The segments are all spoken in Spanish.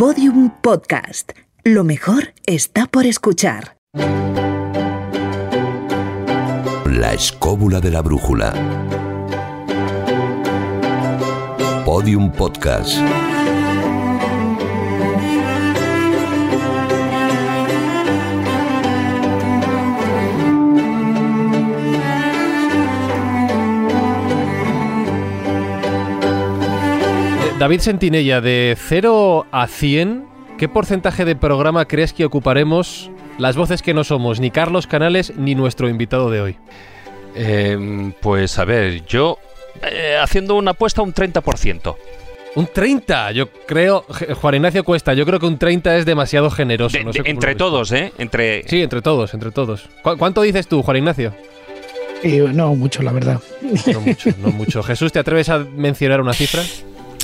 Podium Podcast. Lo mejor está por escuchar. La escóbula de la brújula. Podium Podcast. David Sentinella, de 0 a 100, ¿qué porcentaje de programa crees que ocuparemos las voces que no somos ni Carlos Canales ni nuestro invitado de hoy? Eh, pues a ver, yo eh, haciendo una apuesta un 30%. Un 30, yo creo, Juan Ignacio Cuesta, yo creo que un 30 es demasiado generoso. De- no sé de- cómo lo entre todos, ¿eh? Entre... Sí, entre todos, entre todos. ¿Cu- ¿Cuánto dices tú, Juan Ignacio? Y no mucho, la verdad. No mucho, no mucho. Jesús, ¿te atreves a mencionar una cifra?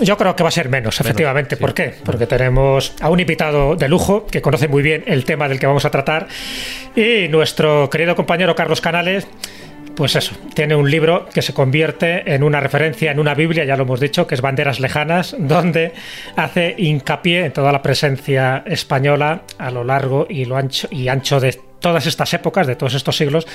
Yo creo que va a ser menos, efectivamente. sí. ¿Por qué? Porque tenemos a un invitado de lujo que conoce muy bien el tema del que vamos a tratar y nuestro querido compañero Carlos Canales. Pues eso, tiene un libro que se convierte en una referencia, en una Biblia, ya lo hemos dicho, que es Banderas Lejanas, donde hace hincapié en toda la presencia española a lo largo y lo ancho y ancho de todas estas épocas, de todos estos siglos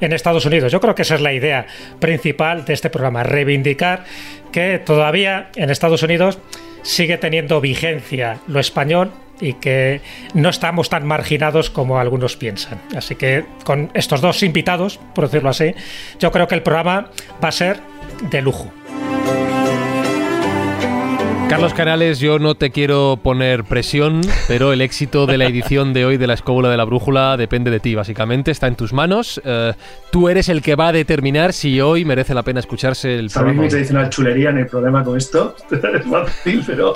en Estados Unidos. Yo creo que esa es la idea principal de este programa, reivindicar que todavía en Estados Unidos sigue teniendo vigencia lo español y que no estamos tan marginados como algunos piensan. Así que con estos dos invitados, por decirlo así, yo creo que el programa va a ser de lujo. Carlos Canales, yo no te quiero poner presión, pero el éxito de la edición de hoy de la Escóbula de la Brújula depende de ti, básicamente, está en tus manos. Eh, tú eres el que va a determinar si hoy merece la pena escucharse el Sabéis programa. mi tradicional chulería, no hay problema con esto. es fácil, pero.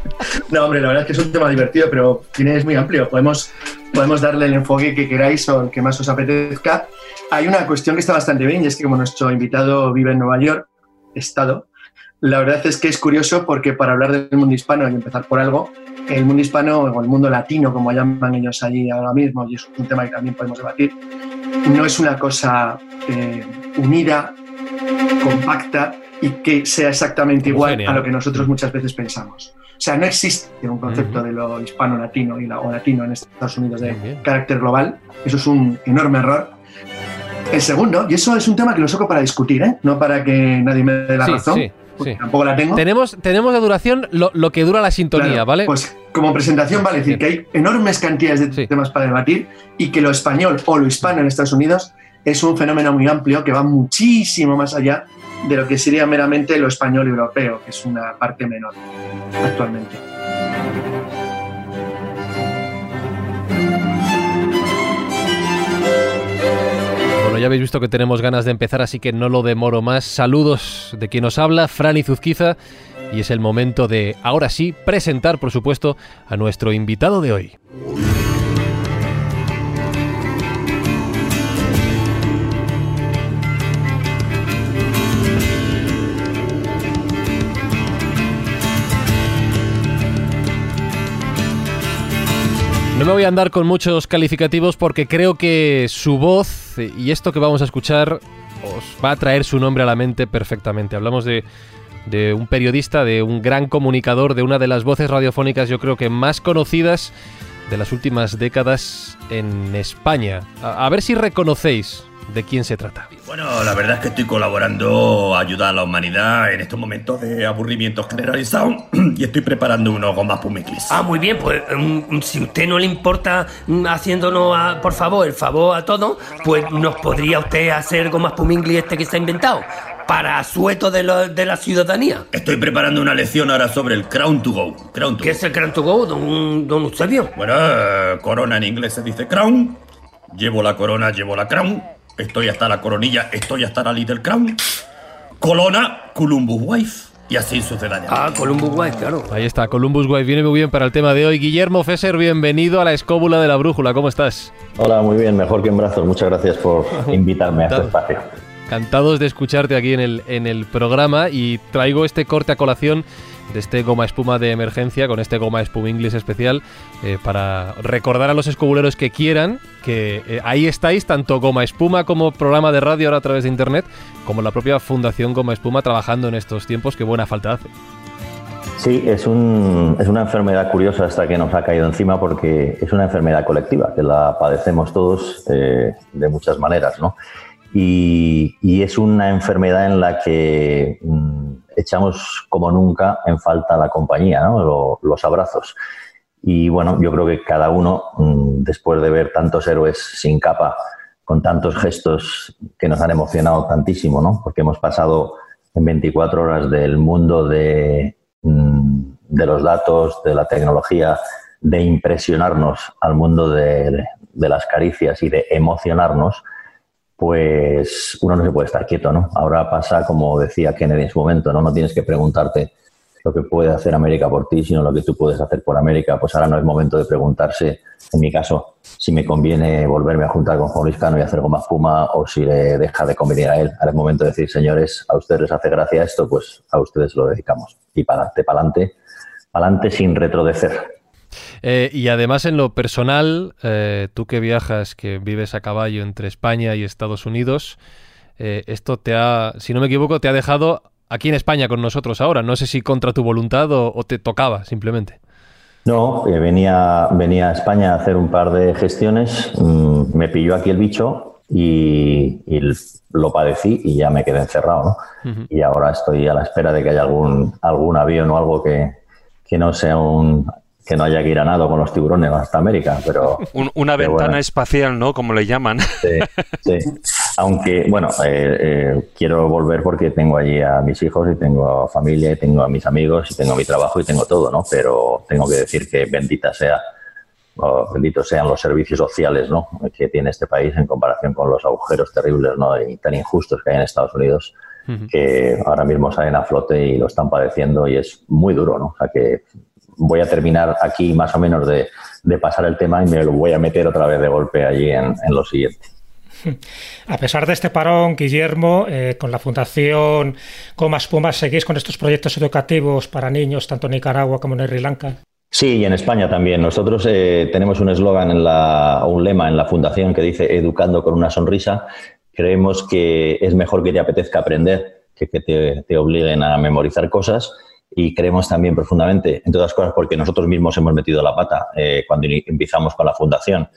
no, hombre, la verdad es que es un tema divertido, pero tiene, es muy amplio. Podemos, podemos darle el enfoque que queráis o el que más os apetezca. Hay una cuestión que está bastante bien y es que, como nuestro invitado vive en Nueva York, Estado, la verdad es que es curioso porque para hablar del mundo hispano y empezar por algo, el mundo hispano o el mundo latino, como llaman ellos allí ahora mismo, y es un tema que también podemos debatir, no es una cosa eh, unida, compacta y que sea exactamente igual a lo que nosotros muchas veces pensamos. O sea, no existe un concepto Ujú. de lo hispano-latino la- o latino en Estados Unidos de Bien, carácter global. Eso es un enorme error. El segundo, y eso es un tema que lo saco para discutir, ¿eh? no para que nadie me dé la Sí, razón, sí, sí. tampoco la tengo. Tenemos, tenemos de duración lo, lo que dura la sintonía, Claro, ¿vale? Pues como presentación vale decir que hay enormes cantidades de Sí. temas para debatir y que lo español o lo hispano en Estados Unidos es un fenómeno muy amplio que va muchísimo más allá de lo que sería meramente lo español europeo, que es una parte menor actualmente. Ya habéis visto que tenemos ganas de empezar, así que no lo demoro más. Saludos de quien nos habla, Fran Zuzquiza, y es el momento de, ahora sí, presentar, por supuesto, a nuestro invitado de hoy. No voy a andar con muchos calificativos porque creo que su voz y esto que vamos a escuchar os va a traer su nombre a la mente perfectamente. Hablamos de, de un periodista, de un gran comunicador, de una de las voces radiofónicas yo creo que más conocidas de las últimas décadas en España. A, a ver si reconocéis de quién se trata. Bueno, la verdad es que estoy colaborando a ayudar a la humanidad en estos momentos de aburrimiento generalizado y estoy preparando unos gomas pumiclis. Ah, muy bien, pues mm, si usted no le importa mm, haciéndonos, a- por favor, el favor a todos, pues nos podría usted hacer gomas pumingli este que se ha inventado para sueto de, lo- de la ciudadanía. Estoy preparando una lección ahora sobre el crown to go. Crown to ¿Qué go. es el Crown to Go, don, don Eusebio? Bueno, eh, corona en inglés se dice crown. Llevo la corona, llevo la crown. Estoy hasta la coronilla, estoy hasta la little crown. Colona, Columbus wife. Y así sucederá. Ah, Columbus White, claro. Ahí está, Columbus Wife viene muy bien para el tema de hoy. Guillermo Fesser, bienvenido a la escóbula de la brújula. ¿Cómo estás? Hola, muy bien, mejor que en brazos. Muchas gracias por invitarme a este espacio. Encantados de escucharte aquí en el, en el programa y traigo este corte a colación de este goma espuma de emergencia con este goma espuma inglés especial eh, para recordar a los escobuleros que quieran que eh, ahí estáis, tanto goma espuma como programa de radio ahora a través de internet, como la propia Fundación Goma Espuma trabajando en estos tiempos que buena falta hace. Sí, es, un, es una enfermedad curiosa esta que nos ha caído encima porque es una enfermedad colectiva, que la padecemos todos eh, de muchas maneras, ¿no? Y, y, es una enfermedad en la que mm, echamos como nunca en falta la compañía, los abrazos. Y bueno, yo creo que cada uno, mm, después de ver tantos héroes sin capa, con tantos gestos que nos han emocionado tantísimo, ¿no? Porque hemos pasado en 24 horas del mundo de, mm, de los datos, de la tecnología, de impresionarnos al mundo de, las caricias y de emocionarnos, pues uno no se puede estar quieto, ¿no? Ahora pasa, como decía Kennedy en su momento, ¿no? No tienes que preguntarte lo que puede hacer América por ti, sino lo que tú puedes hacer por América. Pues ahora no es momento de preguntarse, en mi caso, si me conviene volverme a juntar con Juan Luis Cano y hacer goma espuma o si le deja de convenir a él. Ahora es momento de decir, señores, a ustedes les hace gracia esto, pues a ustedes lo dedicamos. Y para adelante, para adelante, para adelante sin retrodecer. Eh, y además en lo personal, eh, tú que viajas, que vives a caballo entre España y Estados Unidos, eh, esto te ha, si no me equivoco, te ha dejado aquí en España con nosotros ahora. No sé si contra tu voluntad o, o te tocaba simplemente. No, venía, venía a España a hacer un par de gestiones, mmm, me pilló aquí el bicho y, y, lo padecí y ya me quedé encerrado. ¿no? Uh -huh. Y ahora estoy a la espera de que haya algún, algún avión o algo que, que no sea un que no haya que ir a nado con los tiburones hasta América, pero... Un, una pero ventana bueno. espacial, ¿no? Como le llaman. Sí, sí. Aunque, bueno, eh, eh, quiero volver porque tengo allí a mis hijos y tengo familia y tengo a mis amigos y tengo mi trabajo y tengo todo, ¿no? Pero tengo que decir que bendita sea, oh, benditos sean los servicios sociales, ¿no? Que tiene este país en comparación con los agujeros terribles, ¿no? Y tan injustos que hay en Estados Unidos. Que ahora mismo salen a flote y lo están padeciendo y es muy duro, ¿no? O sea que voy a terminar aquí más o menos de, de, pasar el tema y me lo voy a meter otra vez de golpe allí en, en lo siguiente. A pesar de este parón, Guillermo, eh, con la Fundación Comas Pumas, ¿seguís con estos proyectos educativos para niños, tanto en Nicaragua como en Sri Lanka? Sí, y en España también. Nosotros eh, tenemos un eslogan en la, o un lema en la Fundación que dice Educando con una sonrisa. Creemos que es mejor que te apetezca aprender que que te, te obliguen a memorizar cosas y creemos también profundamente, en todas las cosas, porque nosotros mismos hemos metido la pata eh, cuando empezamos con la fundación,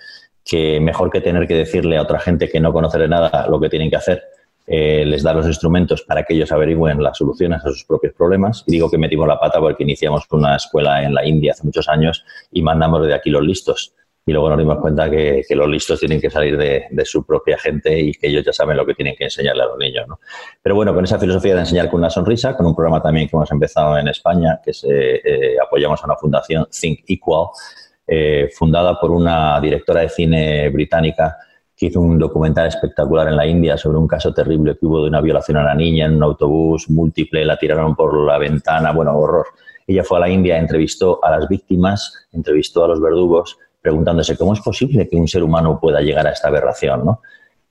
que mejor que tener que decirle a otra gente que no conoce de nada lo que tienen que hacer, eh, les da los instrumentos para que ellos averigüen las soluciones a sus propios problemas. Y digo que metimos la pata porque iniciamos una escuela en la India hace muchos años y mandamos de aquí los listos y luego nos dimos cuenta que, que los listos tienen que salir de, de, su propia gente y que ellos ya saben lo que tienen que enseñarle a los niños. ¿no? Pero bueno, con esa filosofía de enseñar con una sonrisa, con un programa también que hemos empezado en España, que se, eh, apoyamos a una fundación Think Equal, eh, fundada por una directora de cine británica que hizo un documental espectacular en la India sobre un caso terrible que hubo de una violación a una niña en un autobús múltiple, la tiraron por la ventana, bueno, horror. Ella fue a la India, entrevistó a las víctimas, entrevistó a los verdugos, preguntándose cómo es posible que un ser humano pueda llegar a esta aberración, ¿no?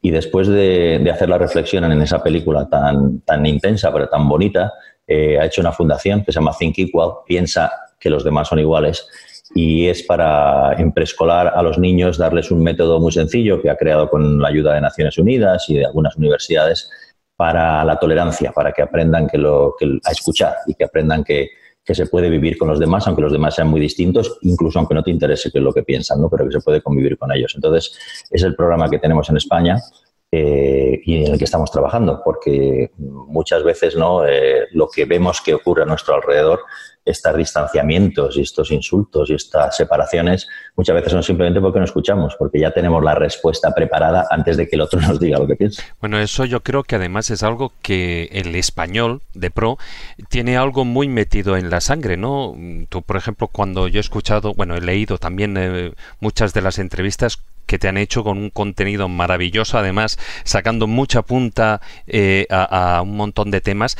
Y después de, hacer la reflexión en esa película tan, tan intensa pero tan bonita, eh, ha hecho una fundación que se llama Think Equal, piensa que los demás son iguales y es para en preescolar a los niños darles un método muy sencillo que ha creado con la ayuda de Naciones Unidas y de algunas universidades para la tolerancia, para que aprendan que lo, que, a escuchar y que aprendan que, que se puede vivir con los demás, aunque los demás sean muy distintos, incluso aunque no te interese qué es lo que piensan, ¿no? pero que se puede convivir con ellos. Entonces, es el programa que tenemos en España eh, y en el que estamos trabajando, porque muchas veces ¿no? Eh, lo que vemos que ocurre a nuestro alrededor, estos distanciamientos y estos insultos y estas separaciones, muchas veces son simplemente porque no escuchamos, porque ya tenemos la respuesta preparada antes de que el otro nos diga lo que piensa. Bueno, eso yo creo que además es algo que el español de pro tiene algo muy metido en la sangre, ¿no? Tú, por ejemplo, cuando yo he escuchado, bueno, he leído también eh, muchas de las entrevistas que te han hecho con un contenido maravilloso, además sacando mucha punta eh, a, un montón de temas.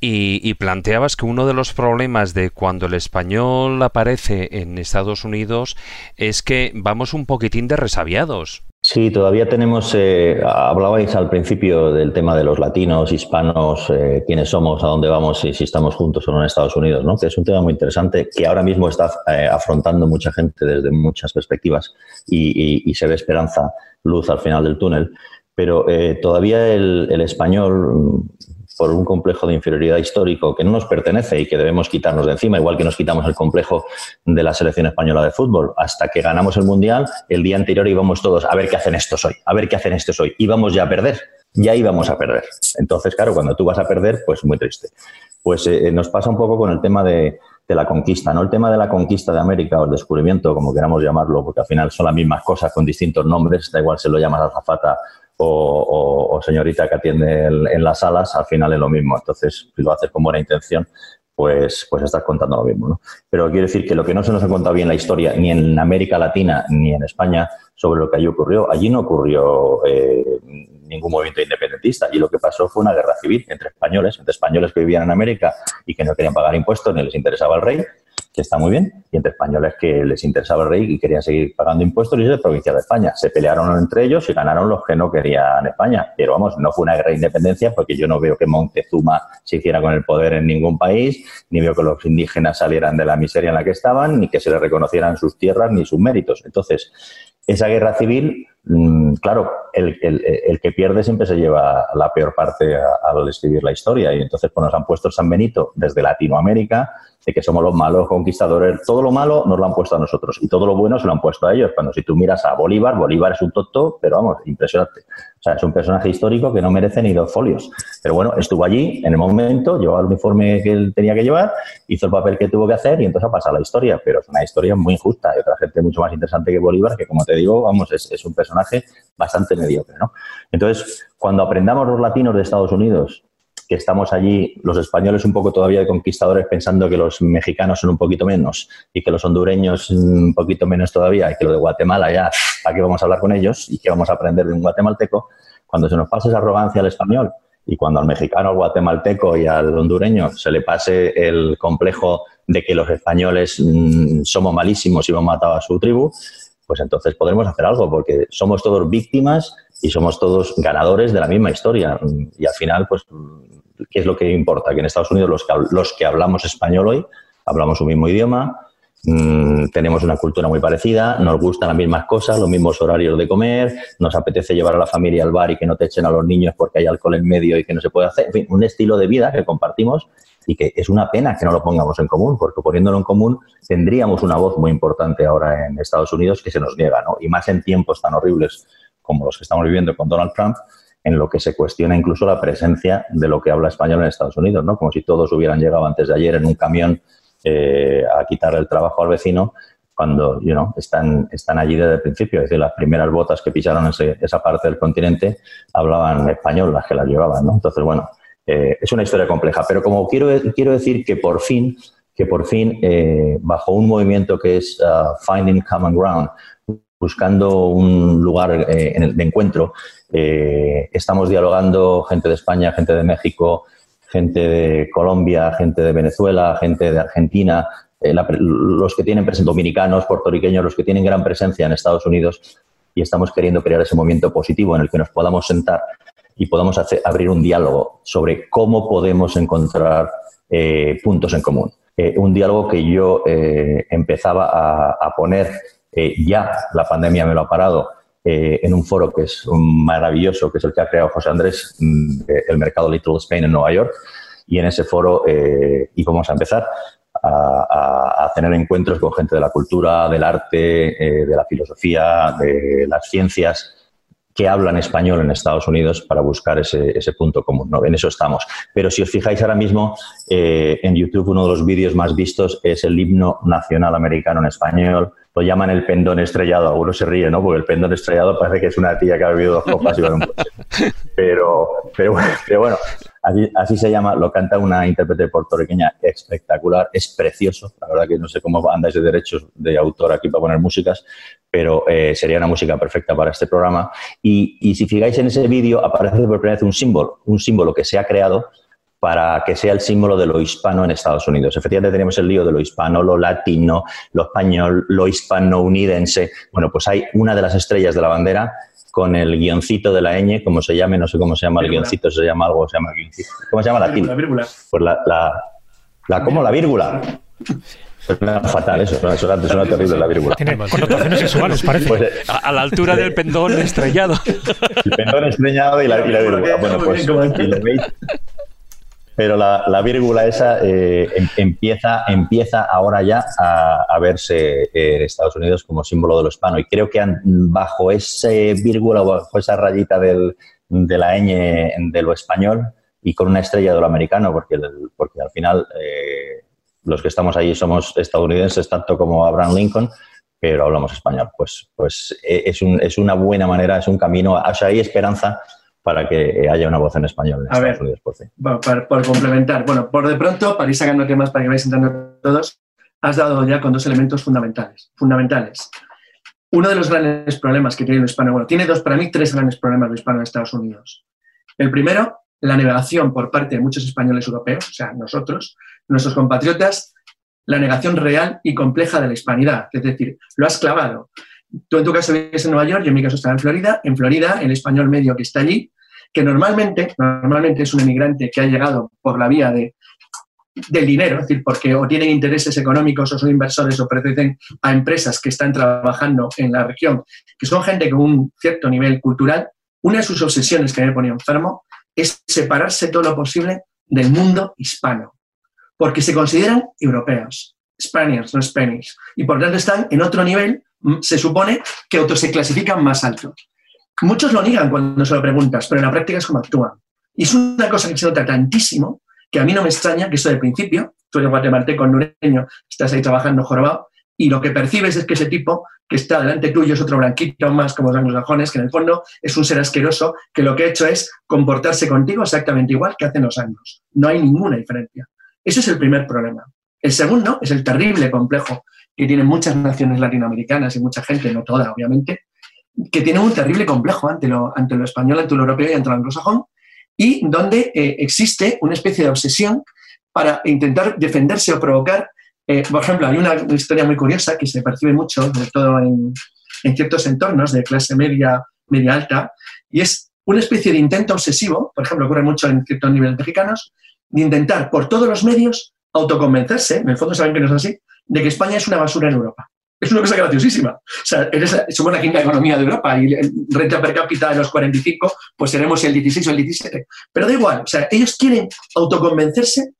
Y, y, planteabas que uno de los problemas de cuando el español aparece en Estados Unidos es que vamos un poquitín de resabiados. Sí, todavía tenemos, eh, hablabais al principio del tema de los latinos, hispanos, eh, quiénes somos, a dónde vamos y si estamos juntos o no en Estados Unidos, ¿no? que es un tema muy interesante que ahora mismo está eh, afrontando mucha gente desde muchas perspectivas y, se ve esperanza, luz al final del túnel. Pero eh, todavía el español por un complejo de inferioridad histórico que no nos pertenece y que debemos quitarnos de encima, igual que nos quitamos el complejo de la selección española de fútbol. Hasta que ganamos el Mundial, el día anterior íbamos todos a ver qué hacen estos hoy, a ver qué hacen estos hoy. Íbamos ya a perder, ya íbamos a perder. Entonces, claro, cuando tú vas a perder, pues muy triste. Pues eh, nos pasa un poco con el tema de, de la conquista, no el tema de la conquista de América o el descubrimiento, como queramos llamarlo, porque al final son las mismas cosas con distintos nombres, da igual si lo llamas azafata o, señorita que atiende en las salas, al final es lo mismo. Entonces, si lo haces con buena intención, pues, pues estás contando lo mismo. ¿no? Pero quiero decir que lo que no se nos ha contado bien la historia, ni en América Latina ni en España, sobre lo que allí ocurrió, allí no ocurrió eh, ningún movimiento independentista. Allí lo que pasó fue una guerra civil entre españoles, entre españoles que vivían en América y que no querían pagar impuestos ni les interesaba el rey, que está muy bien, y entre españoles que les interesaba el rey y querían seguir pagando impuestos y de provincia de España. Se pelearon entre ellos y ganaron los que no querían España. Pero vamos, no fue una guerra de independencia porque yo no veo que Montezuma se hiciera con el poder en ningún país, ni veo que los indígenas salieran de la miseria en la que estaban, ni que se les reconocieran sus tierras ni sus méritos. Entonces, esa guerra civil, mm, claro, el, que pierde siempre se lleva la peor parte al escribir la historia y entonces pues, nos han puesto San Benito desde Latinoamérica de que somos los malos conquistadores. Todo lo malo nos lo han puesto a nosotros y todo lo bueno se lo han puesto a ellos. Cuando si tú miras a Bolívar, Bolívar es un tonto, pero vamos, impresionante. O sea, es un personaje histórico que no merece ni dos folios. Pero bueno, estuvo allí en el momento, llevaba el uniforme que él tenía que llevar, hizo el papel que tuvo que hacer y entonces ha pasado la historia. Pero es una historia muy injusta. Hay otra gente mucho más interesante que Bolívar, que como te digo, vamos, es, es un personaje bastante mediocre, ¿no? Entonces, cuando aprendamos los latinos de Estados Unidos que estamos allí, los españoles un poco todavía de conquistadores, pensando que los mexicanos son un poquito menos y que los hondureños un poquito menos todavía y que lo de Guatemala ya, ¿a qué vamos a hablar con ellos y qué vamos a aprender de un guatemalteco? Cuando se nos pasa esa arrogancia al español y cuando al mexicano, al guatemalteco y al hondureño se le pase el complejo de que los españoles mm, somos malísimos y hemos matado a su tribu, pues entonces podremos hacer algo, porque somos todos víctimas y somos todos ganadores de la misma historia. Y al final, pues ¿qué es lo que importa? Que en Estados Unidos los que, los que hablamos español hoy hablamos un mismo idioma, mm, tenemos una cultura muy parecida, nos gustan las mismas cosas, los mismos horarios de comer, nos apetece llevar a la familia al bar y que no te echen a los niños porque hay alcohol en medio y que no se puede hacer. En fin, un estilo de vida que compartimos y que es una pena que no lo pongamos en común, porque poniéndolo en común tendríamos una voz muy importante ahora en Estados Unidos que se nos niega, ¿no? Y más en tiempos tan horribles como los que estamos viviendo con Donald Trump, en lo que se cuestiona incluso la presencia de lo que habla español en Estados Unidos, ¿no? Como si todos hubieran llegado antes de ayer en un camión eh, a quitar el trabajo al vecino cuando you know, están, están allí desde el principio. Es decir, las primeras botas que pisaron esa parte del continente hablaban español, las que las llevaban. ¿no? Entonces, bueno, eh, es una historia compleja. Pero como quiero, quiero decir que por fin, que por fin eh, bajo un movimiento que es uh, Finding Common Ground, buscando un lugar de encuentro, eh, estamos dialogando gente de España, gente de México, gente de Colombia, gente de Venezuela, gente de Argentina, eh, los que tienen presencia, dominicanos, puertorriqueños, los que tienen gran presencia en Estados Unidos y estamos queriendo crear ese momento positivo en el que nos podamos sentar y podamos abrir un diálogo sobre cómo podemos encontrar eh, puntos en común. un diálogo que yo empezaba a poner, ya la pandemia me lo ha parado, eh, en un foro que es maravilloso, que es el que ha creado José Andrés, mm, el mercado Little Spain en Nueva York. Y en ese foro eh, íbamos a empezar a, tener encuentros con gente de la cultura, del arte, eh, de la filosofía, de las ciencias que hablan español en Estados Unidos para buscar ese, punto común. ¿no? En eso estamos. Pero si os fijáis ahora mismo, eh, en YouTube uno de los vídeos más vistos es el himno nacional americano en español. Lo llaman el pendón estrellado. Algunos se ríen, ¿no? Porque el pendón estrellado parece que es una tía que ha bebido dos copas y va en un coche. Pero, pero, pero bueno, Así, se llama, lo canta una intérprete puertorriqueña espectacular, es precioso. La verdad que no sé cómo andáis de derechos de autor aquí para poner músicas, pero eh, sería una música perfecta para este programa. Y, si fijáis en ese vídeo, aparece por primera vez un símbolo, un símbolo que se ha creado para que sea el símbolo de lo hispano en Estados Unidos. Efectivamente tenemos el lío de lo hispano, lo latino, lo español, lo hispano-unidense. Bueno, pues hay una de las estrellas de la bandera con el guioncito de la ñ, como se llame, no sé cómo se llama el guioncito, se llama algo, se llama guioncito. ¿Cómo se llama la tilde? La vírgula. Pues la, la, la ¿cómo? La vírgula. Suena fatal eso, suena, suena, suena terrible la vírgula. Tiene connotaciones sexuales, parece. Pues, eh, a, la altura del pendón estrellado. El pendón estrellado y la, y la vírgula. Bueno, pues si le veis, pero la, la vírgula esa eh, em- empieza, empieza ahora ya a, verse en Estados Unidos como símbolo de lo hispano. Y creo que bajo ese vírgula, bajo esa rayita del, de la ñ de lo español y con una estrella de lo americano, porque, porque al final eh, los que estamos allí somos estadounidenses tanto como Abraham Lincoln, pero hablamos español. Pues, pues eh, es, un- es una buena manera, es un camino, o sea, hay esperanza para que haya una voz en español en A ver. Estados Unidos, por fin. Para- por complementar, bueno, por de pronto, para ir sacando temas para que vais entrando todos, has dado ya con dos elementos fundamentales. fundamentales. Uno de los grandes problemas que tiene el hispano, bueno, tiene dos, para mí, tres grandes problemas el hispano en Estados Unidos. El primero, la negación por parte de muchos españoles europeos, o sea, nosotros, nuestros compatriotas, la negación real y compleja de la hispanidad. Es decir, lo has clavado. Tú en tu caso vives en Nueva York, yo en mi caso estaba en Florida. En Florida, el español medio que está allí, que normalmente, normalmente es un emigrante que ha llegado por la vía de, del dinero, es decir, porque o tienen intereses económicos o son inversores o pertenecen a empresas que están trabajando en la región, que son gente con un cierto nivel cultural, una de sus obsesiones que me ponía enfermo es separarse todo lo posible del mundo hispano, porque se consideran europeos, Spaniards, no Spanish, y por tanto están en otro nivel, se supone que otros se clasifican más alto. Muchos lo niegan cuando se lo preguntas, pero en la práctica es como actúan. Y es una cosa que se nota tantísimo que a mí no me extraña que eso de principio, tú eres guatemalteco, nureño, estás ahí trabajando jorobado, y lo que percibes es que ese tipo que está delante tuyo es otro blanquito más como los anglosajones, que en el fondo es un ser asqueroso que lo que ha hecho es comportarse contigo exactamente igual que hacen los anglos. No hay ninguna diferencia. Ese es el primer problema. El segundo es el terrible complejo que tienen muchas naciones latinoamericanas y mucha gente, no toda, obviamente, que tienen un terrible complejo ante lo, ante lo español, ante lo europeo y ante lo anglosajón, y donde eh, existe una especie de obsesión para intentar defenderse o provocar. eh, por ejemplo, hay una historia muy curiosa que se percibe mucho, sobre todo en, en ciertos entornos de clase media, media alta, y es una especie de intento obsesivo, por ejemplo, ocurre mucho en ciertos niveles mexicanos, de intentar por todos los medios autoconvencerse, en el fondo saben que no es así, de que España es una basura en Europa. Es una cosa graciosísima. O sea, eres- somos la quinta economía de Europa y renta per cápita de los 45, pues seremos el 16 o el 17. Pero da igual, o sea, ellos quieren autoconvencerse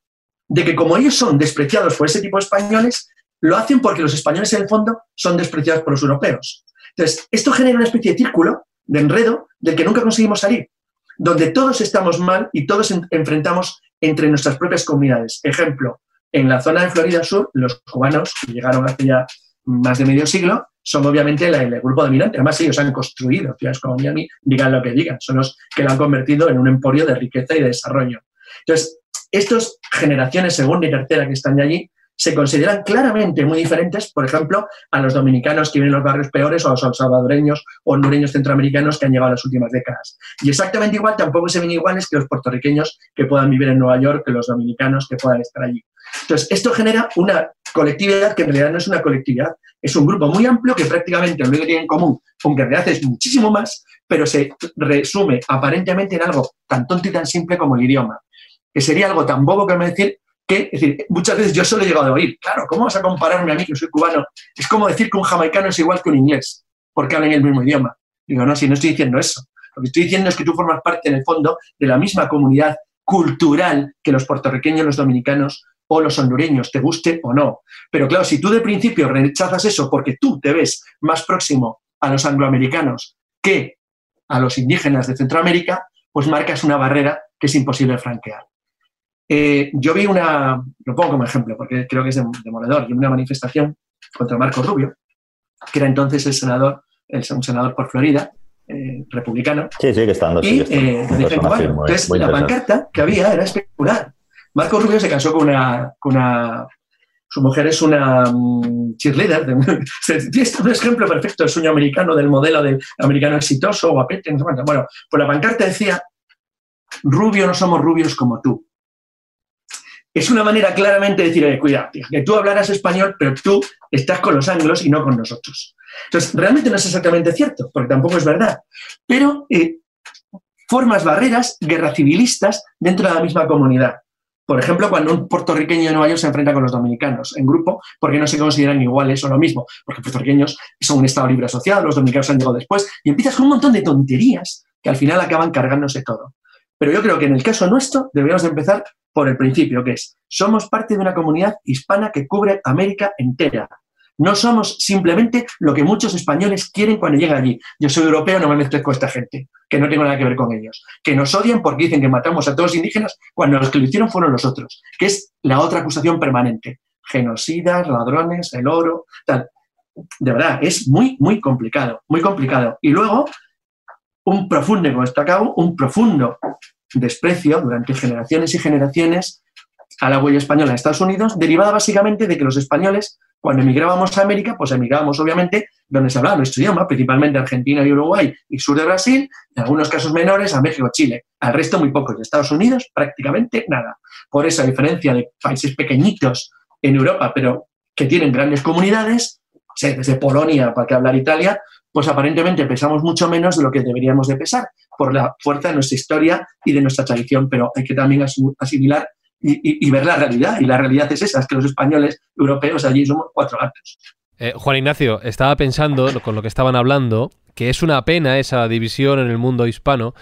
de que como ellos son despreciados por ese tipo de españoles, lo hacen porque los españoles en el fondo son despreciados por los europeos. Entonces, esto genera una especie de círculo, de enredo, del que nunca conseguimos salir, donde todos estamos mal y todos en- enfrentamos entre nuestras propias comunidades. Ejemplo, en la zona de Florida Sur, los cubanos, que llegaron hace ya más de medio siglo, son obviamente el grupo dominante. Además, ellos han construido ciudades como Miami, digan lo que digan, son los que lo han convertido en un emporio de riqueza y de desarrollo. Entonces, estas generaciones segunda y tercera que están allí se consideran claramente muy diferentes, por ejemplo, a los dominicanos que viven en los barrios peores o a los salvadoreños o hondureños centroamericanos que han llegado en las últimas décadas. Y exactamente igual tampoco se ven iguales que los puertorriqueños que puedan vivir en Nueva York, que los dominicanos que puedan estar allí. Entonces, esto genera una colectividad que en realidad no es una colectividad, es un grupo muy amplio que prácticamente lo único que tiene en común, aunque en realidad es muchísimo más, pero se resume aparentemente en algo tan tonto y tan simple como el idioma, que sería algo tan bobo como decir que, es decir, muchas veces yo solo he llegado a oír, claro, ¿cómo vas a compararme a mí que soy cubano? Es como decir que un jamaicano es igual que un inglés, porque hablan el mismo idioma. Digo, no, si no estoy diciendo eso. Lo que estoy diciendo es que tú formas parte, en el fondo, de la misma comunidad cultural que los puertorriqueños, los dominicanos o los hondureños, te guste o no. Pero claro, si tú de principio rechazas eso porque tú te ves más próximo a los angloamericanos que a los indígenas de Centroamérica, pues marcas una barrera que es imposible franquear. Eh, yo vi una, lo pongo como ejemplo porque creo que es demoledor, yo vi una manifestación contra Marco Rubio, que era entonces el senador, el, un senador por Florida, eh, republicano, Sí, sí, que estando. y sí, que está. eh, muy- entonces muy la pancarta que había era espectacular. Marco Rubio se casó con una, con una su mujer es una mm, cheerleader. De, es un ejemplo perfecto del sueño americano, del modelo del americano exitoso, guapete, no sé cuánto. Bueno, pues la pancarta decía, rubio no somos rubios como tú. Es una manera claramente de decir, oye, cuidado, que tú hablaras español, pero tú estás con los anglos y no con nosotros. Entonces, realmente no es exactamente cierto, porque tampoco es verdad. Pero eh, formas barreras guerra civilistas dentro de la misma comunidad. Por ejemplo, cuando un puertorriqueño de Nueva York se enfrenta con los dominicanos en grupo, porque no se consideran iguales o lo mismo, porque puertorriqueños son un Estado libre asociado, los dominicanos han llegado después, y empiezas con un montón de tonterías que al final acaban cargándose todo. Pero yo creo que en el caso nuestro deberíamos de empezar por el principio, que es, somos parte de una comunidad hispana que cubre América entera. No somos simplemente lo que muchos españoles quieren cuando llegan allí. Yo soy europeo, no me mezclo con esta gente, que no tengo nada que ver con ellos. Que nos odian porque dicen que matamos a todos los indígenas cuando los que lo hicieron fueron los otros, que es la otra acusación permanente. Genocidas, ladrones, el oro, tal. De verdad, es muy, muy complicado, muy complicado. Y luego, un profundo, como un profundo desprecio durante generaciones y generaciones a la huella española en Estados Unidos, derivada básicamente de que los españoles, cuando emigrábamos a América, pues emigrábamos obviamente donde se hablaba nuestro idioma, principalmente Argentina y Uruguay y sur de Brasil, en algunos casos menores a México, Chile. Al resto muy pocos. De Estados Unidos prácticamente nada. Por esa diferencia de países pequeñitos en Europa, pero que tienen grandes comunidades, desde Polonia para que hablar Italia, pues aparentemente pesamos mucho menos de lo que deberíamos de pesar por la fuerza de nuestra historia y de nuestra tradición, pero hay que también asimilar y, ver la realidad. Y la realidad es esa, es que los españoles europeos allí somos cuatro gatos. Eh, Juan Ignacio, estaba pensando, con lo que estaban hablando, que es una pena esa división en el mundo hispano,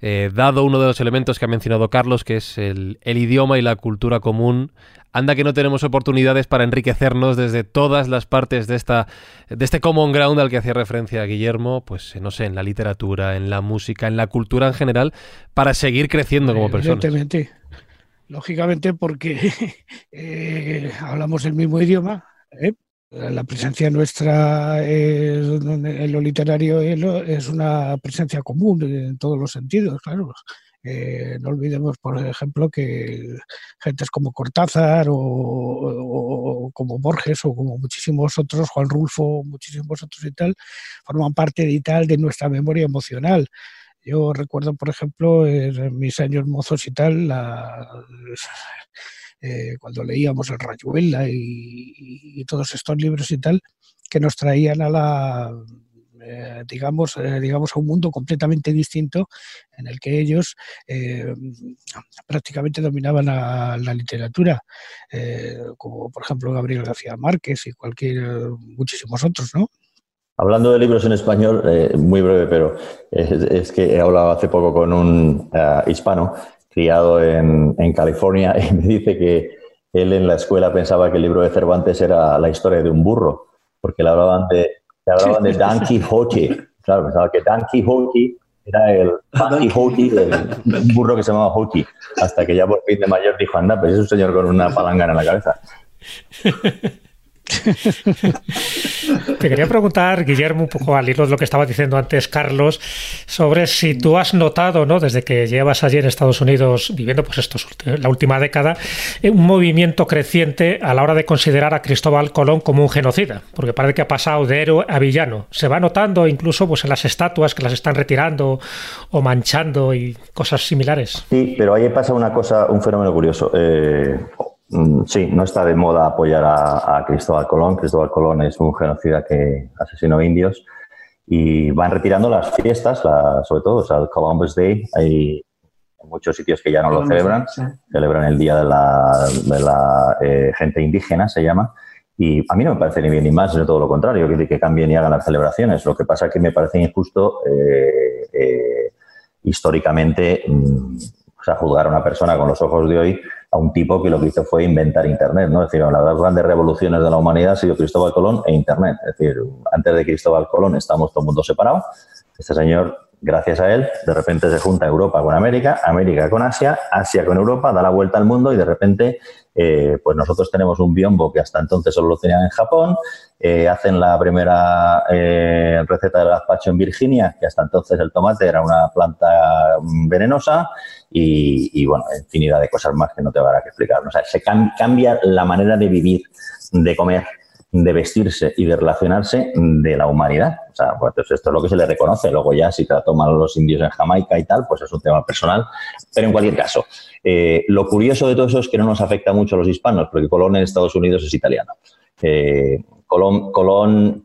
eh, dado uno de los elementos que ha mencionado Carlos, que es el, idioma y la cultura común. Anda que no tenemos oportunidades para enriquecernos desde todas las partes de esta de este common ground al que hacía referencia Guillermo, pues no sé, en la literatura, en la música, en la cultura en general, para seguir creciendo como personas. Evidentemente, lógicamente porque eh, hablamos el mismo idioma, ¿eh? La presencia nuestra en lo literario es una presencia común en todos los sentidos, claro. Eh, no olvidemos, por ejemplo, que gentes como Cortázar o, como Borges o como muchísimos otros, Juan Rulfo, muchísimos otros y tal, forman parte de tal de nuestra memoria emocional. Yo recuerdo, por ejemplo, en mis años mozos y tal, la, eh, cuando leíamos el Rayuela y, todos estos libros y tal, que nos traían a la, eh, digamos, eh, digamos, a un mundo completamente distinto en el que ellos prácticamente dominaban la literatura, como por ejemplo Gabriel García Márquez y cualquier, muchísimos otros, ¿no? Hablando de libros en español, muy breve, pero es, que he hablado hace poco con un hispano criado en, en, California, y me dice que él en la escuela pensaba que el libro de Cervantes era la historia de un burro, porque le hablaban de, le hablaban de Don Quijote. Claro, pensaba que Don Quijote era el Don Quijote, un burro que se llamaba Hochi, hasta que ya por fin de mayor dijo, anda, pues es un señor con una palangana en la cabeza. Te quería preguntar, Guillermo, un poco al hilo de lo que estaba diciendo antes Carlos, sobre si tú has notado, ¿no? desde que llevas allí en Estados Unidos viviendo pues esto, la última década, eh, un movimiento creciente a la hora de considerar a Cristóbal Colón como un genocida, porque parece que ha pasado de héroe a villano. Se va notando incluso pues, en las estatuas que las están retirando o manchando y cosas similares. Sí, pero ahí pasa una cosa, un fenómeno curioso. Eh, sí, no está de moda apoyar a, Cristóbal Colón. Cristóbal Colón es un genocida que asesinó indios y van retirando las fiestas, sobre todo, o sea, el Columbus Day. Hay muchos sitios que ya no lo celebran, celebran el Día de la, eh, Gente Indígena, se llama. Y a mí no me parece ni bien ni más, sino todo lo contrario, que, que cambien y hagan las celebraciones. Lo que pasa es que me parece injusto eh, eh, históricamente mm, o sea, juzgar a una persona con los ojos de hoy a un tipo que lo que hizo fue inventar Internet, ¿no? Es decir, una de las grandes revoluciones de la humanidad ha sido Cristóbal Colón e Internet. Es decir, antes de Cristóbal Colón estamos todo el mundo separado. Este señor, gracias a él, de repente se junta Europa con América, América con Asia, Asia con Europa, da la vuelta al mundo y de repente, eh, pues nosotros tenemos un biombo que hasta entonces solo lo tenían en Japón, eh, hacen la primera eh, receta del gazpacho en Virginia, que hasta entonces el tomate era una planta venenosa, y, bueno, infinidad de cosas más que no te van a explicar. O sea, se cambia la manera de vivir, de comer, de vestirse y de relacionarse de la humanidad. O sea, pues esto es lo que se le reconoce. Luego ya si te la toman los indios en Jamaica y tal, pues es un tema personal. Pero en cualquier caso, eh, lo curioso de todo eso es que no nos afecta mucho a los hispanos, porque Colón en Estados Unidos es italiano. Eh, Colón, Colón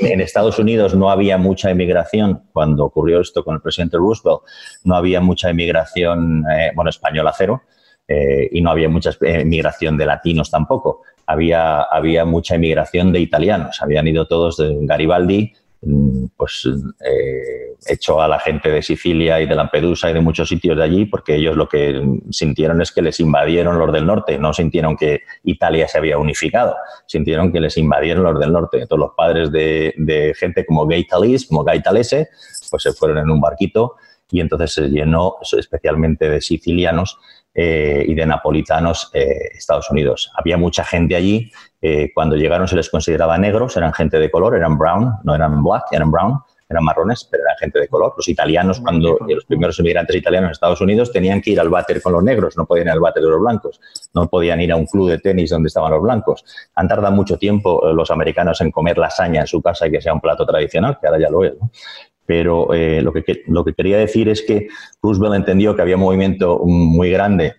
en, Estados Unidos no había mucha inmigración cuando ocurrió esto con el presidente Roosevelt, no había mucha inmigración, eh, bueno, española cero, eh, y no había mucha inmigración de latinos tampoco. Había, había mucha inmigración de italianos, habían ido todos de Garibaldi, mm, pues eh, a la gente de Sicilia y de Lampedusa y de muchos sitios de allí porque ellos lo que sintieron es que les invadieron los del norte, no sintieron que Italia se había unificado, sintieron que les invadieron los del norte. Entonces los padres de, de gente como Gay Talis, como Gay Talese, pues se fueron en un barquito y entonces se llenó especialmente de sicilianos eh, y de napolitanos eh, Estados Unidos. Había mucha gente allí. eh, cuando llegaron se les consideraba negros, eran gente de color, eran brown, no eran black, eran brown, eran marrones, pero eran gente de color. Los italianos, cuando los primeros inmigrantes italianos en Estados Unidos tenían que ir al váter con los negros, no podían ir al váter de los blancos, no podían ir a un club de tenis donde estaban los blancos. Han tardado mucho tiempo los americanos en comer lasaña en su casa y que sea un plato tradicional, que ahora ya lo es. ¿no? Pero eh, lo, que, lo que quería decir es que Roosevelt entendió que había un movimiento muy grande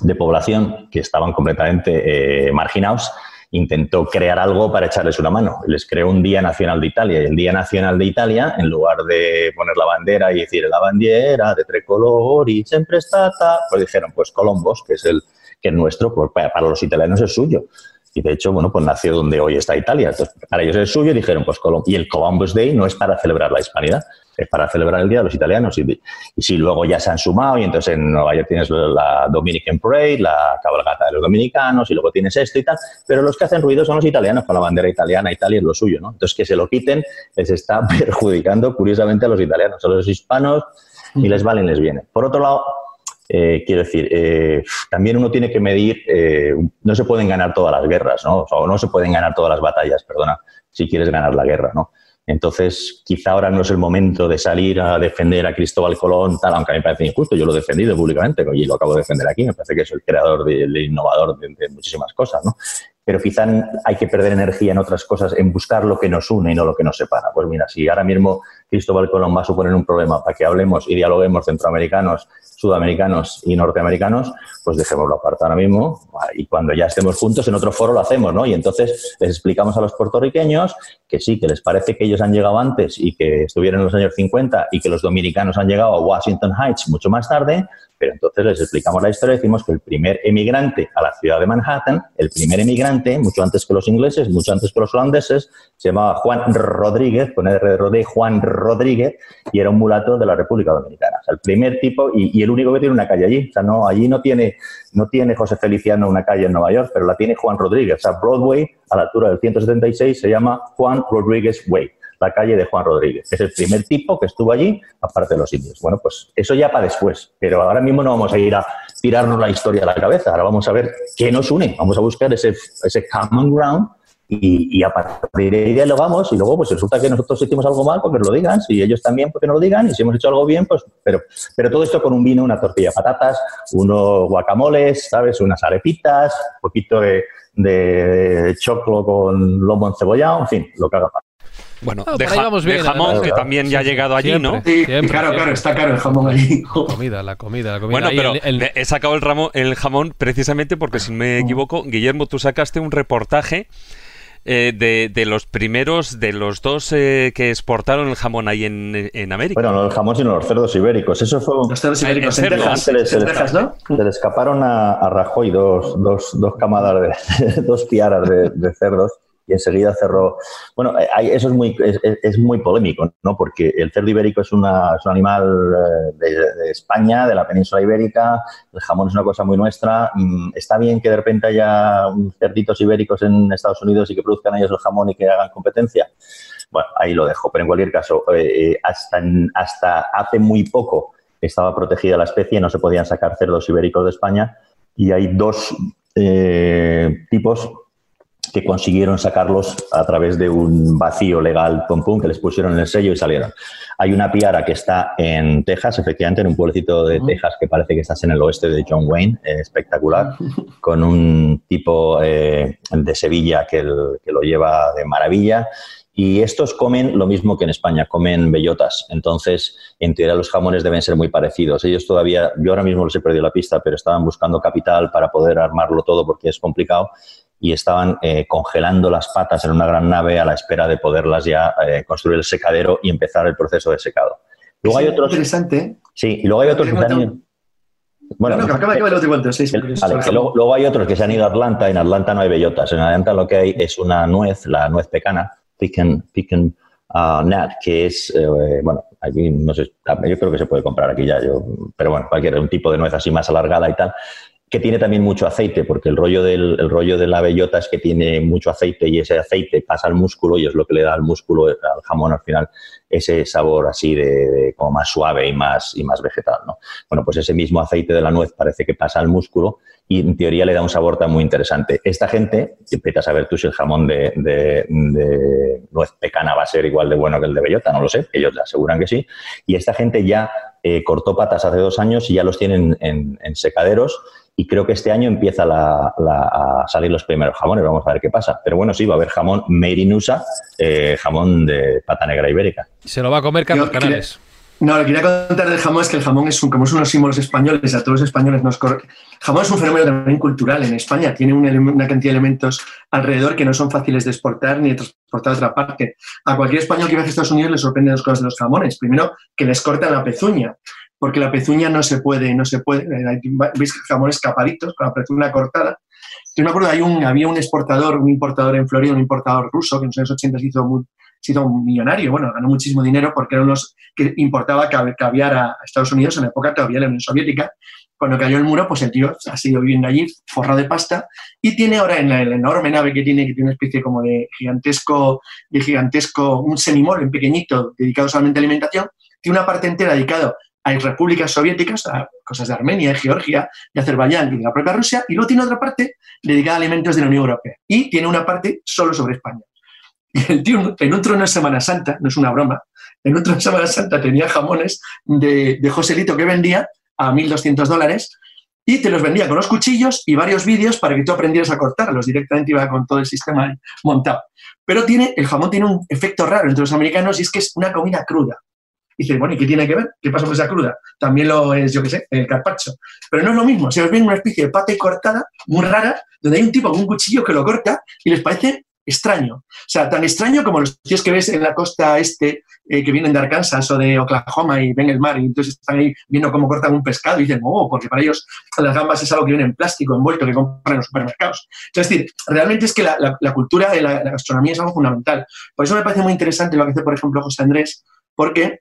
de población que estaban completamente eh, marginados, intentó crear algo para echarles una mano. Les creó un Día Nacional de Italia y el Día Nacional de Italia, en lugar de poner la bandera y decir la bandiera de tres colores, siempre stata, pues dijeron, pues Colombos, que es el que es nuestro, pues para los italianos es suyo. Y de hecho, bueno, pues nació donde hoy está Italia. Entonces, para ellos es suyo y dijeron, pues Colom Y el Columbus Day no es para celebrar la hispanidad, es para celebrar el Día de los Italianos. Y, si luego ya se han sumado, y entonces en Nueva York tienes la Dominican Parade, la cabalgata de los dominicanos, y luego tienes esto y tal. Pero los que hacen ruido son los italianos con la bandera italiana. Italia es lo suyo, ¿no? Entonces, que se lo quiten les está perjudicando curiosamente a los italianos, a los hispanos, y les vale y les viene. Por otro lado, eh, quiero decir, eh, también uno tiene que medir, eh, no se pueden ganar todas las guerras, ¿no? O no se pueden ganar todas las batallas, perdona, si quieres ganar la guerra, ¿no? Entonces, quizá ahora no es el momento de salir a defender a Cristóbal Colón, tal, aunque a mí me parece injusto, yo lo he defendido públicamente y lo acabo de defender aquí, me parece que es el creador, de- el innovador de, de muchísimas cosas, ¿no? Pero quizá hay que perder energía en otras cosas, en buscar lo que nos une y no lo que nos separa. Pues mira, si ahora mismo Cristóbal Colón va a suponer un problema para que hablemos y dialoguemos centroamericanos, sudamericanos y norteamericanos, pues dejémoslo aparte ahora mismo y cuando ya estemos juntos en otro foro lo hacemos, ¿no? Y entonces les explicamos a los puertorriqueños que sí, que les parece que ellos han llegado antes y que estuvieron en los años 50 y que los dominicanos han llegado a Washington Heights mucho más tarde, pero entonces les explicamos la historia y decimos que el primer emigrante a la ciudad de Manhattan, el primer emigrante, mucho antes que los ingleses, mucho antes que los holandeses, se llamaba Juan Rodríguez, con R de Juan Rodríguez, y era un mulato de la República Dominicana. O sea, el primer tipo y, y el único que tiene una calle allí. O sea, no, allí no tiene, no tiene José Feliciano una calle en Nueva York, pero la tiene Juan Rodríguez. O sea, Broadway, a la altura del 176, se llama Juan Rodríguez Way la calle de Juan Rodríguez. Es el primer tipo que estuvo allí, aparte de los indios. Bueno, pues eso ya para después, pero ahora mismo no vamos a ir a tirarnos la historia a la cabeza, ahora vamos a ver qué nos une, vamos a buscar ese, ese common ground y, a partir de ahí dialogamos y luego pues resulta que nosotros hicimos algo mal, pues que nos lo digan, si ellos también, pues que nos lo digan y si hemos hecho algo bien, pues, pero, pero todo esto con un vino, una tortilla de patatas, unos guacamoles, ¿sabes? Unas arepitas, un poquito de, de choclo con lomo encebollado, en fin, lo que haga falta. Bueno, Ah, de, por ahí ja- vamos de bien, jamón, que también ya ha llegado allí, ¿no? Sí, siempre, claro, siempre. claro, está caro el jamón allí. La comida, la comida, la comida. Bueno, Ahí pero el- el- le- he sacado el, ramo, el jamón precisamente porque, si no me equivoco, Guillermo, tú sacaste un reportaje eh, de, de los primeros, de los dos eh, que exportaron el jamón ahí en, en América. Bueno, no el jamón, sino los cerdos ibéricos. Eso fue un... Los cerdos ibéricos En. Texas. Se les, se En les- Texas, ¿no? se le escaparon a, a Rajoy dos, dos, dos camadas, de, dos piaras de, de cerdos y enseguida cerró. Bueno, eh, eso es muy, es, muy polémico, ¿no? Porque el cerdo ibérico es, un animal eh, de, España, de la península ibérica, el jamón es una cosa muy nuestra. Mm, Está bien que de repente haya cerditos ibéricos en Estados Unidos y que produzcan ellos el jamón y que hagan competencia. Bueno, ahí lo dejo, pero en cualquier caso, eh, hasta, hasta hace muy poco estaba protegida la especie, no se podían sacar cerdos ibéricos de España y hay dos tipos que consiguieron sacarlos a través de un vacío legal pum, pum, que les pusieron en el sello y salieron. Hay una piara que está en Texas, efectivamente, en un pueblecito de Texas que parece que estás en el oeste de John Wayne, eh, espectacular, con un tipo eh, de Sevilla que, el- que lo lleva de maravilla. Y estos comen lo mismo que en España, comen bellotas. Entonces, en teoría los jamones deben ser muy parecidos. Ellos todavía, yo ahora mismo les he perdido la pista, pero estaban buscando capital para poder armarlo todo porque es complicado y estaban eh, congelando las patas en una gran nave a la espera de poderlas ya eh, construir el secadero y empezar el proceso de secado. Luego hay otros, Interesante. sí, luego hay otros que se han ido. Bueno, no, que acaba, acaba el otro cuento. Sí, sí, el- sí, vale, sí. que luego, luego hay otros que se han ido a Atlanta. En Atlanta no hay bellotas. En Atlanta lo que hay es una nuez, la nuez pecana, pecan, pecan a Nat, que es, eh, bueno, aquí no sé, yo creo que se puede comprar aquí ya, yo, pero bueno, cualquier un tipo de nuez así más alargada y tal, que tiene también mucho aceite, porque el rollo, del, el rollo de la bellota es que tiene mucho aceite y ese aceite pasa al músculo y es lo que le da al músculo, al jamón al final, ese sabor así de, como más suave y más, y más vegetal. ¿no? Bueno, pues ese mismo aceite de la nuez parece que pasa al músculo y en teoría le da un sabor tan muy interesante. Esta gente, empieza a saber tú si el jamón de, de, nuez pecana va a ser igual de bueno que el de bellota, no lo sé, ellos aseguran que sí, y esta gente ya eh, cortó patas hace dos años y ya los tienen en, en secaderos y creo que este año empieza a salir los primeros jamones, vamos a ver qué pasa. Pero bueno, sí, va a haber jamón made in USA, eh, jamón de pata negra ibérica. Se lo va a comer Carlos Canales. no, lo que quería contar del jamón es que el jamón es un, como es unos símbolos españoles, a todos los españoles nos corre. Jamón es un fenómeno también cultural en España, tiene una cantidad de elementos alrededor que no son fáciles de exportar ni de transportar a otra parte. A cualquier español que viaje a Estados Unidos le sorprenden dos cosas de los jamones. Primero, que les cortan la pezuña porque la pezuña no se puede, no se puede, eh, veis jamones capaditos con la pezuña cortada. Yo me acuerdo, hay un, había un exportador, un importador en Florida, un importador ruso, que en los años 80 se hizo, se hizo un millonario, bueno, ganó muchísimo dinero porque eran los que importaba caviar a Estados Unidos en la época todavía la Unión Soviética. Cuando cayó el muro, pues el tío ha sido viviendo allí, forrado de pasta, y tiene ahora en la, enorme nave que tiene, que tiene una especie como de gigantesco, de gigantesco, un semimol pequeñito, dedicado solamente a alimentación, tiene una parte entera dedicada hay repúblicas soviéticas, cosas de Armenia, de Georgia, de Azerbaiyán y de la propia Rusia, y luego tiene otra parte dedicada a alimentos de la Unión Europea. Y tiene una parte solo sobre España. Y el tío, en un trono de Semana Santa, no es una broma, en un trono de Semana Santa tenía jamones de, de Joselito que vendía a 1.200 dólares y te los vendía con los cuchillos y varios vídeos para que tú aprendieras a cortarlos. Directamente iba con todo el sistema montado. Pero tiene, el jamón tiene un efecto raro entre los americanos y es que es una comida cruda. Y dice, bueno, ¿y qué tiene que ver? ¿Qué pasa con esa cruda? También lo es, yo qué sé, el carpacho. Pero no es lo mismo. Se os ve una especie de pate cortada, muy rara, donde hay un tipo con un cuchillo que lo corta y les parece extraño. O sea, tan extraño como los tíos que ves en la costa este, eh, que vienen de Arkansas o de Oklahoma y ven el mar y entonces están ahí viendo cómo cortan un pescado y dicen, oh, porque para ellos las gambas es algo que viene en plástico, envuelto, que compran en los supermercados. Es decir, realmente es que la, cultura de la, gastronomía es algo fundamental. Por eso me parece muy interesante lo que hace, por ejemplo, José Andrés, porque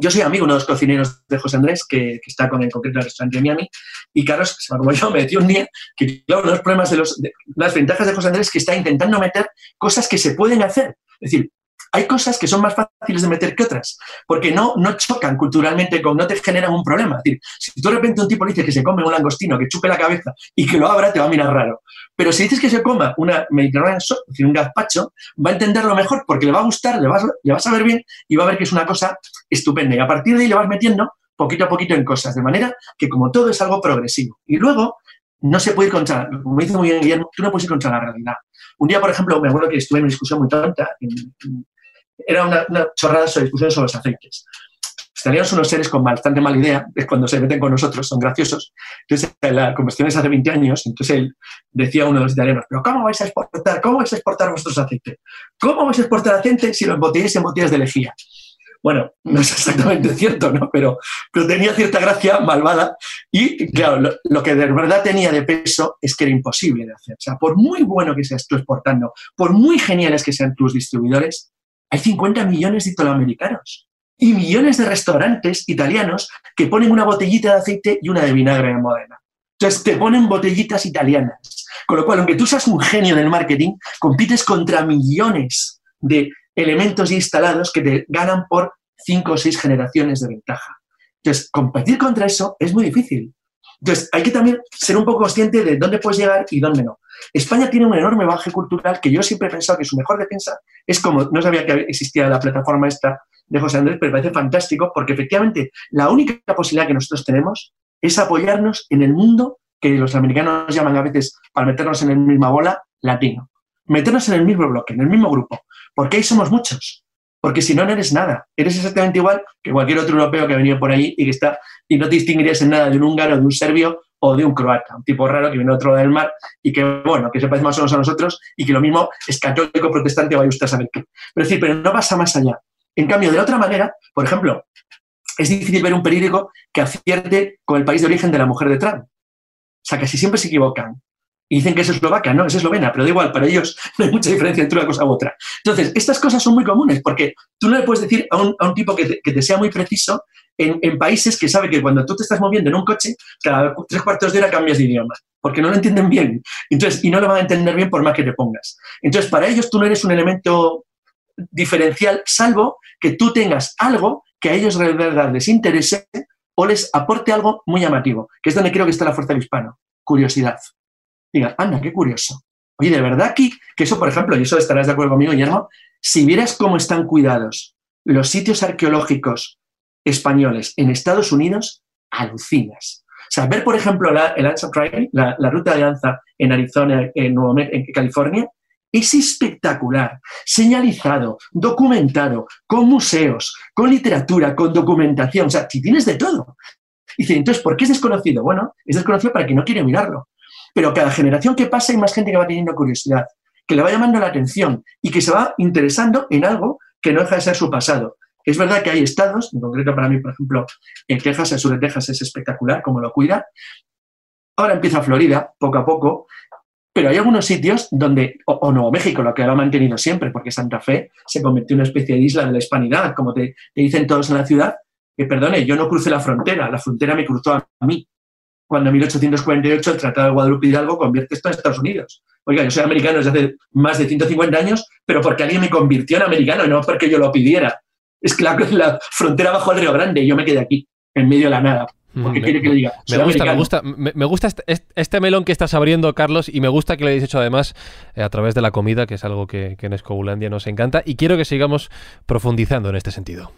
yo soy amigo de uno de los cocineros de José Andrés, que, está con el concreto del restaurante de Miami, y Carlos, como yo, me decía un día que, claro, los problemas de los, las ventajas de José Andrés es que está intentando meter cosas que se pueden hacer. Es decir, hay cosas que son más fáciles de meter que otras, porque no, no chocan culturalmente, con, no te generan un problema. Es decir, si tú de repente un tipo dice que se come un langostino, que chupe la cabeza y que lo abra, te va a mirar raro. Pero si dices que se coma una mediterránea, un gazpacho, va a entenderlo mejor porque le va a gustar, le le va a saber bien y va a ver que es una cosa estupenda. Y a partir de ahí le vas metiendo poquito a poquito en cosas, de manera que como todo es algo progresivo. Y luego no se puede ir contra, como dice muy bien Guillermo, tú no puedes ir contra la realidad. Un día, por ejemplo, me acuerdo que estuve en una discusión muy tonta era una, chorrada sobre discusión sobre los aceites. Estaríamos unos seres con bastante mala idea, es cuando se meten con nosotros, son graciosos. Entonces, la conversión es hace 20 años, entonces él decía a uno de los italianos, pero ¿cómo vais a exportar? ¿Cómo vais a exportar vuestros aceites? ¿Cómo vais a exportar aceite si los embotelláis en botellas de lejía? Bueno, no es exactamente cierto, ¿no? Pero, pero tenía cierta gracia malvada y, claro, lo, lo, que de verdad tenía de peso es que era imposible de hacer. O sea, por muy bueno que seas tú exportando, por muy geniales que sean tus distribuidores, hay 50 millones de italoamericanos y millones de restaurantes italianos que ponen una botellita de aceite y una de vinagre en Modena. Entonces te ponen botellitas italianas. Con lo cual, aunque tú seas un genio del marketing, compites contra millones de elementos instalados que te ganan por cinco o seis generaciones de ventaja. Entonces, competir contra eso es muy difícil. Entonces, hay que también ser un poco consciente de dónde puedes llegar y dónde no. España tiene un enorme baje cultural que yo siempre he pensado que su mejor defensa es como, no sabía que existía la plataforma esta de José Andrés, pero me parece fantástico porque efectivamente la única posibilidad que nosotros tenemos es apoyarnos en el mundo que los americanos llaman a veces, para meternos en la misma bola, latino. Meternos en el mismo bloque, en el mismo grupo, porque ahí somos muchos. Porque si no, no eres nada. Eres exactamente igual que cualquier otro europeo que ha venido por ahí y que está, y no te distinguirías en nada de un húngaro, de un serbio o de un croata, un tipo raro que viene otro lado del mar y que, bueno, que se parece más o menos a nosotros y que lo mismo es católico, protestante, vaya usted a saber qué. Pero decir, pero no pasa más allá. En cambio, de la otra manera, por ejemplo, es difícil ver un periódico que acierte con el país de origen de la mujer de Trump. O sea, casi siempre se equivocan. Y dicen que es eslovaca, no, es eslovena, pero da igual, para ellos no hay mucha diferencia entre una cosa u otra. Entonces, estas cosas son muy comunes porque tú no le puedes decir a un, a un tipo que te, que te, sea muy preciso en, en, países que sabe que cuando tú te estás moviendo en un coche, cada tres cuartos de hora cambias de idioma, porque no lo entienden bien. Entonces, y no lo van a entender bien por más que te pongas. Entonces, para ellos tú no eres un elemento diferencial, salvo que tú tengas algo que a ellos de verdad les interese o les aporte algo muy llamativo, que es donde creo que está la fuerza del hispano, curiosidad. Diga, anda, qué curioso. Oye, de verdad que, que eso, por ejemplo, y eso estarás de acuerdo conmigo, Guillermo, si vieras cómo están cuidados los sitios arqueológicos españoles en Estados Unidos, alucinas. O sea, ver, por ejemplo, la, el Anza Trail, la, ruta de danza en Arizona, en, Nuevo, en California, es espectacular, señalizado, documentado, con museos, con literatura, con documentación, o sea, si tienes de todo. Dice, entonces, ¿por qué es desconocido? Bueno, es desconocido para quien no quiere mirarlo. Pero cada generación que pasa hay más gente que va teniendo curiosidad, que le va llamando la atención y que se va interesando en algo que no deja de ser su pasado. Es verdad que hay estados, en concreto para mí, por ejemplo, en Texas, el sur de Texas es espectacular, como lo cuida. Ahora empieza Florida, poco a poco, pero hay algunos sitios donde, o, Nuevo México, lo que lo ha mantenido siempre, porque Santa Fe se convirtió en una especie de isla de la hispanidad, como te, te dicen todos en la ciudad, que perdone, yo no crucé la frontera, la frontera me cruzó a mí. Cuando en 1848 el Tratado de Guadalupe Hidalgo convierte esto en Estados Unidos. Oiga, yo soy americano desde hace más de 150 años, pero porque alguien me convirtió en americano, no porque yo lo pidiera. Es que la, la frontera bajo el Río Grande y yo me quedé aquí, en medio de la nada. Porque me, quiere que le diga. Me gusta, me gusta, me, me gusta este, este, melón que estás abriendo, Carlos, y me gusta que lo hayáis hecho además eh, a través de la comida, que es algo que, que en Escobulandia nos encanta, y quiero que sigamos profundizando en este sentido.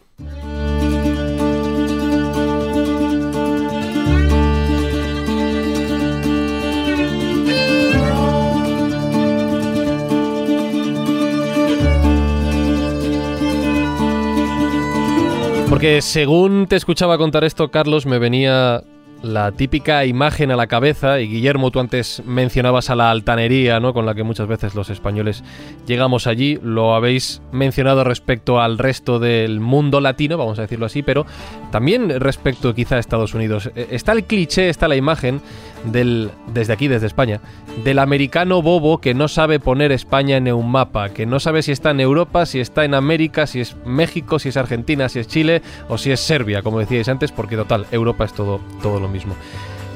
Porque según te escuchaba contar esto, Carlos, me venía la típica imagen a la cabeza, y Guillermo, tú antes mencionabas a la altanería, ¿no? Con la que muchas veces los españoles llegamos allí, lo habéis mencionado respecto al resto del mundo latino, vamos a decirlo así, pero también respecto quizá a Estados Unidos. Está el cliché, está la imagen del, desde aquí, desde España, del americano bobo que no sabe poner España en un mapa, que no sabe si está en Europa, si está en América, si es México, si es Argentina, si es Chile o si es Serbia, como decíais antes, porque total, Europa es todo, todo lo mismo.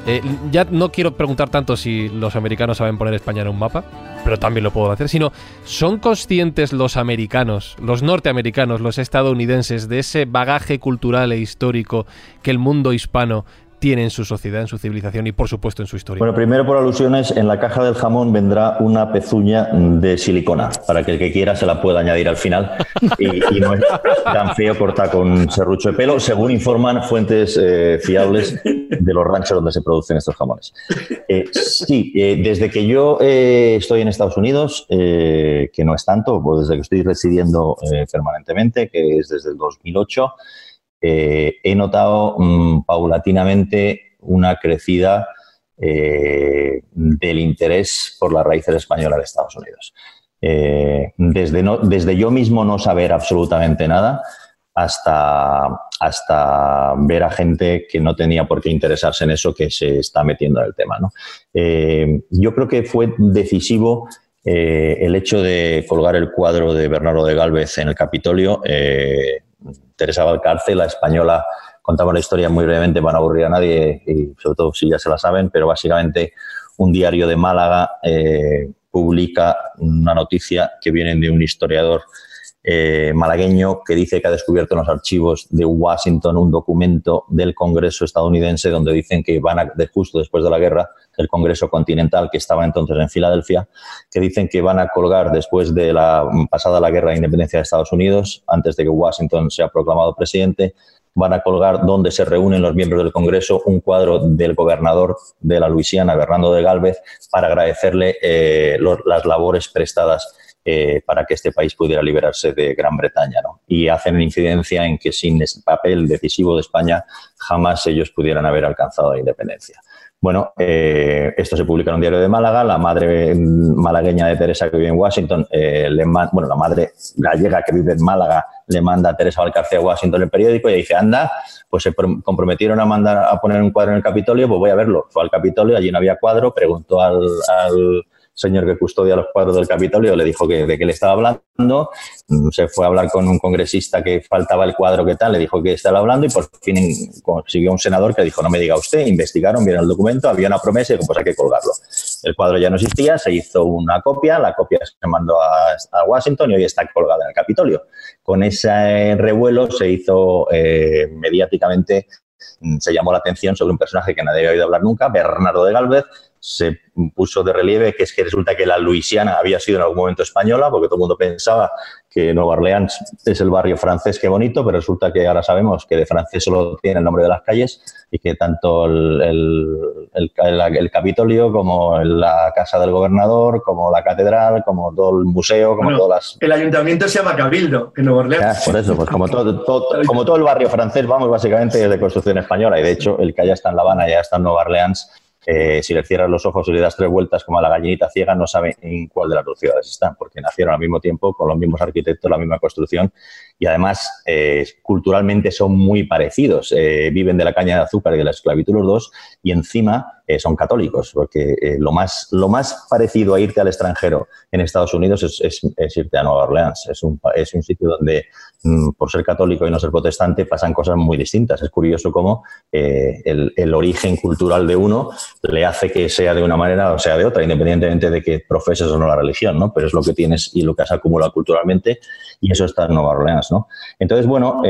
Eh, ya no quiero preguntar tanto si los americanos saben poner España en un mapa, pero también lo puedo hacer, sino ¿son conscientes los americanos, los norteamericanos, los estadounidenses de ese bagaje cultural e histórico que el mundo hispano tiene en su sociedad, en su civilización y por supuesto en su historia. Bueno, primero por alusiones, en la caja del jamón vendrá una pezuña de silicona para que el que quiera se la pueda añadir al final y, no es tan feo cortar con serrucho de pelo, según informan fuentes eh, fiables de los ranchos donde se producen estos jamones. Eh, sí, eh, desde que yo estoy en Estados Unidos, que no es tanto, pues desde que estoy residiendo permanentemente, que es desde el 2008, eh, he notado mmm, paulatinamente una crecida eh, del interés por las raíces españolas de Estados Unidos. Eh, desde, desde, yo mismo no saber absolutamente nada hasta, hasta, ver a gente que no tenía por qué interesarse en eso que se está metiendo en el tema. yo creo que fue decisivo el hecho de colgar el cuadro de Bernardo de Galvez en el Capitolio Teresa Valcarce, la española, contaba la historia muy brevemente para no aburrir a nadie, y sobre todo si ya se la saben, pero básicamente un diario de Málaga eh, publica una noticia que viene de un historiador eh, malagueño que dice que ha descubierto en los archivos de Washington un documento del Congreso estadounidense donde dicen que van a, de justo después de la guerra, el Congreso Continental, que estaba entonces en Filadelfia, que dicen que van a colgar después de la pasada la guerra de independencia de Estados Unidos, antes de que Washington sea proclamado presidente, van a colgar donde se reúnen los miembros del Congreso un cuadro del gobernador de la Luisiana, Bernardo de Galvez, para agradecerle eh, las labores prestadas eh, para que este país pudiera liberarse de Gran Bretaña. ¿no? Y hacen incidencia en que sin ese papel decisivo de España jamás ellos pudieran haber alcanzado la independencia. Bueno, eh, esto se publica en un diario de Málaga. La madre malagueña de Teresa que vive en Washington, eh, le bueno, la madre gallega que vive en Málaga le manda a Teresa Valcarce a Washington el periódico y dice, anda, pues se comprometieron a mandar a poner un cuadro en el Capitolio, pues voy a verlo. Fue al Capitolio, allí no había cuadro, preguntó al señor que custodia los cuadros del Capitolio le dijo que de qué le estaba hablando, mm, se fue a hablar con un congresista que faltaba el cuadro que tal, le dijo que estaba hablando y por fin consiguió un senador que dijo, no me diga usted, investigaron, vieron el documento, había una promesa y dijo, pues hay que colgarlo. El cuadro ya no existía, se hizo una copia, la copia se mandó a, Washington y hoy está colgada en el Capitolio. Con ese revuelo se hizo eh, mediáticamente mm, se llamó la atención sobre un personaje que nadie había oído hablar nunca, Bernardo de Galvez, se puso de relieve que es que resulta que la Luisiana había sido en algún momento española, porque todo el mundo pensaba que Nueva Orleans es el barrio francés, qué bonito, pero resulta que ahora sabemos que de francés solo tiene el nombre de las calles y que tanto el, el, Capitolio como la Casa del Gobernador, como la Catedral, como todo el museo, como todas las... El ayuntamiento se llama Cabildo, en Nueva Orleans. por eso, pues como todo, como todo el barrio francés, vamos, básicamente es de construcción española y de hecho el que ya está en La Habana, ya está en Nueva Orleans, eh, si le cierras los ojos y le das tres vueltas como a la gallinita ciega, no sabe en cuál de las dos ciudades están, porque nacieron al mismo tiempo, con los mismos arquitectos, la misma construcción, y además eh, culturalmente son muy parecidos. Eh, viven de la caña de azúcar y de la esclavitud los dos, y encima eh, son católicos, porque eh, lo, más, lo más parecido a irte al extranjero en Estados Unidos es, irte a Nueva Orleans. Es un, es un sitio donde, mm, por ser católico y no ser protestante, pasan cosas muy distintas. Es curioso cómo eh, el, origen cultural de uno le hace que sea de una manera o sea de otra, independientemente de que profeses o no la religión, ¿no? Pero es lo que tienes y lo que has acumulado culturalmente y eso está en Nueva Orleans, ¿no? Entonces, bueno,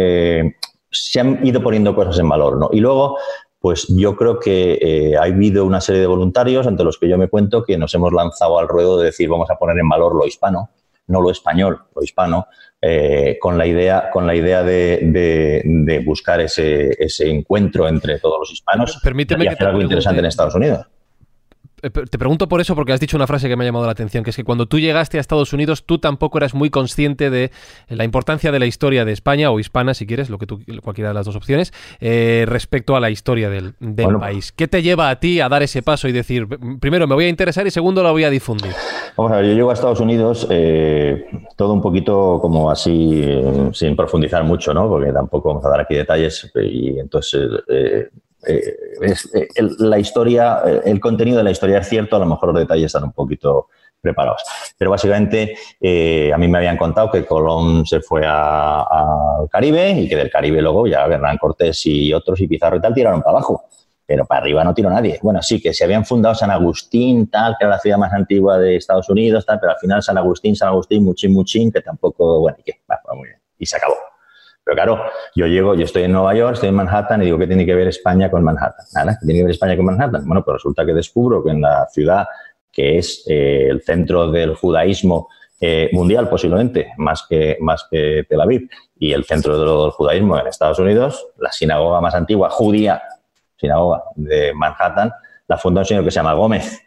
se han ido poniendo cosas en valor, ¿no? Y luego, pues yo creo que eh, ha habido una serie de voluntarios, entre los que yo me cuento, que nos hemos lanzado al ruedo de decir vamos a poner en valor lo hispano, no lo español, lo hispano, eh, con la idea, con la idea de, buscar ese, encuentro entre todos los hispanos Permíteme y hacer algo interesante en Estados Unidos. Eh, te pregunto por eso, porque has dicho una frase que me ha llamado la atención, que es que cuando tú llegaste a Estados Unidos, tú tampoco eras muy consciente de la importancia de la historia de España, o hispana, si quieres, lo que tú, cualquiera de las dos opciones, eh, respecto a la historia del, país. ¿Qué te lleva a ti a dar ese paso y decir, primero me voy a interesar y segundo la voy a difundir? Vamos a ver, yo llego a Estados Unidos eh, todo un poquito como así, sin profundizar mucho, ¿no? Porque tampoco vamos a dar aquí detalles y entonces eh, eh, la historia, eh, el contenido de la historia es cierto, a lo mejor los detalles están un poquito preparados. Pero básicamente a mí me habían contado que Colón se fue al Caribe y que del Caribe luego ya Hernán Cortés y otros y Pizarro y tal tiraron para abajo. Pero para arriba no tiró nadie. Bueno, sí, que se habían fundado San Agustín, tal, que era la ciudad más antigua de Estados Unidos, tal, pero al final San Agustín, San Agustín, muchín, muchín, que tampoco, bueno, y qué, muy bien. Y se acabó. Pero claro, yo llego, yo estoy en Nueva York, estoy en Manhattan y digo, ¿qué tiene que ver España con Manhattan? Nada, ¿qué tiene que ver España con Manhattan? Bueno, pues resulta que descubro que en la ciudad que es eh, el centro del judaísmo eh, mundial posiblemente, más que, más que Tel Aviv, y el centro del judaísmo en Estados Unidos, la sinagoga más antigua judía, sinagoga de Manhattan, la fundó un señor que se llama Gómez.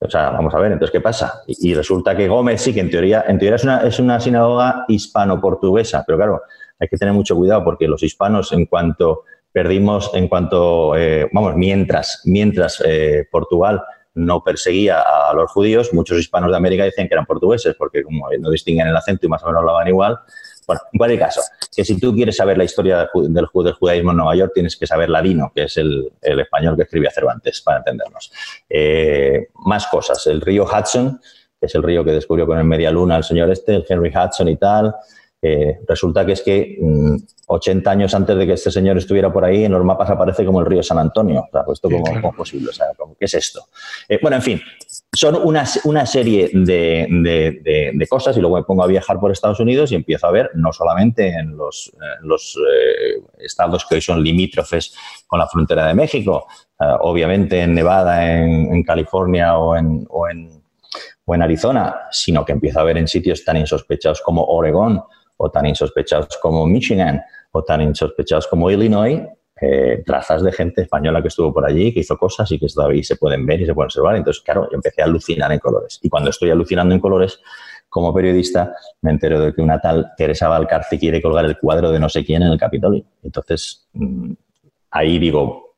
O sea, vamos a ver, entonces, ¿qué pasa? Y, resulta que Gómez sí que en teoría, en teoría es una, es una sinagoga hispano-portuguesa, pero claro, hay que tener mucho cuidado porque los hispanos, en cuanto perdimos, en cuanto, eh, vamos, mientras, mientras eh, Portugal no perseguía a los judíos, muchos hispanos de América decían que eran portugueses porque como no distinguen el acento y más o menos hablaban igual. Bueno, en cualquier caso, que si tú quieres saber la historia del, del, judaísmo en Nueva York, tienes que saber ladino, que es el, español que escribía Cervantes, para entendernos. Eh, más cosas. El río Hudson, que es el río que descubrió con el Media Luna el señor este, el Henry Hudson y tal. Eh, resulta que es que 80 mm, años antes de que este señor estuviera por ahí, en los mapas aparece como el río San Antonio. O sea, pues ¿esto cómo, es posible? O sea, ¿qué es esto? Eh, bueno, en fin, son una, una serie de, de, cosas y luego me pongo a viajar por Estados Unidos y empiezo a ver, no solamente en los, los eh, estados que hoy son limítrofes con la frontera de México, obviamente en Nevada, en, en California o en, o en, o en Arizona, sino que empiezo a ver en sitios tan insospechados como Oregón, o tan insospechados como Michigan o tan insospechados como Illinois, eh, trazas de gente española que estuvo por allí, que hizo cosas y que todavía se pueden ver y se pueden observar. Entonces, claro, yo empecé a alucinar en colores. Y cuando estoy alucinando en colores, como periodista, me entero de que una tal Teresa Valcarce quiere colgar el cuadro de no sé quién en el Capitolio. Entonces, mm, ahí digo,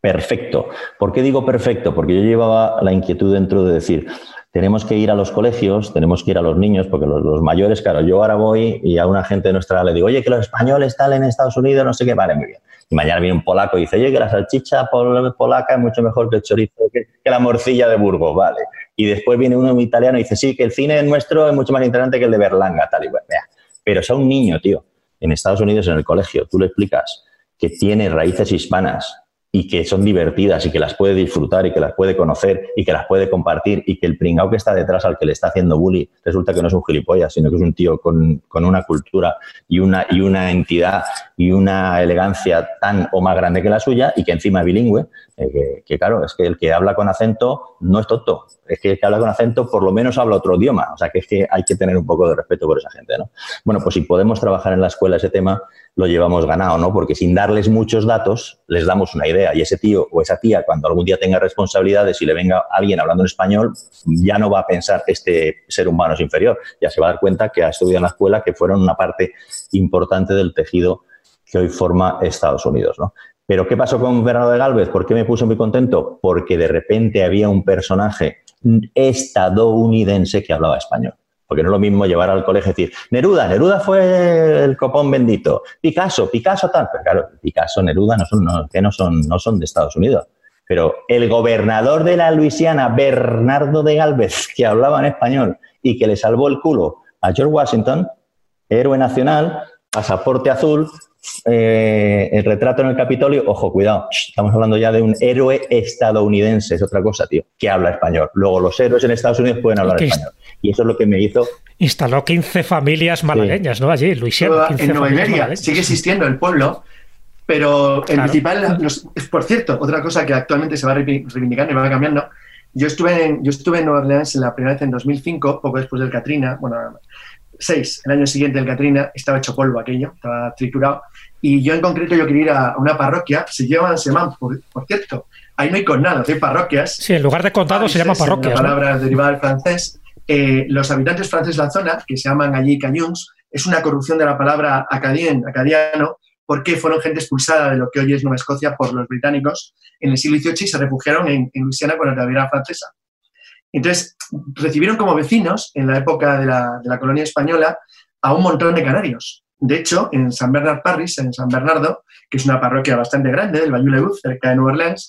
perfecto. ¿Por qué digo perfecto? Porque yo llevaba la inquietud dentro de decir, tenemos que ir a los colegios, tenemos que ir a los niños, porque los, mayores, claro, yo ahora voy y a una gente nuestra le digo, oye, que los españoles están en Estados Unidos, no sé qué, vale, muy bien. Y mañana viene un polaco y dice, oye, que la salchicha polaca es mucho mejor que el chorizo, que, la morcilla de Burgos, vale. Y después viene uno italiano y dice, sí, que el cine nuestro es mucho más interesante que el de Berlanga, tal y cual. Pero es a un niño, tío, en Estados Unidos, en el colegio, tú le explicas que tiene raíces hispanas, y que son divertidas y que las puede disfrutar y que las puede conocer y que las puede compartir y que el pringao que está detrás al que le está haciendo bully resulta que no es un gilipollas, sino que es un tío con, una cultura y una, y una entidad y una elegancia tan o más grande que la suya y que encima es bilingüe, eh, que, claro, es que el que habla con acento no es tonto, es que el que habla con acento por lo menos habla otro idioma, o sea que es que hay que tener un poco de respeto por esa gente, ¿no? Bueno, pues si podemos trabajar en la escuela ese tema, lo llevamos ganado, ¿no? Porque sin darles muchos datos, les damos una idea. Y ese tío o esa tía, cuando algún día tenga responsabilidades y le venga alguien hablando en español, ya no va a pensar este ser humano es inferior. Ya se va a dar cuenta que ha estudiado en la escuela, que fueron una parte importante del tejido que hoy forma Estados Unidos, ¿no? Pero ¿qué pasó con Bernardo de Galvez? ¿Por qué me puso muy contento? Porque de repente había un personaje estadounidense que hablaba español. Porque no es lo mismo llevar al colegio y decir, Neruda, Neruda fue el copón bendito, Picasso, Picasso tal. Pero claro, Picasso, Neruda no son, que no son, no son de Estados Unidos. Pero el gobernador de la Luisiana, Bernardo de Galvez, que hablaba en español y que le salvó el culo a George Washington, héroe nacional, pasaporte azul, eh, el retrato en el Capitolio, ojo, cuidado, estamos hablando ya de un héroe estadounidense, es otra cosa, tío, que habla español. Luego los héroes en Estados Unidos pueden hablar español. Y eso es lo que me hizo... Instaló 15 familias malagueñas, ¿no? Allí, Luisiana. En Nueva Iberia sigue existiendo el pueblo, pero el principal, por cierto, otra cosa que actualmente se va reivindicando y va cambiando, yo estuve, en, yo estuve en Nueva Orleans la primera vez en 2005, poco después del Katrina, bueno, 6, el año siguiente del Katrina, estaba hecho polvo aquello, estaba triturado. Y yo en concreto yo quería ir a una parroquia, se llama Semán, por, por cierto, ahí no hay condados, hay parroquias. Sí, en lugar de condado se llama parroquias. La palabra derivada del francés. Eh, los habitantes franceses de la zona, que se llaman allí canyons, es una corrupción de la palabra acadien, acadiano, porque fueron gente expulsada de lo que hoy es Nueva Escocia por los británicos en el siglo XVIII y se refugiaron en, en Luisiana cuando todavía era francesa. Entonces, recibieron como vecinos, en la época de la, colonia española, a un montón de canarios. De hecho, en San Bernard Parish, en San Bernardo, que es una parroquia bastante grande del Bayou cerca de Nueva Orleans,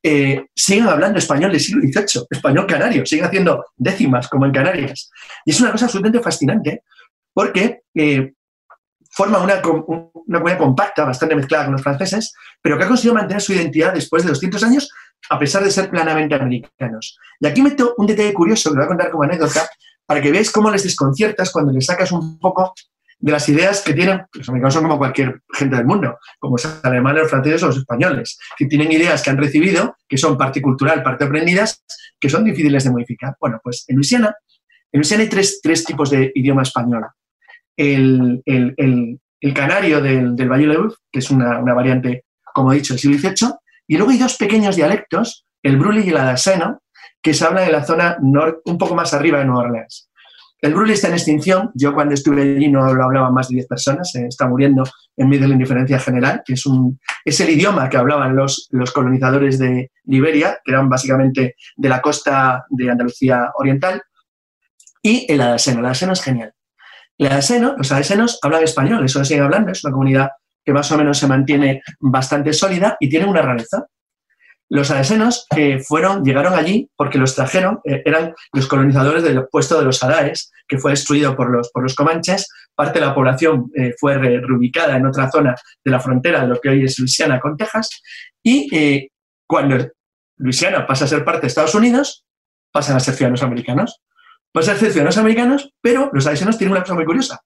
eh, siguen hablando español del siglo XVIII, español canario, siguen haciendo décimas como en Canarias. Y es una cosa absolutamente fascinante porque eh, forma una, una comunidad compacta, bastante mezclada con los franceses, pero que ha conseguido mantener su identidad después de 200 años a pesar de ser planamente americanos. Y aquí meto un detalle curioso que voy a contar como anécdota para que veáis cómo les desconciertas cuando les sacas un poco de las ideas que tienen, los americanos son como cualquier gente del mundo, como los alemanes, los franceses o los españoles, que tienen ideas que han recibido, que son parte cultural, parte aprendidas, que son difíciles de modificar. Bueno, pues en Luisiana, en Luisiana hay tres, tipos de idioma español. El, canario del, del Valle que es una, una variante, como he dicho, del siglo y luego hay dos pequeños dialectos, el Bruli y el Adaseno, que se hablan en la zona norte, un poco más arriba de Nueva Orleans. El Bruli está en extinción. Yo cuando estuve allí no lo hablaban más de 10 personas. está muriendo en medio de la indiferencia general, que es el idioma que hablaban los, los colonizadores de Liberia, que eran básicamente de la costa de Andalucía Oriental. Y el Adaseno. El Adaseno es genial. El Adaseno, los Adasenos hablan español, eso lo siguen hablando, es una comunidad que más o menos se mantiene bastante sólida y tiene una rareza. Los adesenos que fueron, llegaron allí porque los trajeron, eh, eran los colonizadores del puesto de los Adaes, que fue destruido por los, por los comanches. Parte de la población eh, fue reubicada en otra zona de la frontera lo que hoy es Luisiana con Texas. Y eh, cuando Luisiana pasa a ser parte de Estados Unidos, pasan a ser ciudadanos americanos. Pasan a ser ciudadanos americanos, pero los adesenos tienen una cosa muy curiosa.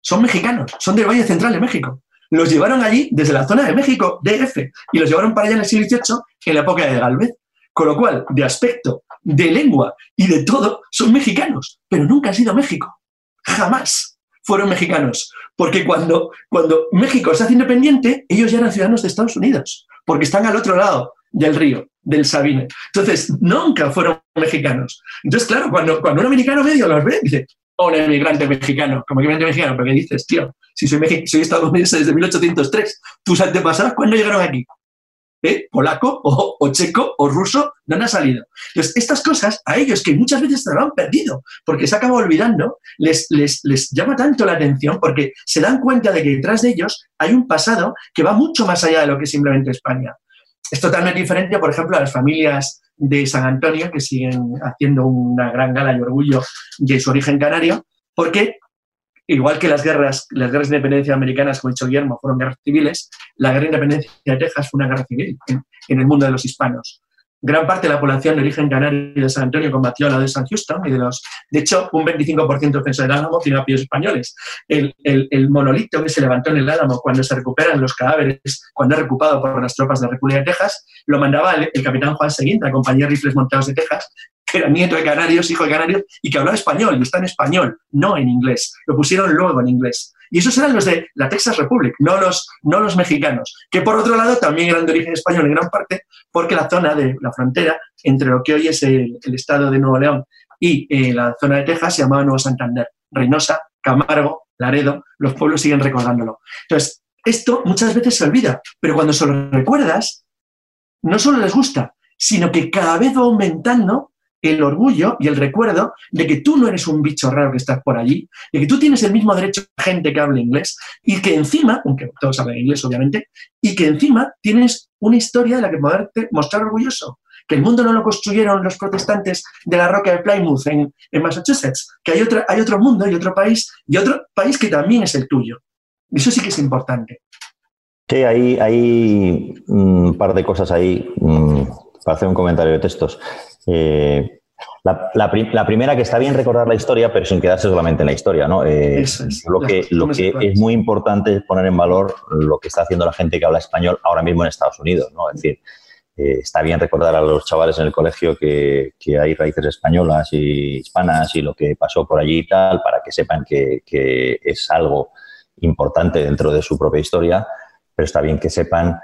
Son mexicanos, son del Valle Central de México los llevaron allí desde la zona de México, DF, y los llevaron para allá en el siglo XVIII, en la época de Galvez. Con lo cual, de aspecto, de lengua y de todo, son mexicanos, pero nunca han sido México. Jamás fueron mexicanos. Porque cuando, cuando México se hace independiente, ellos ya eran ciudadanos de Estados Unidos, porque están al otro lado del río, del Sabine. Entonces, nunca fueron mexicanos. Entonces, claro, cuando, cuando un americano medio los ve, dice, o un emigrante mexicano, como emigrante mexicano, porque dices, tío, si soy, soy estadounidense desde 1803, tus antepasados, ¿cuándo llegaron aquí? ¿eh? polaco o, checo o ruso, no ha salido. Entonces, estas cosas a ellos que muchas veces se lo han perdido porque se acaba olvidando, les, les, les llama tanto la atención porque se dan cuenta de que detrás de ellos hay un pasado que va mucho más allá de lo que es simplemente España. Es totalmente diferente, por ejemplo, a las familias de San Antonio que siguen haciendo una gran gala y orgullo de su origen canario, porque igual que las guerras, las guerras de independencia americanas, como ha dicho Guillermo, fueron guerras civiles, la guerra de independencia de Texas fue una guerra civil en, el mundo de los hispanos. Gran parte de la población de origen canario de San Antonio combatió a la de San Houston y de los, de hecho, un 25% de defensa del Álamo tiene apellidos españoles. El, monolito que se levantó en el Álamo cuando se recuperan los cadáveres, cuando es recupado por las tropas de República de Texas, lo mandaba el, el capitán Juan Seguín, la compañía de rifles montados de Texas, que era nieto de canarios, hijo de canarios, y que hablaba español, y está en español, no en inglés. Lo pusieron luego en inglés. Y esos eran los de la Texas Republic, no los, no los mexicanos, que por otro lado también eran de origen español en gran parte, porque la zona de la frontera entre lo que hoy es el, estado de Nuevo León y eh, la zona de Texas se llamaba Nuevo Santander. Reynosa, Camargo, Laredo, los pueblos siguen recordándolo. Entonces, esto muchas veces se olvida, pero cuando se lo recuerdas, no solo les gusta, sino que cada vez va aumentando el orgullo y el recuerdo de que tú no eres un bicho raro que estás por allí, de que tú tienes el mismo derecho a gente que hable inglés y que encima, aunque todos hablan inglés obviamente, y que encima tienes una historia de la que poderte mostrar orgulloso. Que el mundo no lo construyeron los protestantes de la roca de Plymouth en, en Massachusetts, que hay, otra, hay otro mundo y otro país y otro país que también es el tuyo. Eso sí que es importante. Sí, hay, hay un par de cosas ahí mm, para hacer un comentario de textos. Eh, la, la, la, primera que está bien recordar la historia, pero sin quedarse solamente en la historia, ¿no? Eh, es, lo que, lo que es muy importante es poner en valor lo que está haciendo la gente que habla español ahora mismo en Estados Unidos, ¿no? Es decir, eh, está bien recordar a los chavales en el colegio que, que, hay raíces españolas y hispanas y lo que pasó por allí y tal, para que sepan que, que es algo importante dentro de su propia historia, pero está bien que sepan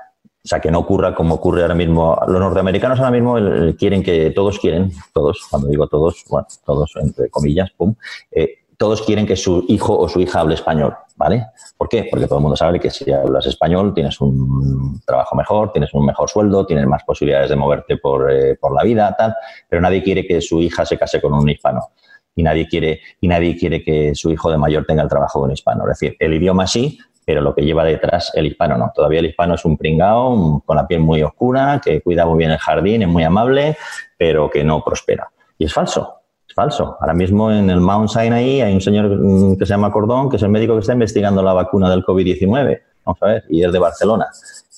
o sea, que no ocurra como ocurre ahora mismo. Los norteamericanos ahora mismo quieren que todos quieren, todos, cuando digo todos, bueno, todos entre comillas, pum, eh, todos quieren que su hijo o su hija hable español, ¿vale? ¿Por qué? Porque todo el mundo sabe que si hablas español tienes un trabajo mejor, tienes un mejor sueldo, tienes más posibilidades de moverte por, eh, por la vida, tal, pero nadie quiere que su hija se case con un hispano y nadie quiere y nadie quiere que su hijo de mayor tenga el trabajo de un hispano. Es decir, el idioma sí, pero lo que lleva detrás el hispano no. Todavía el hispano es un pringao con la piel muy oscura, que cuida muy bien el jardín, es muy amable, pero que no prospera. Y es falso, es falso. Ahora mismo en el Mount Sinai hay un señor que se llama Cordón, que es el médico que está investigando la vacuna del COVID-19. Vamos a ver, y es de Barcelona.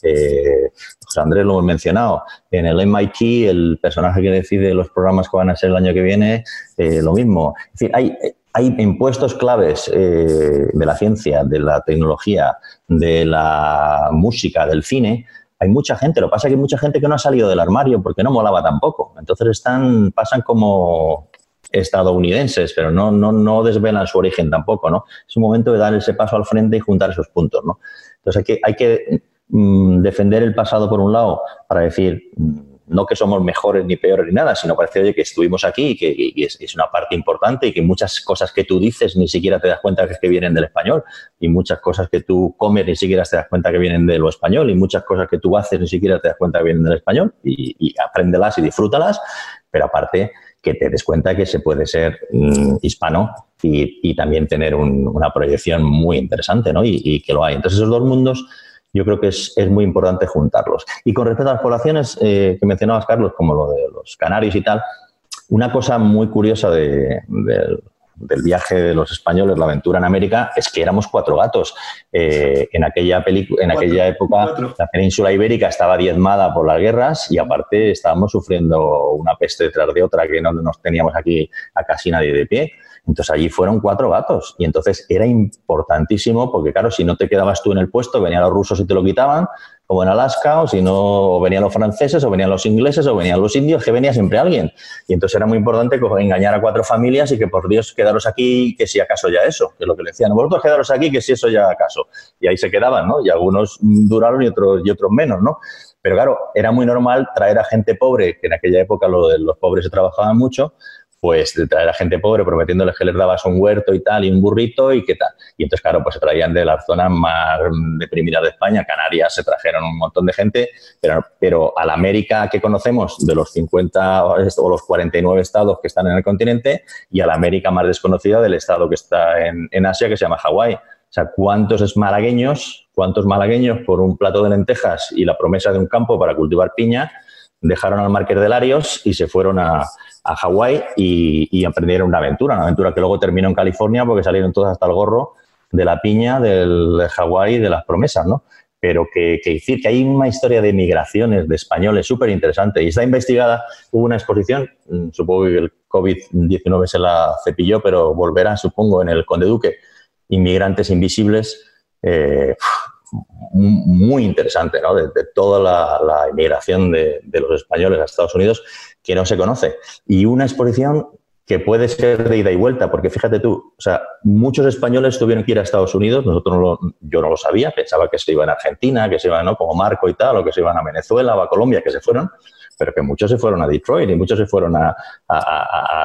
Eh, José Andrés lo hemos mencionado. En el MIT, el personaje que decide los programas que van a ser el año que viene, eh, lo mismo. Es decir, hay hay impuestos claves eh, de la ciencia, de la tecnología, de la música, del cine. Hay mucha gente, lo que pasa es que hay mucha gente que no ha salido del armario porque no molaba tampoco. Entonces están, pasan como estadounidenses, pero no, no, no desvelan su origen tampoco, ¿no? Es un momento de dar ese paso al frente y juntar esos puntos, ¿no? Entonces hay que, hay que mm, defender el pasado por un lado para decir, no que somos mejores ni peores ni nada, sino parece oye, que estuvimos aquí y que es, una parte importante y que muchas cosas que tú dices ni siquiera te das cuenta que, que vienen del español y muchas cosas que tú comes ni siquiera te das cuenta que vienen de lo español y muchas cosas que tú haces ni siquiera te das cuenta que vienen del español y, y apréndelas y disfrútalas, pero aparte que te des cuenta que se puede ser mm, hispano y, también tener un, una proyección muy interesante, ¿no? Y, y que lo hay. Entonces esos dos mundos yo creo que es, es, muy importante juntarlos. Y con respecto a las poblaciones eh, que mencionabas, Carlos, como lo de los canarios y tal, una cosa muy curiosa de, de, del viaje de los españoles, la aventura en América, es que éramos cuatro gatos. Eh, en aquella, en aquella época cuatro. la península ibérica estaba diezmada por las guerras y aparte estábamos sufriendo una peste detrás de otra que no nos teníamos aquí a casi nadie de pie. Entonces allí fueron cuatro gatos y entonces era importantísimo porque claro, si no te quedabas tú en el puesto, venían los rusos y te lo quitaban, como en Alaska, o si no, venían los franceses, o venían los ingleses, o venían los indios, que venía siempre alguien. Y entonces era muy importante engañar a cuatro familias y que por Dios quedaros aquí, que si acaso ya eso, que es lo que le decían, vosotros quedaros aquí, que si eso ya acaso. Y ahí se quedaban, ¿no? Y algunos duraron y otros, y otros menos, ¿no? Pero claro, era muy normal traer a gente pobre, que en aquella época los pobres se trabajaban mucho, pues de traer a gente pobre prometiéndoles que les dabas un huerto y tal, y un burrito y qué tal. Y entonces, claro, pues se traían de las zonas más deprimidas de España, Canarias, se trajeron un montón de gente, pero, pero a la América que conocemos, de los 50 o los 49 estados que están en el continente, y a la América más desconocida del estado que está en, Asia, que se llama Hawái. O sea, ¿cuántos malagueños, cuántos malagueños por un plato de lentejas y la promesa de un campo para cultivar piña dejaron al Marqués de Larios y se fueron a, a Hawái y, emprendieron una aventura, una aventura que luego terminó en California porque salieron todos hasta el gorro de la piña, del de Hawái y de las promesas, ¿no? Pero que, decir que hay una historia de migraciones de españoles súper interesante y está investigada. Hubo una exposición, mm, supongo que el COVID-19 se la cepilló, pero volverá, supongo, en el Conde Duque, Inmigrantes Invisibles. Eh, muy interesante, ¿no? De, toda la, inmigración de, de, los españoles a Estados Unidos que no se conoce. Y una exposición que puede ser de ida y vuelta, porque fíjate tú, o sea, muchos españoles tuvieron que ir a Estados Unidos, nosotros yo no lo sabía, pensaba que se iban a Argentina, que se iban, ¿no? Como Marco y tal, o que se iban a Venezuela o a Colombia, que se fueron, pero que muchos se fueron a Detroit y muchos se fueron a,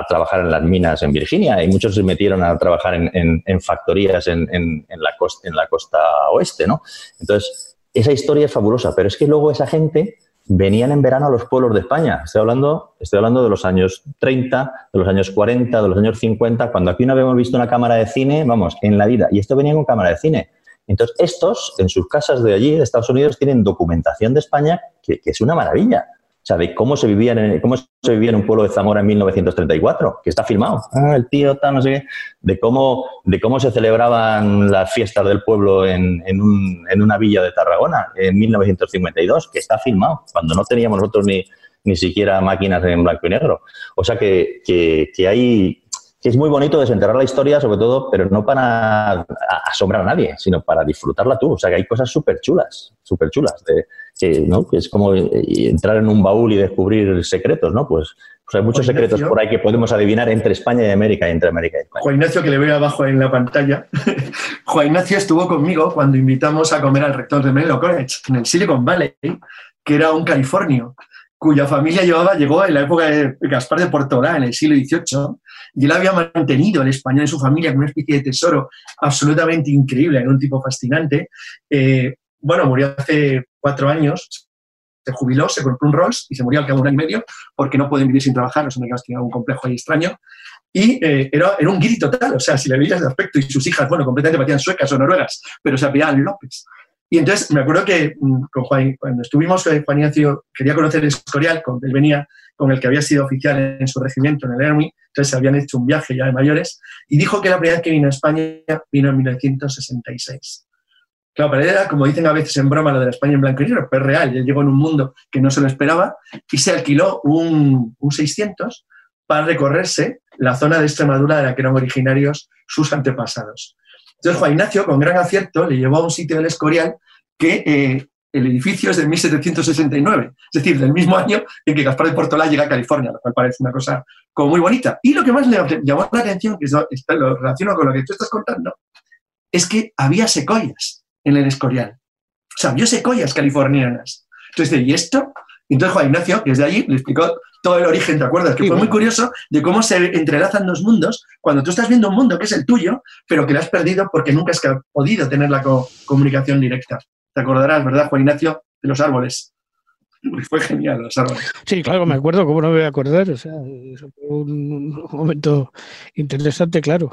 trabajar en las minas en Virginia y muchos se metieron a trabajar en, factorías en, la costa, en la costa oeste, ¿no? Entonces, esa historia es fabulosa, pero es que luego esa gente venían en verano a los pueblos de España. Estoy hablando, estoy hablando de los años 30, de los años 40, de los años 50, cuando aquí no habíamos visto una cámara de cine, vamos, en la vida. Y esto venía con cámara de cine. Entonces, estos, en sus casas de allí, de Estados Unidos, tienen documentación de España que es una maravilla sea, de cómo se vivía en, cómo se vivía en un pueblo de Zamora en 1934, que está filmado. Ah, el tío tal, no sé qué. De cómo, de cómo se celebraban las fiestas del pueblo en, en, un, en una villa de Tarragona en 1952, que está filmado, cuando no teníamos nosotros ni, ni siquiera máquinas en blanco y negro. O sea que, que, que hay que es muy bonito desenterrar la historia, sobre todo, pero no para asombrar a nadie, sino para disfrutarla tú. O sea, que hay cosas súper chulas, súper chulas, que, es como eh, entrar en un baúl y descubrir secretos, ¿no? Pues, pues hay muchos secretos por ahí que podemos adivinar entre España y América y entre América y España. Juan Ignacio, que le veo abajo en la pantalla, Juan Ignacio estuvo conmigo cuando invitamos a comer al rector de Menlo College, en el Silicon Valley, que era un californio cuya familia llevaba, llegó en la época de Gaspar de Portolá, en el siglo XVIII, y él había mantenido el español en su familia como una especie de tesoro absolutamente increíble, era un tipo fascinante. Eh, bueno, murió hace cuatro años, se jubiló, se compró un Rolls y se murió al cabo de un año y medio porque no pueden vivir sin trabajar, no sé que tenía un complejo ahí extraño. Y eh, era, era, un guiri total, o sea, si le veías de aspecto y sus hijas, bueno, completamente parecían suecas o noruegas, pero se apellidaban López. Y entonces me acuerdo que mm, con Juan, cuando estuvimos, eh, Juan Ignacio quería conocer el Escorial, con, él venía con el que había sido oficial en su regimiento, en el Army, entonces habían hecho un viaje ya de mayores, y dijo que la primera vez que vino a España vino en 1966. Claro, pero era, como dicen a veces en broma, lo de la España en blanco y negro, pero es real. Él llegó en un mundo que no se lo esperaba y se alquiló un, un 600 para recorrerse la zona de Extremadura de la que eran originarios sus antepasados. Entonces Juan Ignacio, con gran acierto, le llevó a un sitio del Escorial que eh, el edificio es de 1769, es decir, del mismo año en que Gaspar de Portolá llega a California, lo cual parece una cosa como muy bonita. Y lo que más le llamó la atención, que lo relaciono con lo que tú estás contando, es que había secoyas en el Escorial. O sea, había secoyas californianas. Entonces, ¿y esto? Entonces Juan Ignacio, que es de allí, le explicó todo el origen, ¿te acuerdas? Que fue muy curioso de cómo se entrelazan los mundos cuando tú estás viendo un mundo que es el tuyo, pero que lo has perdido porque nunca has podido tener la comunicación directa. Te acordarás, ¿verdad, Juan Ignacio? De los árboles. Fue genial. Sí, claro, me acuerdo, ¿cómo no me voy a acordar? O sea, fue un momento interesante, claro.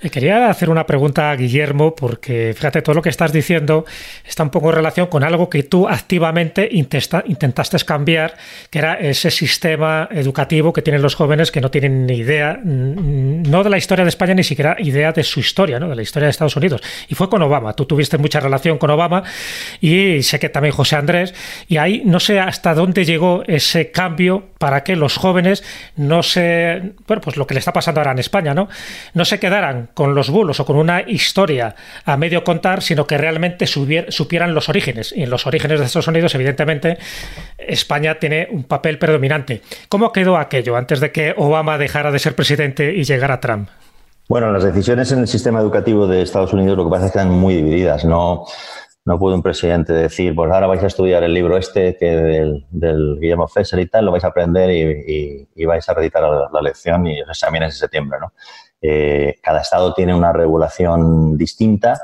Eh, quería hacer una pregunta a Guillermo, porque fíjate, todo lo que estás diciendo está un poco en relación con algo que tú activamente intentaste cambiar, que era ese sistema educativo que tienen los jóvenes que no tienen ni idea, no de la historia de España, ni siquiera idea de su historia, ¿no? de la historia de Estados Unidos. Y fue con Obama. Tú tuviste mucha relación con Obama y sé que también José Andrés. Y ahí no sé hasta dónde llegó ese cambio para que los jóvenes no se. Bueno, pues lo que le está pasando ahora en España, ¿no? No se quedaran con los bulos o con una historia a medio contar, sino que realmente supieran los orígenes. Y en los orígenes de Estados Unidos, evidentemente, España tiene un papel predominante. ¿Cómo quedó aquello antes de que Obama dejara de ser presidente y llegara Trump? Bueno, las decisiones en el sistema educativo de Estados Unidos lo que pasa es que están muy divididas. No, No puede un presidente decir, pues ahora vais a estudiar el libro este que del, del Guillermo Fesser y tal, lo vais a aprender y, y, vais a reeditar la, lección y los exámenes en septiembre. ¿no? Eh, cada estado tiene una regulación distinta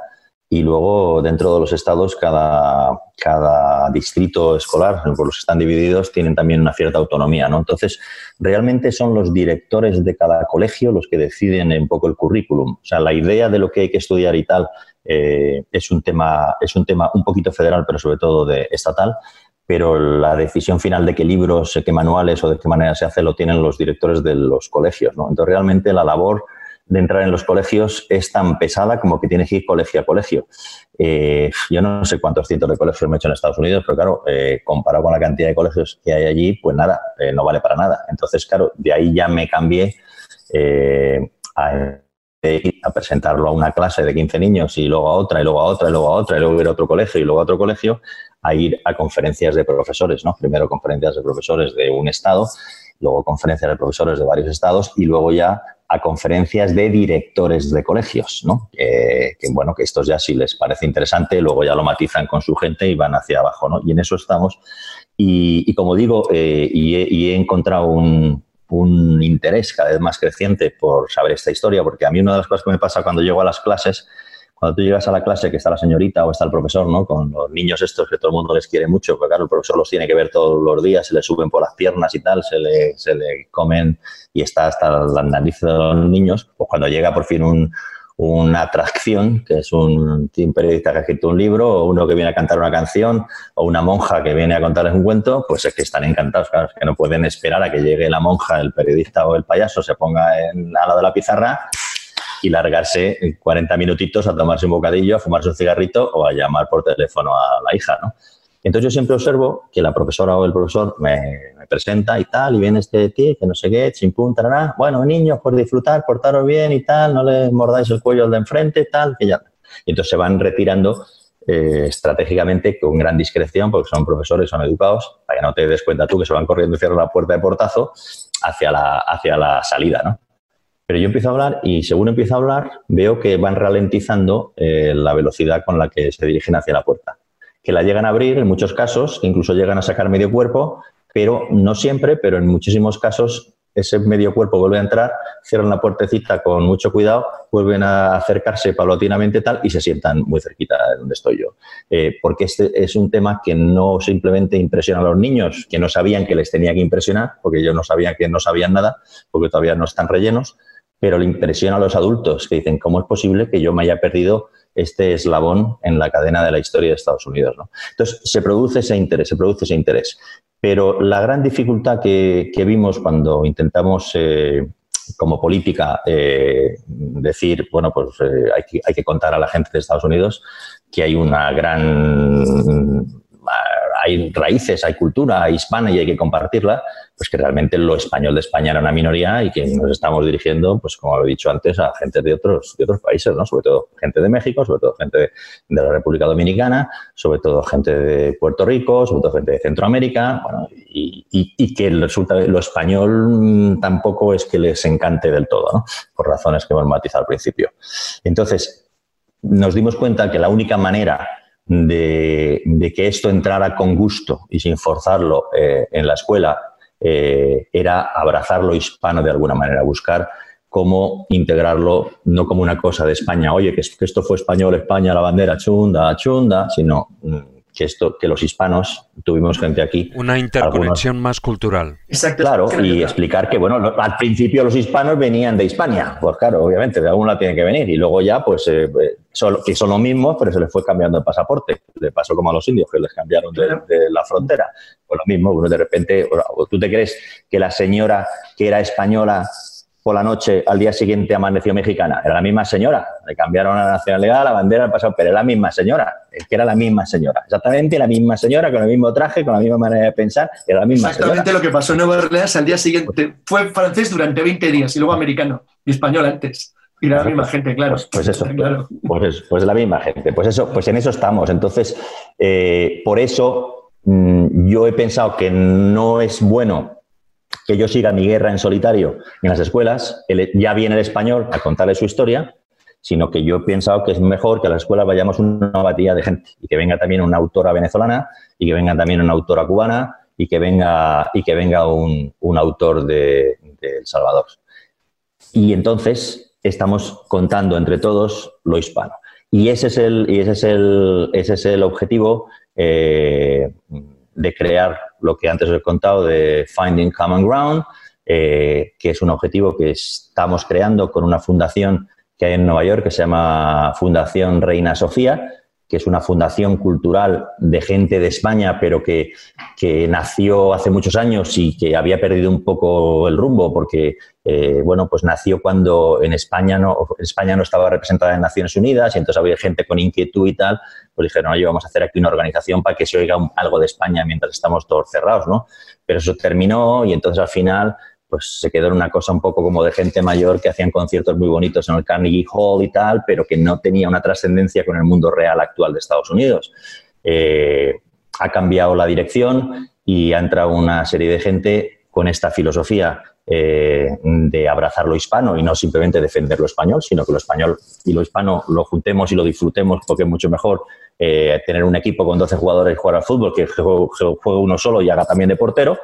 y luego dentro de los estados cada, cada distrito escolar, por los que están divididos, tienen también una cierta autonomía. ¿no? Entonces, realmente son los directores de cada colegio los que deciden un poco el currículum. O sea, la idea de lo que hay que estudiar y tal eh, es, un tema, es un tema un poquito federal, pero sobre todo de estatal. Pero la decisión final de qué libros, qué manuales o de qué manera se hace lo tienen los directores de los colegios. ¿no? Entonces, realmente la labor de entrar en los colegios es tan pesada como que tienes que ir colegio a colegio. Eh, yo no sé cuántos cientos de colegios me he hecho en Estados Unidos, pero claro, eh, comparado con la cantidad de colegios que hay allí, pues nada, eh, no vale para nada. Entonces, claro, de ahí ya me cambié a, a, presentarlo a una clase de 15 niños y luego a otra, y luego a otra, y luego a otra, y luego ir a otro colegio y luego a otro colegio, a ir a conferencias de profesores, ¿no? Primero conferencias de profesores de un estado, luego conferencias de profesores de varios estados y luego ya a conferencias de directores de colegios, ¿no? que bueno, que estos ya si les parece interesante, luego ya lo matizan con su gente y van hacia abajo, ¿no? Y en eso estamos. Y, como digo, eh, y, he, encontrado un, un interés cada vez más creciente por saber esta historia, porque a mí una de las cosas que me pasa cuando llego a las clases cuando tú llegas a la clase que está la señorita o está el profesor, ¿no? Con los niños estos que todo el mundo les quiere mucho, porque claro, el profesor los tiene que ver todos los días, se le suben por las piernas y tal, se le, se le comen y está hasta las narices de los niños, pues cuando llega por fin un, una atracción, que es un, periodista que ha escrito un libro, o uno que viene a cantar una canción, o una monja que viene a contarles un cuento, pues es que están encantados, claro, es que no pueden esperar a que llegue la monja, el periodista o el payaso, se ponga en, al lado de la pizarra y largarse 40 minutitos a tomarse un bocadillo, a fumarse un cigarrito o a llamar por teléfono a la hija, ¿no? Entonces yo siempre observo que la profesora o el profesor me, presenta y tal, y viene este tío que no sé qué, chimpum, tarará. Bueno, niños, por disfrutar, portaros bien y tal, no le mordáis el cuello al de enfrente, tal, que ya. Y entonces se van retirando eh, estratégicamente con gran discreción, porque son profesores, son educados, para que no te des cuenta tú que se van corriendo y cierran la puerta de portazo hacia la, hacia la salida, ¿no? Pero yo empiezo a hablar y según empiezo a hablar veo que van ralentizando eh, la velocidad con la que se dirigen hacia la puerta. Que la llegan a abrir en muchos casos, incluso llegan a sacar medio cuerpo, pero no siempre, pero en muchísimos casos ese medio cuerpo vuelve a entrar, cierran la puertecita con mucho cuidado, vuelven a acercarse paulatinamente tal y se sientan muy cerquita de donde estoy yo. Eh, porque este es un tema que no simplemente impresiona a los niños, que no sabían que les tenía que impresionar, porque ellos no sabían que no sabían nada, porque todavía no están rellenos, pero le impresiona a los adultos que dicen, ¿cómo es posible que yo me haya perdido este eslabón en la cadena de la historia de Estados Unidos? ¿no? Entonces, se produce ese interés, se produce ese interés. Pero la gran dificultad que, vimos cuando intentamos, eh, como política, eh, decir, bueno, pues eh, hay, que, hay que contar a la gente de Estados Unidos que hay una gran hay raíces, hay cultura hispana y hay que compartirla, pues que realmente lo español de España era una minoría y que nos estamos dirigiendo, pues como he dicho antes, a gente de otros, otros países, ¿no? Sobre todo gente de México, sobre todo gente de, la República Dominicana, sobre todo gente de Puerto Rico, sobre todo gente de Centroamérica, bueno, y, y, que resulta lo español tampoco es que les encante del todo, ¿no? Por razones que hemos matizado al principio. Entonces, nos dimos cuenta que la única manera de, que esto entrara con gusto y sin forzarlo eh, en la escuela eh, era abrazar lo hispano de alguna manera, buscar cómo integrarlo no como una cosa de España, oye, que, esto fue español, España, la bandera chunda, chunda, sino mm, que esto que los hispanos tuvimos gente aquí una interconexión más cultural. Exacto, claro y explicar que bueno al principio los hispanos venían de España pues claro obviamente de alguna tienen que venir y luego ya pues eh, que son los mismos pero se les fue cambiando el pasaporte le pasó como a los indios que les cambiaron de, la frontera pues lo mismo uno de repente tú te crees que la señora que era española por la noche, al día siguiente amaneció mexicana. Era la misma señora. Le cambiaron la nacionalidad, la bandera, el pasado, pero era la misma señora. Es que era la misma señora. Exactamente la misma señora, con el mismo traje, con la misma manera de pensar. Era la misma Exactamente lo que pasó en Nueva Orleans al día siguiente. Fue francés durante 20 días y luego americano y español antes. Y era la misma gente, claro. Pues, pues eso, claro. Pues, pues, la misma gente. Pues eso, pues en eso estamos. Entonces, eh, por eso mm, yo he pensado que no es bueno que yo siga mi guerra en solitario en las escuelas, ya viene el español a contarle su historia sino que yo he pensado que es mejor que a las escuelas vayamos una batalla de gente y que venga también una autora venezolana y que venga también una autora cubana y que venga, y que venga un, autor de, El Salvador. Y entonces estamos contando entre todos lo hispano. Y ese es el, y ese es el, ese es el objetivo eh, de crear lo que antes os he contado de Finding Common Ground, eh, que es un objetivo que estamos creando con una fundación que hay en Nueva York que se llama Fundación Reina Sofía, que es una fundación cultural de gente de España, pero que, nació hace muchos años y que había perdido un poco el rumbo, porque eh, bueno, pues nació cuando en España no, España no estaba representada en Naciones Unidas y entonces había gente con inquietud y tal, pues dijeron, oye, vamos a hacer aquí una organización para que se oiga algo de España mientras estamos todos cerrados, ¿no? Pero eso terminó y entonces al final pues se quedó en una cosa un poco como de gente mayor que hacían conciertos muy bonitos en el Carnegie Hall y tal, pero que no tenía una trascendencia con el mundo real actual de Estados Unidos. Eh, ha cambiado la dirección y ha entrado una serie de gente con esta filosofía eh, de abrazar lo hispano y no simplemente defender lo español, sino que lo español y lo hispano lo juntemos y lo disfrutemos porque es mucho mejor eh, tener un equipo con 12 jugadores y jugar al fútbol que juegue uno solo y haga también de portero,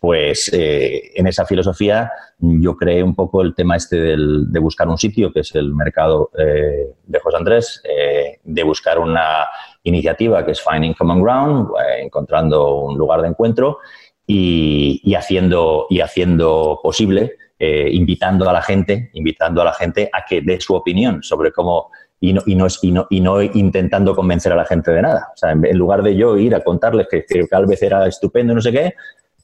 pues eh, en esa filosofía yo creé un poco el tema este de buscar un sitio, que es el mercado de José Andrés, de buscar una iniciativa que es Finding Common Ground, encontrando un lugar de encuentro y, haciendo, y haciendo posible, invitando a la gente, invitando a la gente a que dé su opinión sobre cómo y no, y no, y no, y no intentando convencer a la gente de nada. O sea, en, lugar de yo ir a contarles que, que vez era estupendo, no sé qué,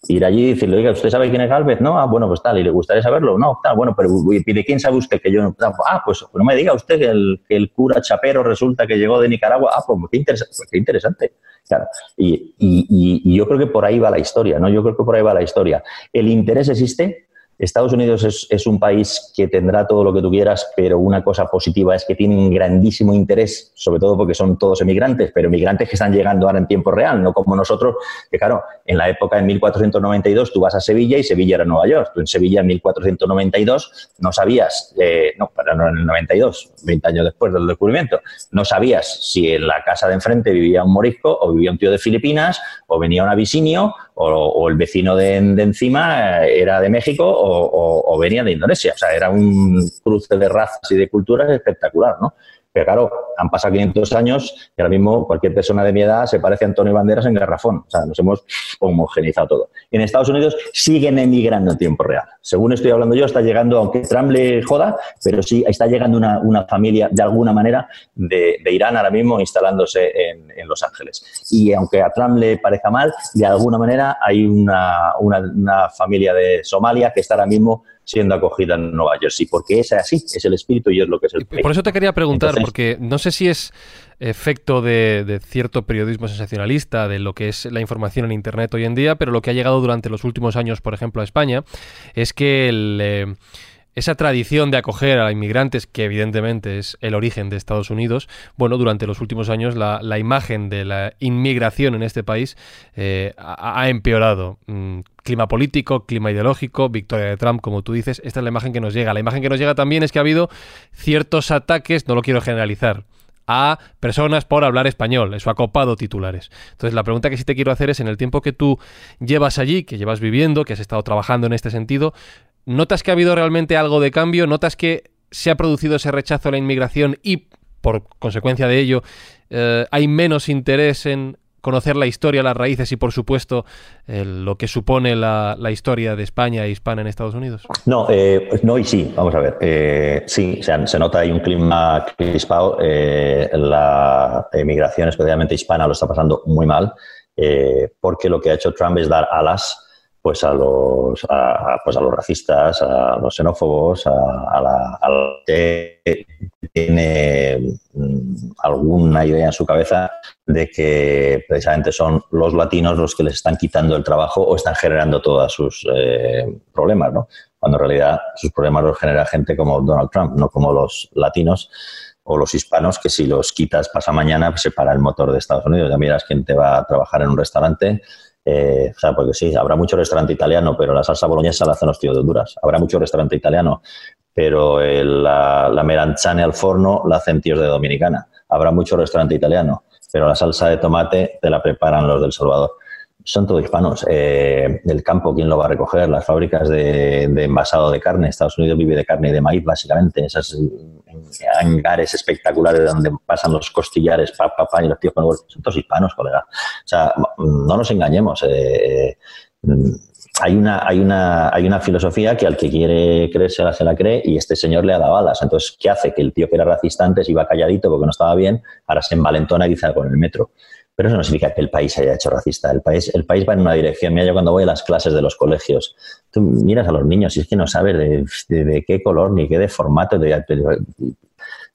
ir allí y decirle, oiga, ¿usted sabe quién es Galvez? No, ah, bueno, pues tal, ¿y le gustaría saberlo? No, tal, bueno, pero ¿de quién sabe usted que yo? Ah, pues no me diga usted que el, que el cura Chapero resulta que llegó de Nicaragua. Ah, pues qué, interesante. Pues qué interesante. Claro. Y, y, y, yo creo que por ahí va la historia, ¿no? Yo creo que por ahí va la historia. El interés existe, Estados Unidos es, un país que tendrá todo lo que tú quieras, pero una cosa positiva es que tienen grandísimo interés, sobre todo porque son todos emigrantes, pero emigrantes que están llegando ahora en tiempo real, no como nosotros, que claro, en la época de 1492 tú vas a Sevilla y Sevilla era Nueva York. Tú en Sevilla en 1492 no sabías, eh, no, no en el 92, 20 años después del descubrimiento, no sabías si en la casa de enfrente vivía un morisco o vivía un tío de Filipinas o venía un abisinio o, el vecino de, encima eh, era de México o, venía de Indonesia. O sea, era un cruce de razas y de culturas espectacular, ¿no? Pero claro, han pasado 500 años y ahora mismo cualquier persona de mi edad se parece a Antonio Banderas en Garrafón. O sea, nos hemos homogenizado todo. En Estados Unidos siguen emigrando en tiempo real. Según estoy hablando yo, está llegando, aunque Trump le joda, pero sí está llegando una, familia de alguna manera de, Irán ahora mismo instalándose en, Los Ángeles. Y aunque a Trump le parezca mal, de alguna manera hay una, una familia de Somalia que está ahora mismo siendo acogida en Nueva Jersey, porque es así, es el espíritu y es lo que es el Por eso te quería preguntar, porque no sé si es efecto de, cierto periodismo sensacionalista, de lo que es la información en Internet hoy en día, pero lo que ha llegado durante los últimos años, por ejemplo, a España, es que eh, esa tradición de acoger a inmigrantes, que evidentemente es el origen de Estados Unidos, bueno, durante los últimos años la, imagen de la inmigración en este país eh, ha, empeorado. Mm, clima político, clima ideológico, victoria de Trump, como tú dices, esta es la imagen que nos llega. La imagen que nos llega también es que ha habido ciertos ataques, no lo quiero generalizar, a personas por hablar español. Eso ha copado titulares. Entonces, la pregunta que sí te quiero hacer es, en el tiempo que tú llevas allí, que llevas viviendo, que has estado trabajando en este sentido, ¿notas que ha habido realmente algo de cambio? ¿Notas que se ha producido ese rechazo a la inmigración y, por consecuencia de ello, eh, hay menos interés en conocer la historia, las raíces y, por supuesto, lo que supone la, historia de España e hispana en Estados Unidos? No, eh, no y sí, vamos a ver. Eh, sí, se nota ahí un clima crispado. Eh, la emigración, especialmente hispana, lo está pasando muy mal, porque lo que ha hecho Trump es dar alas pues a los, pues a los racistas, a los xenófobos, a, la, que tiene mm, alguna idea en su cabeza de que precisamente son los latinos los que les están quitando el trabajo o están generando todos sus eh, problemas, ¿no? Cuando en realidad sus problemas los genera gente como Donald Trump, no como los latinos o los hispanos, que si los quitas pasa mañana, pues se para el motor de Estados Unidos. Ya miras quién te va a trabajar en un restaurante, eh, o sea, porque sí, habrá mucho restaurante italiano, pero la salsa boloñesa la hacen los tíos de Honduras. Habrá mucho restaurante italiano, pero el- la, la melanzane al forno la hacen tíos de Dominicana. Habrá mucho restaurante italiano, pero la salsa de tomate te la preparan los del Salvador. Son todos hispanos. Eh, el campo, ¿quién lo va a recoger? Las fábricas de, envasado de carne. Estados Unidos vive de carne y de maíz, básicamente. Esas eh, hangares espectaculares donde pasan los costillares, pa, pa, y los tíos con el. Son todos hispanos, colega. O sea, no nos engañemos. eh, mm, hay una, hay, una, hay una filosofía que al que quiere creérsela se la cree y este señor le ha dado alas. Entonces, ¿qué hace? Que el tío que era racista antes iba calladito porque no estaba bien, ahora se envalentona y dice algo en el metro. Pero eso no significa que el país haya hecho racista. El país, el país va en una dirección. Mira, yo cuando voy a las clases de los colegios, tú miras a los niños y es que no sabes de, de- de qué color ni qué de formato. de-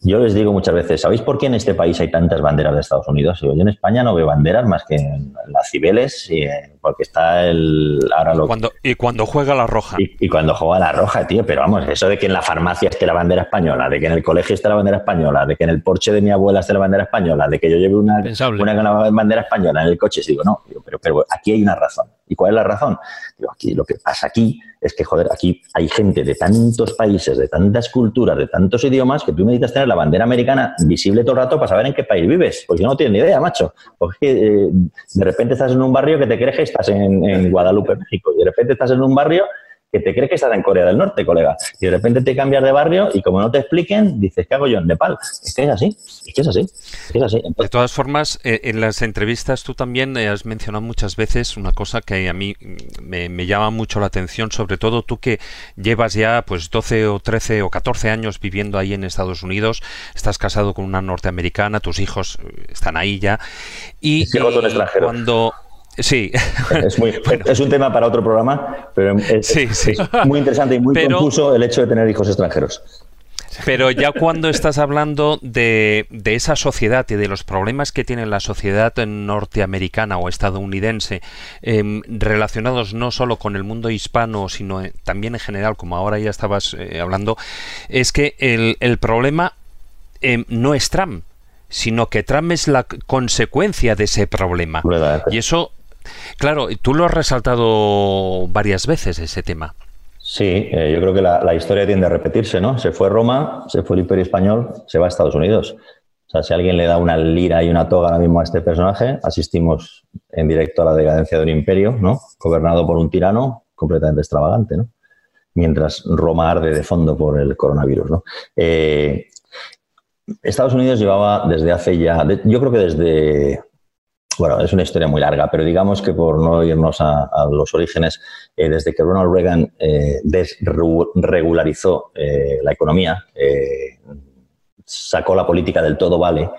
yo les digo muchas veces, ¿sabéis por qué en este país hay tantas banderas de Estados Unidos? Yo en España no veo banderas más que en las Cibeles, y, eh, porque está el... Ahora lo, Cuando, y cuando juega la roja. y, y cuando juega la roja, tío, pero vamos, eso de que en la farmacia esté la bandera española, de que en el colegio esté la bandera española, de que en el porche de mi abuela esté la bandera española, de que yo lleve una, Pensable. una bandera española en el coche, digo, no, digo, pero, pero aquí hay una razón. ¿Y cuál es la razón? Digo, aquí lo que pasa aquí es que, joder, aquí hay gente de tantos países, de tantas culturas, de tantos idiomas, que tú necesitas tener la bandera americana visible todo el rato para saber en qué país vives, porque no tienes ni idea, macho. Porque eh, de repente estás en un barrio que te crees que estás en, en Guadalupe, México, y de repente estás en un barrio que te crees que estás en Corea del Norte, colega. Y de repente te cambias de barrio y como no te expliquen, dices, ¿qué hago yo en Nepal? Es que es así, es que es así, es que es así. De todas formas, eh, en las entrevistas tú también eh, has mencionado muchas veces una cosa que a mí mm, me, me llama mucho la atención, sobre todo tú que llevas ya pues 12 o 13 o 14 años viviendo ahí en Estados Unidos, estás casado con una norteamericana, tus hijos eh, están ahí ya. Y, cuando... Sí, es, muy, es un tema para otro programa, pero es, Sí, sí. es muy interesante y muy Pero- confuso el hecho de tener hijos extranjeros. Pero ya cuando estás hablando de, de esa sociedad y de los problemas que tiene la sociedad norteamericana o estadounidense, em, relacionados no solo con el mundo hispano, sino eh, también en general, como ahora ya estabas eh, hablando, es que el, el problema em, no es Trump, sino que Trump es la consecuencia de ese problema. Y eso, claro, tú lo has resaltado varias veces, ese tema. Sí, eh, yo creo que la, historia tiende a repetirse, ¿no? Se fue Roma, se fue el Imperio Español, se va a Estados Unidos. O sea, si alguien le da una lira y una toga ahora mismo a este personaje, asistimos en directo a la decadencia de un imperio, ¿no? Gobernado por un tirano completamente extravagante, ¿no? Mientras Roma arde de fondo por el coronavirus, ¿no? Eh, Estados Unidos llevaba desde hace ya, yo creo que desde, bueno, es una historia muy larga, pero digamos que por no irnos a, los orígenes, eh, desde que Ronald Reagan eh, desregularizó eh, la economía, eh, sacó la política del todo vale.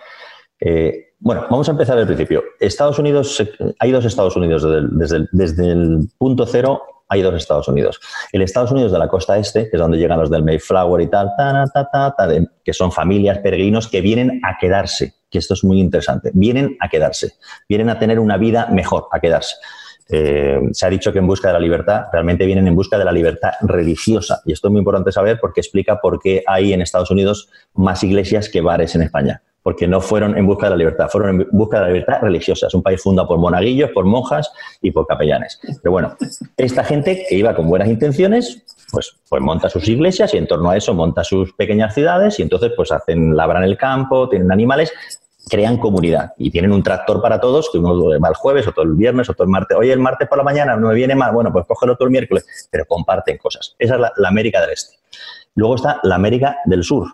bueno, vamos a empezar del principio. Estados Unidos, hay dos Estados Unidos desde el, punto cero. Hay dos Estados Unidos. El Estados Unidos de la costa este, que es donde llegan los del Mayflower y tal, ta, ta, ta, que son familias, peregrinos que vienen a quedarse, que esto es muy interesante. Vienen a quedarse, vienen a tener una vida mejor, a quedarse. Eh, se ha dicho que en busca de la libertad, realmente vienen en busca de la libertad religiosa. Y esto es muy importante saber porque explica por qué hay en Estados Unidos más iglesias que bares en España. Porque no fueron en busca de la libertad, fueron en busca de la libertad religiosa. Es un país fundado por monaguillos, por monjas y por capellanes. Pero bueno, esta gente que iba con buenas intenciones, pues, pues monta sus iglesias y en torno a eso monta sus pequeñas ciudades y entonces pues hacen, labran el campo, tienen animales crean comunidad y tienen un tractor para todos, que uno va el jueves, otro el viernes, otro el martes. Oye, el martes por la mañana no me viene mal, bueno, pues cógelo todo el miércoles, pero comparten cosas. Esa es la, la América del Este. Luego está la América del Sur,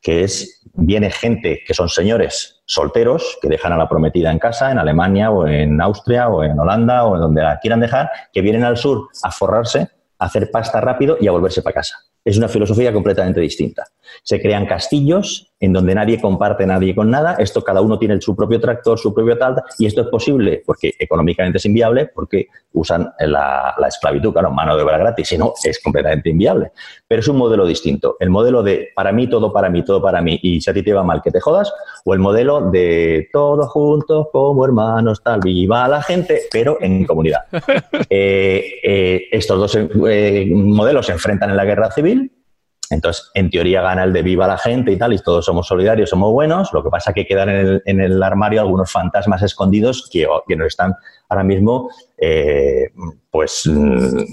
que es, viene gente que son señores solteros, que dejan a la prometida en casa, en Alemania o en Austria o en Holanda o en donde la quieran dejar, que vienen al sur a forrarse, a hacer pasta rápido y a volverse para casa. Es una filosofía completamente distinta. Se crean castillos en donde nadie comparte nadie con nada. Esto cada uno tiene su propio tractor, su propio tal. Y esto es posible porque económicamente es inviable, porque usan la, la esclavitud, claro, mano de obra gratis. Si no, es completamente inviable. Pero es un modelo distinto. El modelo de para mí, todo para mí, todo para mí. Y si a ti te va mal, que te jodas. O el modelo de todos juntos como hermanos, tal. Viva la gente, pero en comunidad. Eh, eh, estos dos eh, modelos se enfrentan en la guerra civil. Entonces, en teoría gana el de viva la gente y tal, y todos somos solidarios, somos buenos. Lo que pasa es que quedan en el, en el armario algunos fantasmas escondidos que, que nos están ahora mismo, eh, pues, mm,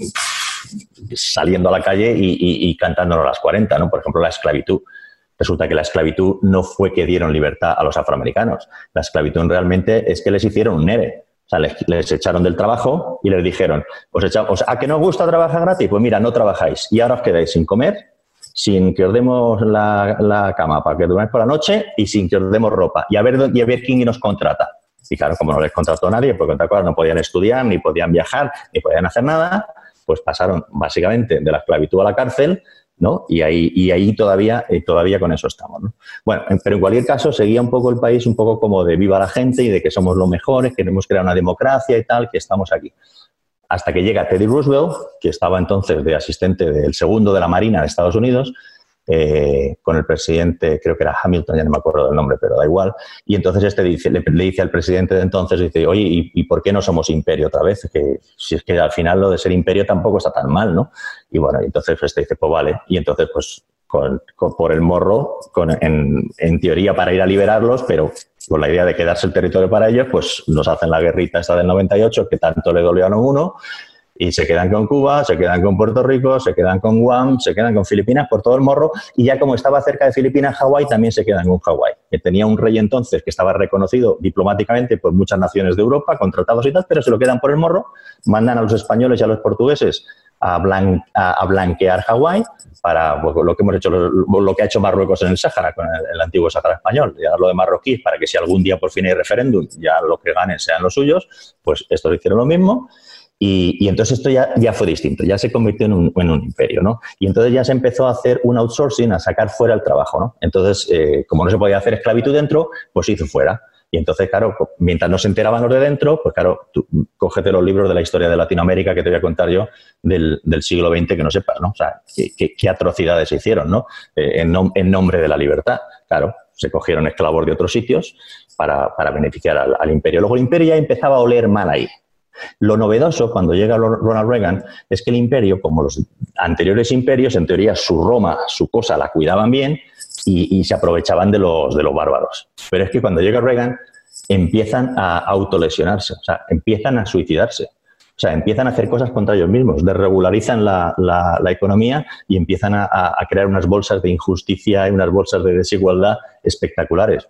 saliendo a la calle y, y, cantándonos a las 40, ¿no? Por ejemplo, la esclavitud. Resulta que la esclavitud no fue que dieron libertad a los afroamericanos. La esclavitud realmente es que les hicieron un nere. O sea, les, echaron del trabajo y les dijeron, os echamos, ¿a que no os gusta trabajar gratis? Pues mira, no trabajáis y ahora os quedáis sin comer, sin que os demos la, cama para que durmáis por la noche y sin que os demos ropa. Y a ver, y a ver quién nos contrata. Y claro, como no les contrató nadie, porque otra cosa no podían estudiar, ni podían viajar, ni podían hacer nada, pues pasaron básicamente de la esclavitud a la cárcel, ¿no? Y ahí, y ahí todavía, eh, todavía con eso estamos, ¿no? Bueno, pero en cualquier caso seguía un poco el país un poco como de viva la gente y de que somos los mejores, queremos crear una democracia y tal, que estamos aquí. Hasta que llega Teddy Roosevelt, que estaba entonces de asistente del segundo de la Marina de Estados Unidos, eh, con el presidente, creo que era Hamilton, ya no me acuerdo del nombre, pero da igual. Y entonces este dice, le, dice al presidente de entonces, dice, oye, ¿y, por qué no somos imperio otra vez? Que si es que al final lo de ser imperio tampoco está tan mal, ¿no? Y bueno, entonces este dice, pues vale. Y entonces, pues, con, por el morro, con, en, teoría para ir a liberarlos, pero con la idea de quedarse el territorio para ellos, pues nos hacen la guerrita esta del 98, que tanto le dolió a uno, y se quedan con Cuba, se quedan con Puerto Rico, se quedan con Guam, se quedan con Filipinas por todo el morro y ya como estaba cerca de Filipinas, Hawái también se quedan con Hawái, que tenía un rey entonces que estaba reconocido diplomáticamente por muchas naciones de Europa, con tratados y tal, pero se lo quedan por el morro, mandan a los españoles y a los portugueses a, blanquear Hawái para pues, lo que hemos hecho, lo, que ha hecho Marruecos en el Sáhara, con el, antiguo Sáhara español, y lo de marroquíes para que si algún día por fin hay referéndum, ya lo que ganen sean los suyos, pues estos hicieron lo mismo. Y, entonces esto ya, ya, fue distinto, ya se convirtió en un, en un, imperio, ¿no? Y entonces ya se empezó a hacer un outsourcing, a sacar fuera el trabajo, ¿no? Entonces, eh, como no se podía hacer esclavitud dentro, pues se hizo fuera. Y entonces, claro, mientras no se enteraban los de dentro, pues claro, tú, cógete los libros de la historia de Latinoamérica que te voy a contar yo del, siglo XX que no sepas, ¿no? O sea, qué, atrocidades se hicieron, ¿no? Eh, en, nombre de la libertad. Claro, se cogieron esclavos de otros sitios para, para beneficiar al, al imperio. Luego el imperio ya empezaba a oler mal ahí. Lo novedoso cuando llega Ronald Reagan es que el imperio, como los anteriores imperios, en teoría su Roma, su cosa la cuidaban bien y, se aprovechaban de los, de los bárbaros. Pero es que cuando llega Reagan empiezan a autolesionarse, o sea, empiezan a suicidarse. O sea, empiezan a hacer cosas contra ellos mismos, desregularizan la, la, economía y empiezan a, a, crear unas bolsas de injusticia y unas bolsas de desigualdad espectaculares.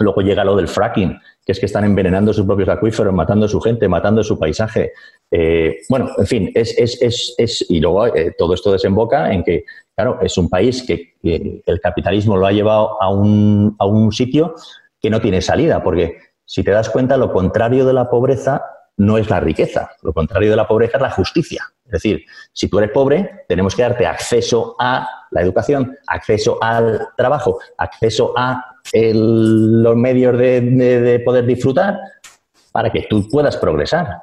Luego llega lo del fracking, que es que están envenenando sus propios acuíferos, matando a su gente, matando su paisaje. Eh, bueno, en fin, es, es, es, es y luego eh, todo esto desemboca en que, claro, es un país que, el capitalismo lo ha llevado a un, a un sitio que no tiene salida, porque si te das cuenta, lo contrario de la pobreza no es la riqueza, lo contrario de la pobreza es la justicia. Es decir, si tú eres pobre, tenemos que darte acceso a la educación, acceso al trabajo, acceso a los medios de, poder disfrutar para que tú puedas progresar.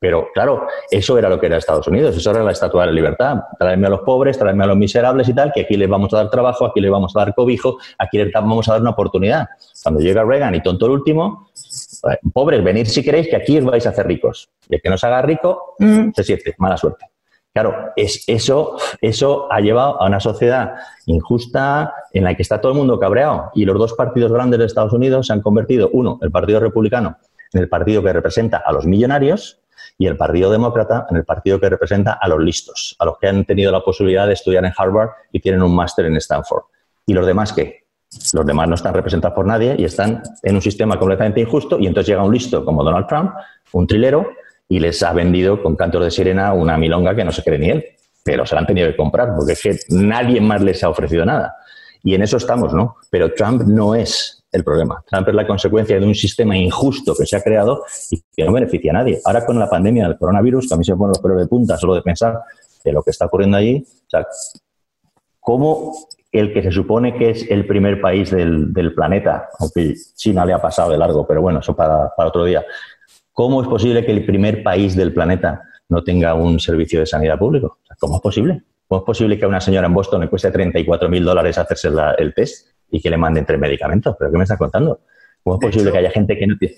Pero claro, eso era lo que era Estados Unidos, eso era la estatua de la libertad. Traerme a los pobres, traerme a los miserables y tal, que aquí les vamos a dar trabajo, aquí les vamos a dar cobijo, aquí les vamos a dar una oportunidad. Cuando llega Reagan y tonto el último, pobres, venid si queréis, que aquí os vais a hacer ricos. Y el que no se haga rico, mm. se siente, mala suerte. Claro, es, eso, eso ha llevado a una sociedad injusta en la que está todo el mundo cabreado y los dos partidos grandes de Estados Unidos se han convertido, uno, el Partido Republicano, en el partido que representa a los millonarios y el Partido Demócrata en el partido que representa a los listos, a los que han tenido la posibilidad de estudiar en Harvard y tienen un máster en Stanford. ¿Y los demás qué? Los demás no están representados por nadie y están en un sistema completamente injusto y entonces llega un listo como Donald Trump, un trilero, y les ha vendido con cantos de sirena una milonga que no se cree ni él, pero se la han tenido que comprar porque es que nadie más les ha ofrecido nada. Y en eso estamos, ¿no? Pero Trump no es el problema. Trump es la consecuencia de un sistema injusto que se ha creado y que no beneficia a nadie. Ahora con la pandemia del coronavirus, que a mí se me ponen los pelos de punta solo de pensar de lo que está ocurriendo allí, o sea, ¿cómo el que se supone que es el primer país del, planeta, aunque China le ha pasado de largo, pero bueno, eso para, para otro día, ¿Cómo es posible que el primer país del planeta no tenga un servicio de sanidad público? ¿Cómo es posible? ¿Cómo es posible que a una señora en Boston le cueste 34 mil dólares hacerse el test y que le manden tres medicamentos? ¿Pero qué me estás contando? ¿Cómo es posible que haya gente que no tiene...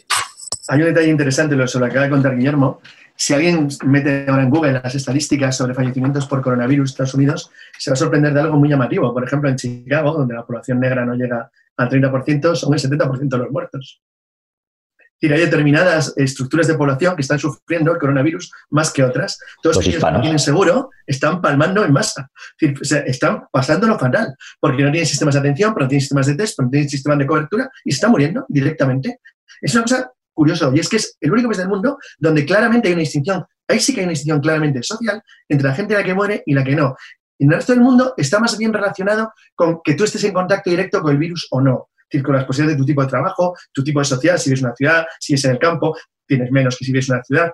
Hay un detalle interesante sobre lo que acaba de contar Guillermo. Si alguien mete ahora en Google las estadísticas sobre fallecimientos por coronavirus en Estados Unidos, se va a sorprender de algo muy llamativo. Por ejemplo, en Chicago, donde la población negra no llega al 30%, son el 70% de los muertos. Hay determinadas estructuras de población que están sufriendo el coronavirus más que otras. Todos Los que no tienen seguro están palmando en masa. Es decir, están pasando lo fatal, porque no tienen sistemas de atención, pero no tienen sistemas de test, pero no tienen sistemas de cobertura y se están muriendo directamente. Es una cosa curiosa, y es que es el único país del mundo donde claramente hay una distinción, ahí sí que hay una distinción claramente social entre la gente la que muere y la que no. En el resto del mundo está más bien relacionado con que tú estés en contacto directo con el virus o no. Decir, con las posibilidades de tu tipo de trabajo, tu tipo de sociedad, si vives en una ciudad, si vives en el campo, tienes menos que si vives en una ciudad.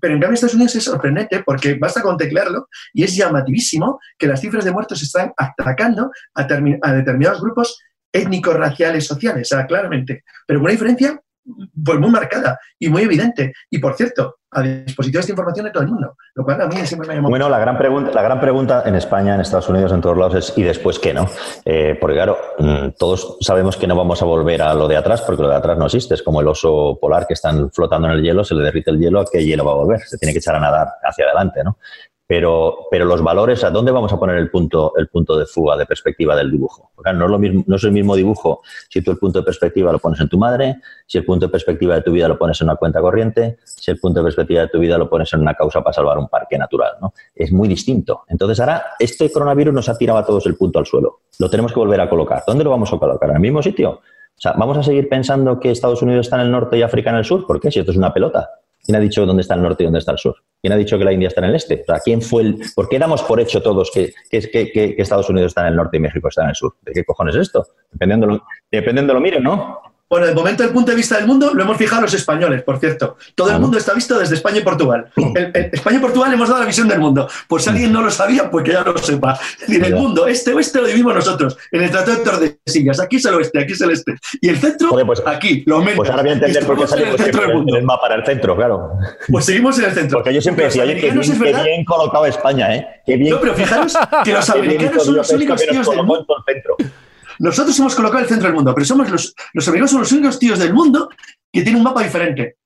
Pero en cambio en Estados Unidos es sorprendente porque basta con teclearlo y es llamativísimo que las cifras de muertos están atacando a determinados grupos étnicos, raciales, sociales, o sea, claramente. Pero con una diferencia muy marcada y muy evidente. Y por cierto, a disposición de esta información de todo el mundo, lo cual a mí siempre me Bueno, la gran, pregunta, la gran pregunta en España, en Estados Unidos, en todos lados es ¿y después qué no? Eh, porque claro, mm, todos sabemos que no vamos a volver a lo de atrás porque lo de atrás no existe. Es como el oso polar que están flotando en el hielo, se le derrite el hielo, ¿a qué hielo va a volver? Se tiene que echar a nadar hacia adelante, ¿no? Pero, pero los valores, ¿a dónde vamos a poner el punto, el punto de fuga, de perspectiva del dibujo? No, es lo mismo, no es el mismo dibujo si tú el punto de perspectiva lo pones en tu madre, si el punto de perspectiva de tu vida lo pones en una cuenta corriente, si el punto de perspectiva de tu vida lo pones en una causa para salvar un parque natural. ¿no? Es muy distinto. Entonces ahora este coronavirus nos ha tirado a todos el punto al suelo. Lo tenemos que volver a colocar. ¿Dónde lo vamos a colocar? ¿En el mismo sitio? O sea, ¿vamos a seguir pensando que Estados Unidos está en el norte y África en el sur? ¿Por qué? Si esto es una pelota. ¿Quién ha dicho dónde está el norte y dónde está el sur? ¿Quién ha dicho que la India está en el este? O sea, ¿quién fue el, ¿Por qué damos por hecho todos que, que, Estados Unidos está en el norte y México está en el sur? ¿De qué cojones es esto? Dependiendo lo, dependiendo lo miren, ¿no? Bueno, de momento, el punto de vista del mundo lo hemos fijado los españoles, por cierto. Todo el mundo está visto desde España y Portugal. En, en España y Portugal hemos dado la visión del mundo. Por si alguien no lo sabía, pues que ya lo sepa. Es decir, el mundo, este oeste lo dividimos nosotros. En el Tratado de Tordesillas. Aquí es el oeste, aquí es el este. Y el centro, aquí, lo menos. Pues ahora voy a entender por qué Estamos en el salimos centro siempre del en mundo. el mapa del centro, claro. Pues seguimos en el centro. Porque yo siempre decía, oye, qué bien, es qué bien colocado España, ¿eh? Qué bien. No, pero fijaros que los americanos son los únicos tíos del en el centro. Nosotros hemos colocado el centro del mundo, pero somos los, los americanos son los únicos tíos del mundo que tienen un mapa diferente.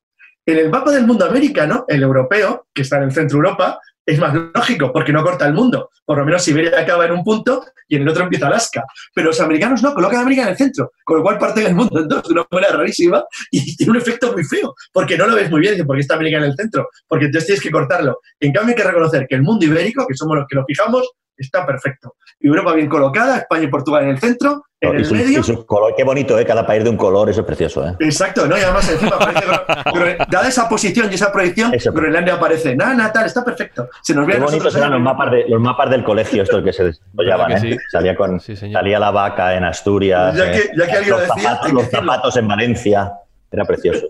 En el mapa del mundo americano, el europeo, que está en el centro Europa, es más lógico porque no corta el mundo. Por lo menos Siberia acaba en un punto y en el otro empieza Alaska. Pero los americanos no, colocan a América en el centro, con lo cual parten el mundo en dos de una manera rarísima y tiene un efecto muy feo, porque no lo ves muy bien, dicen, ¿por qué está América en el centro? Porque entonces tienes que cortarlo. En cambio hay que reconocer que el mundo ibérico, que somos los que lo fijamos, está perfecto. Europa bien colocada, España y Portugal en el centro, en el su- medio. y su color, qué bonito, ¿eh? Cada país de un color, eso es precioso, ¿eh? Exacto, ¿no? Y además encima parece Gro- Gro- dada esa posición y esa proyección, Groenlandia aparece, nada, nada, tal, está perfecto. Se nos Qué bonitos eran los mapas, de, los mapas del colegio, estos que se desarrollaban, ¿Verdad que ¿eh? sí? Salía, con, salía la vaca en Asturias, Ya que- eh, ya que alguien los, lo decía, zapatos, los zapatos en Valencia, era precioso.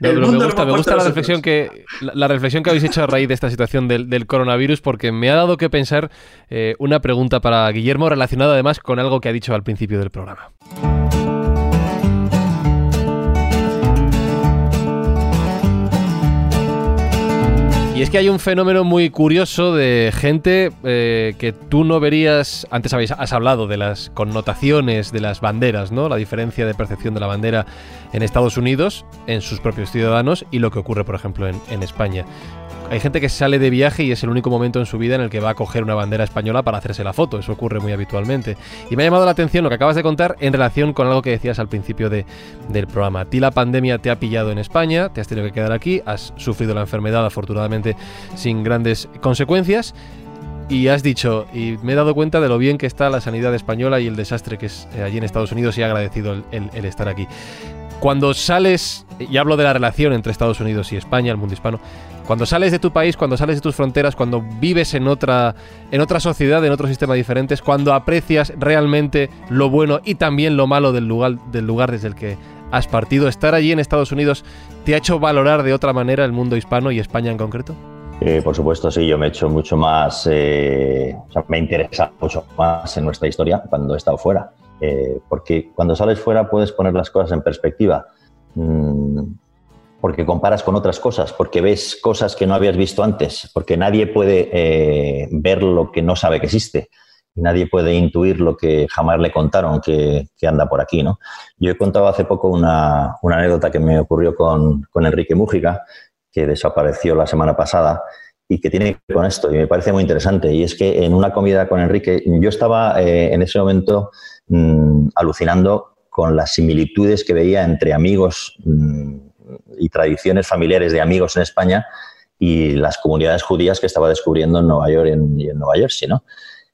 No, pero me gusta, me gusta la reflexión que la, la reflexión que habéis hecho a raíz de esta situación del, del coronavirus, porque me ha dado que pensar eh, una pregunta para Guillermo relacionada además con algo que ha dicho al principio del programa. Y es que hay un fenómeno muy curioso de gente eh, que tú no verías. Antes habéis, has hablado de las connotaciones de las banderas, ¿no? La diferencia de percepción de la bandera en Estados Unidos, en sus propios ciudadanos, y lo que ocurre, por ejemplo, en, en España. Hay gente que sale de viaje y es el único momento en su vida en el que va a coger una bandera española para hacerse la foto. Eso ocurre muy habitualmente. Y me ha llamado la atención lo que acabas de contar en relación con algo que decías al principio de- del programa. A ti la pandemia te ha pillado en España, te has tenido que quedar aquí, has sufrido la enfermedad afortunadamente sin grandes consecuencias. Y has dicho, y me he dado cuenta de lo bien que está la sanidad española y el desastre que es eh, allí en Estados Unidos y he agradecido el- el- el estar aquí. Cuando sales, y hablo de la relación entre Estados Unidos y España, el mundo hispano, cuando sales de tu país, cuando sales de tus fronteras, cuando vives en otra, en otra sociedad, en otro sistema diferente, cuando aprecias realmente lo bueno y también lo malo del lugar, del lugar desde el que has partido. Estar allí en Estados Unidos te ha hecho valorar de otra manera el mundo hispano y España en concreto. Eh, por supuesto, sí, yo me he hecho mucho más, eh, o sea, me interesa mucho más en nuestra historia cuando he estado fuera. Eh, porque cuando sales fuera puedes poner las cosas en perspectiva. Mm, porque comparas con otras cosas, porque ves cosas que no habías visto antes, porque nadie puede eh, ver lo que no sabe que existe. Nadie puede intuir lo que jamás le contaron que, que anda por aquí. ¿no? Yo he contado hace poco una, una anécdota que me ocurrió con, con Enrique Mújica, que desapareció la semana pasada y que tiene que ver con esto y me parece muy interesante. Y es que en una comida con Enrique, yo estaba eh, en ese momento mm, alucinando con las similitudes que veía entre amigos mm, y tradiciones familiares de amigos en España y las comunidades judías que estaba descubriendo en Nueva York y en, Nueva Jersey, ¿no?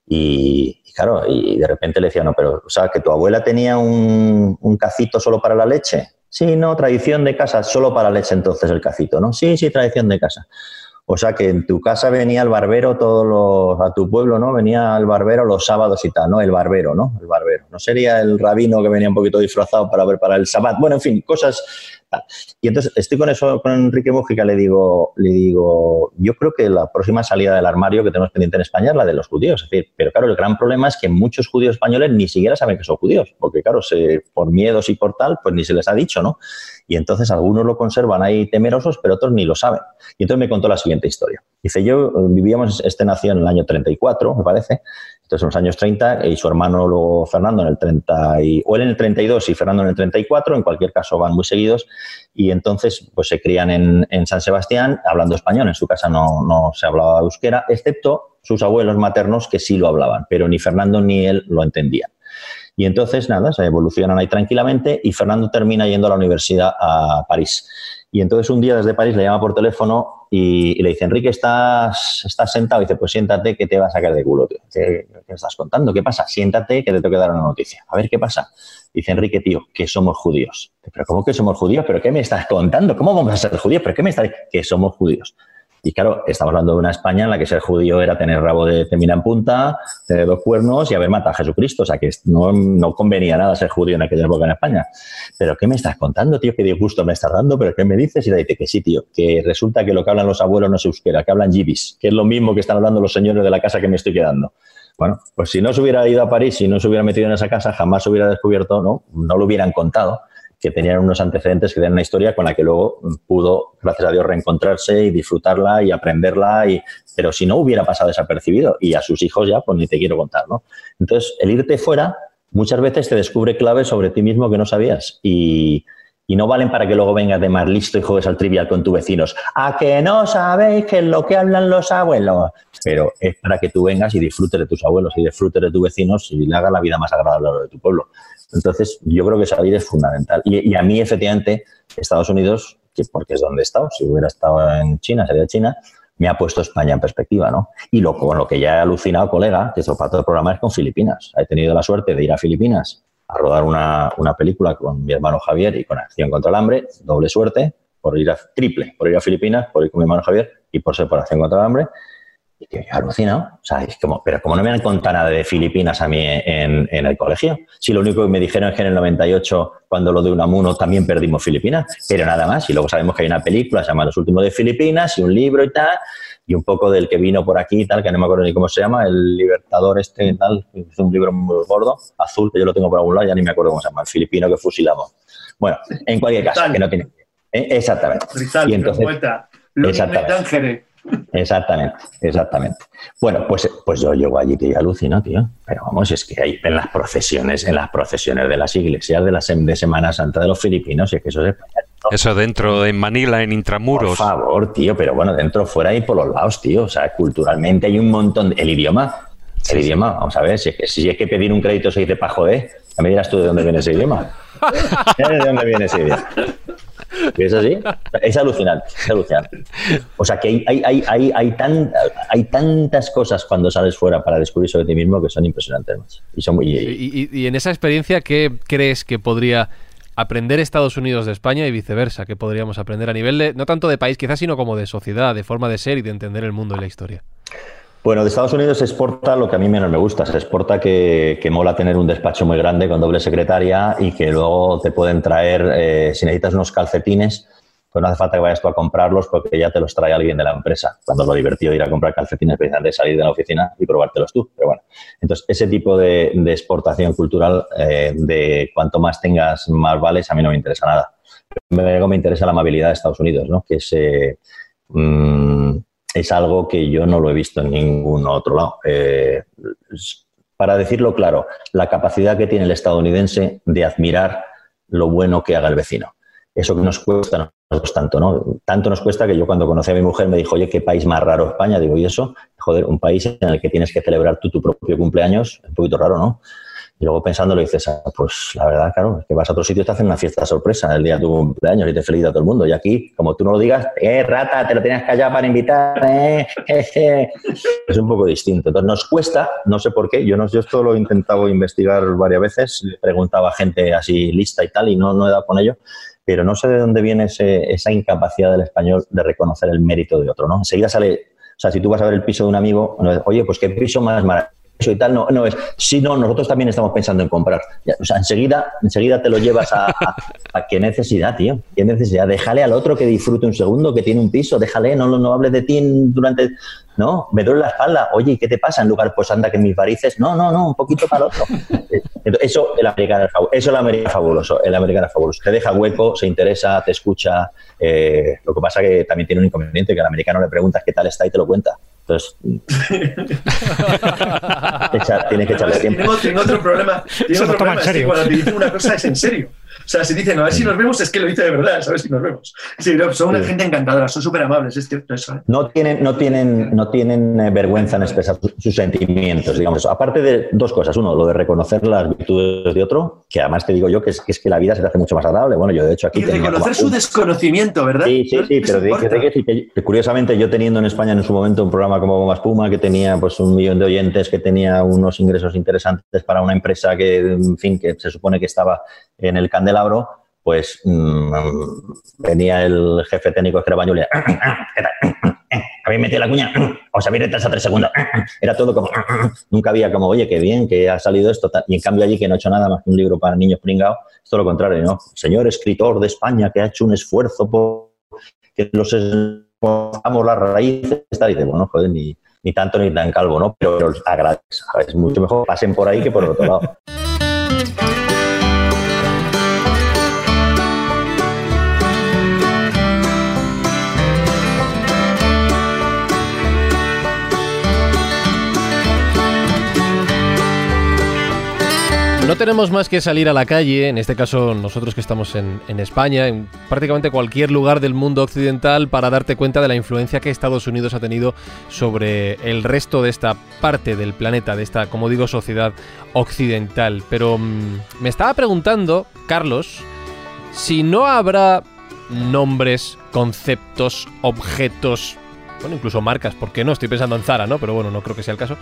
Y, claro, y de repente le decía, no, pero, o sea, que tu abuela tenía un, un cacito solo para la leche. Sí, no, tradición de casa, solo para leche entonces el cacito, ¿no? Sí, sí, tradición de casa. O sea que en tu casa venía el barbero todos los, a tu pueblo, ¿no? Venía el barbero los sábados y tal, ¿no? El barbero, ¿no? El barbero. No sería el rabino que venía un poquito disfrazado para ver para el sabbat. Bueno, en fin, cosas. Y entonces estoy con eso, con Enrique Mújica, le digo, le digo, yo creo que la próxima salida del armario que tenemos pendiente en España es la de los judíos. Es decir, pero claro, el gran problema es que muchos judíos españoles ni siquiera saben que son judíos, porque claro, por miedos y por tal, pues ni se les ha dicho, ¿no? Y entonces algunos lo conservan ahí temerosos, pero otros ni lo saben. Y entonces me contó la siguiente historia. Dice, yo vivíamos, este nació en el año 34, me parece, entonces en los años 30, y su hermano luego Fernando en el 30, y, o él en el 32 y Fernando en el 34, en cualquier caso van muy seguidos, y entonces pues se crían en, en San Sebastián hablando español, en su casa no, no se hablaba euskera, excepto sus abuelos maternos que sí lo hablaban, pero ni Fernando ni él lo entendían. Y entonces, nada, se evolucionan ahí tranquilamente y Fernando termina yendo a la universidad a París. Y entonces un día desde París le llama por teléfono y, le dice, Enrique, ¿estás, ¿estás sentado? Y dice, pues siéntate que te va a sacar de culo, tío. ¿Qué, estás contando? ¿Qué pasa? Siéntate que te tengo que dar una noticia. A ver, ¿qué pasa? Dice Enrique, tío, que somos judíos. ¿Pero cómo que somos judíos? ¿Pero qué me estás contando? ¿Cómo vamos a ser judíos? ¿Pero qué me estás...? Que somos judíos. Y claro, estamos hablando de una España en la que ser judío era tener rabo de termina en punta, tener dos cuernos y haber matado a Jesucristo. O sea, que no, convenía nada ser judío en aquella época en España. Pero ¿qué me estás contando, tío? ¿Qué disgusto me estás dando? ¿Pero qué me dices? Y le dice que sí, tío, que resulta que lo que hablan los abuelos no es euskera, que hablan yibis, que es lo mismo que están hablando los señores de la casa que me estoy quedando. Bueno, pues si no se hubiera ido a París, si no se hubiera metido en esa casa, jamás se hubiera descubierto, ¿no? No lo hubieran contado que tenían unos antecedentes que tenían una historia con la que luego pudo, gracias a Dios, reencontrarse y disfrutarla y aprenderla. Y, pero si no hubiera pasado desapercibido y a sus hijos ya, pues ni te quiero contar, ¿no? Entonces, el irte fuera muchas veces te descubre claves sobre ti mismo que no sabías y, y no valen para que luego vengas de más listo y juegues al trivial con tus vecinos. A que no sabéis que es lo que hablan los abuelos. Pero es para que tú vengas y disfrutes de tus abuelos y disfrutes de tus vecinos y le hagas la vida más agradable a lo de tu pueblo. Entonces, yo creo que salir es fundamental. Y, a mí, efectivamente, Estados Unidos, que porque es donde he estado, si hubiera estado en China, sería China, me ha puesto España en perspectiva, ¿no? Y lo, con lo que ya he alucinado, colega, que eso para todo el programa es con Filipinas. He tenido la suerte de ir a Filipinas a rodar una, una película con mi hermano Javier y con Acción contra el Hambre, doble suerte, por ir a triple, por ir a Filipinas, por ir con mi hermano Javier y por ser por Acción contra el Hambre. Y tío, yo alucinado. O sea, es como, pero como no me han contado nada de Filipinas a mí en, en, el colegio. Si lo único que me dijeron es que en el 98, cuando lo de Unamuno, también perdimos Filipinas, pero nada más. Y luego sabemos que hay una película, se llama Los Últimos de Filipinas, y un libro y tal, y un poco del que vino por aquí y tal, que no me acuerdo ni cómo se llama, el Libertador este y tal, es un libro muy gordo, azul, que yo lo tengo por algún lado, ya ni me acuerdo cómo se llama, el filipino que fusilamos. Bueno, en cualquier caso, que no tiene... ¿eh? Exactamente. y entonces, exactamente. Exactamente, exactamente. Bueno, pues, pues yo llego allí y alucino, tío. Pero vamos, es que hay en las procesiones, en las procesiones de las iglesias de la de Semana Santa de los filipinos, y es que eso es Eso dentro en Manila, en intramuros. Por favor, tío, pero bueno, dentro, fuera y por los lados, tío. O sea, culturalmente hay un montón. De... El idioma, el idioma, vamos a ver, si es, que, si es que pedir un crédito se dice pa' joder, ya me dirás tú de dónde viene ese idioma. ¿De dónde viene ese idioma? ¿Es así? Es alucinante, alucinante. O sea que hay, hay, hay, hay, hay, tan, hay tantas cosas cuando sales fuera para descubrir sobre ti mismo que son impresionantes. Y, son muy... y, en esa experiencia, ¿qué crees que podría aprender Estados Unidos de España y viceversa? ¿Qué podríamos aprender a nivel de, no tanto de país quizás, sino como de sociedad, de forma de ser y de entender el mundo y la historia? Bueno, de Estados Unidos se exporta lo que a mí menos me gusta. Se exporta que, mola tener un despacho muy grande con doble secretaria y que luego te pueden traer, eh, si necesitas unos calcetines, pues no hace falta que vayas tú a comprarlos porque ya te los trae alguien de la empresa. Cuando lo divertido ir a comprar calcetines precisamente salir de la oficina y probártelos tú. Pero bueno, entonces ese tipo de, exportación cultural, eh, de cuanto más tengas, más vales, a mí no me interesa nada. Me, me interesa la amabilidad de Estados Unidos, ¿no? Que se... Mm, es algo que yo no lo he visto en ningún otro lado. Eh, para decirlo claro, la capacidad que tiene el estadounidense de admirar lo bueno que haga el vecino. Eso que nos cuesta nosotros tanto, ¿no? Tanto nos cuesta que yo cuando conocí a mi mujer me dijo, oye, qué país más raro España. Digo, ¿y eso? Joder, un país en el que tienes que celebrar tú tu propio cumpleaños, un poquito raro, ¿no? Y luego pensándolo dices, ah, pues la verdad, claro, es que vas a otro sitio y te hacen una fiesta sorpresa el día de tu cumpleaños y te felicita a todo el mundo. Y aquí, como tú no lo digas, eh, rata, te lo tenías callado para invitar, eh, es un poco distinto. Entonces nos cuesta, no sé por qué, yo, no, yo esto lo he intentado investigar varias veces, he preguntado a gente así lista y tal y no, no he dado con ello, pero no sé de dónde viene esa incapacidad del español de reconocer el mérito de otro, ¿no? Enseguida sale, o sea, si tú vas a ver el piso de un amigo, oye, pues qué piso más maravilloso y tal, no, no es, sí, no, nosotros también estamos pensando en comprar. o sea, enseguida, enseguida te lo llevas a, a, qué necesidad, tío, qué necesidad. Déjale al otro que disfrute un segundo, que tiene un piso, déjale, no, no, hables de ti durante, no, me duele la espalda, oye, ¿qué te pasa? En lugar, pues anda que mis varices, no, no, no, un poquito para el otro. Eso el americano eso el americano es fabuloso, el americano es fabuloso. Te deja hueco, se interesa, te escucha. Eh, lo que pasa que también tiene un inconveniente, que al americano le preguntas qué tal está y te lo cuenta. Entonces, tiene que echarle tiempo. Tengo, tengo otro problema. Tengo otro problema. Es que cuando te dicen una cosa es en serio. O sea, si dicen, a ver si nos vemos, es que lo dice de verdad, ¿sabes? Si nos vemos. Sí, son una gente encantadora, son súper amables, es cierto eso. ¿eh? No tienen, no tienen, no tienen eh, vergüenza en expresar sus sentimientos, digamos. Aparte de dos cosas. Uno, lo de reconocer las virtudes de otro, que además te digo yo que es que, es que la vida se te hace mucho más agradable. Bueno, yo de hecho aquí. Y reconocer su desconocimiento, ¿verdad? Sí, sí, sí, pero que, que, curiosamente yo teniendo en España en su momento un programa como Bomba Espuma, que tenía pues un millón de oyentes, que tenía unos ingresos interesantes para una empresa que, en fin, que se supone que estaba en el pues mmm, venía el jefe técnico de Escrabañul y habéis metido la cuña, os habéis retrasado tres segundos. Era todo como, nunca había como, oye, qué bien que ha salido esto. Y en cambio allí que no ha hecho nada más que un libro para niños pringados, es todo lo contrario, ¿no? Señor escritor de España que ha hecho un esfuerzo por que los esforzamos las raíces, y dice, bueno, joder, ni, ni tanto ni tan calvo, ¿no? Pero, pero es mucho mejor pasen por ahí que por el otro lado. No tenemos más que salir a la calle, en este caso nosotros que estamos en, España, en prácticamente cualquier lugar del mundo occidental, para darte cuenta de la influencia que Estados Unidos ha tenido sobre el resto de esta parte del planeta, de esta, como digo, sociedad occidental. Pero mm, me estaba preguntando, Carlos, si no habrá nombres, conceptos, objetos, bueno, incluso marcas, ¿por qué no? Estoy pensando en Zara, ¿no? Pero bueno, no creo que sea el caso.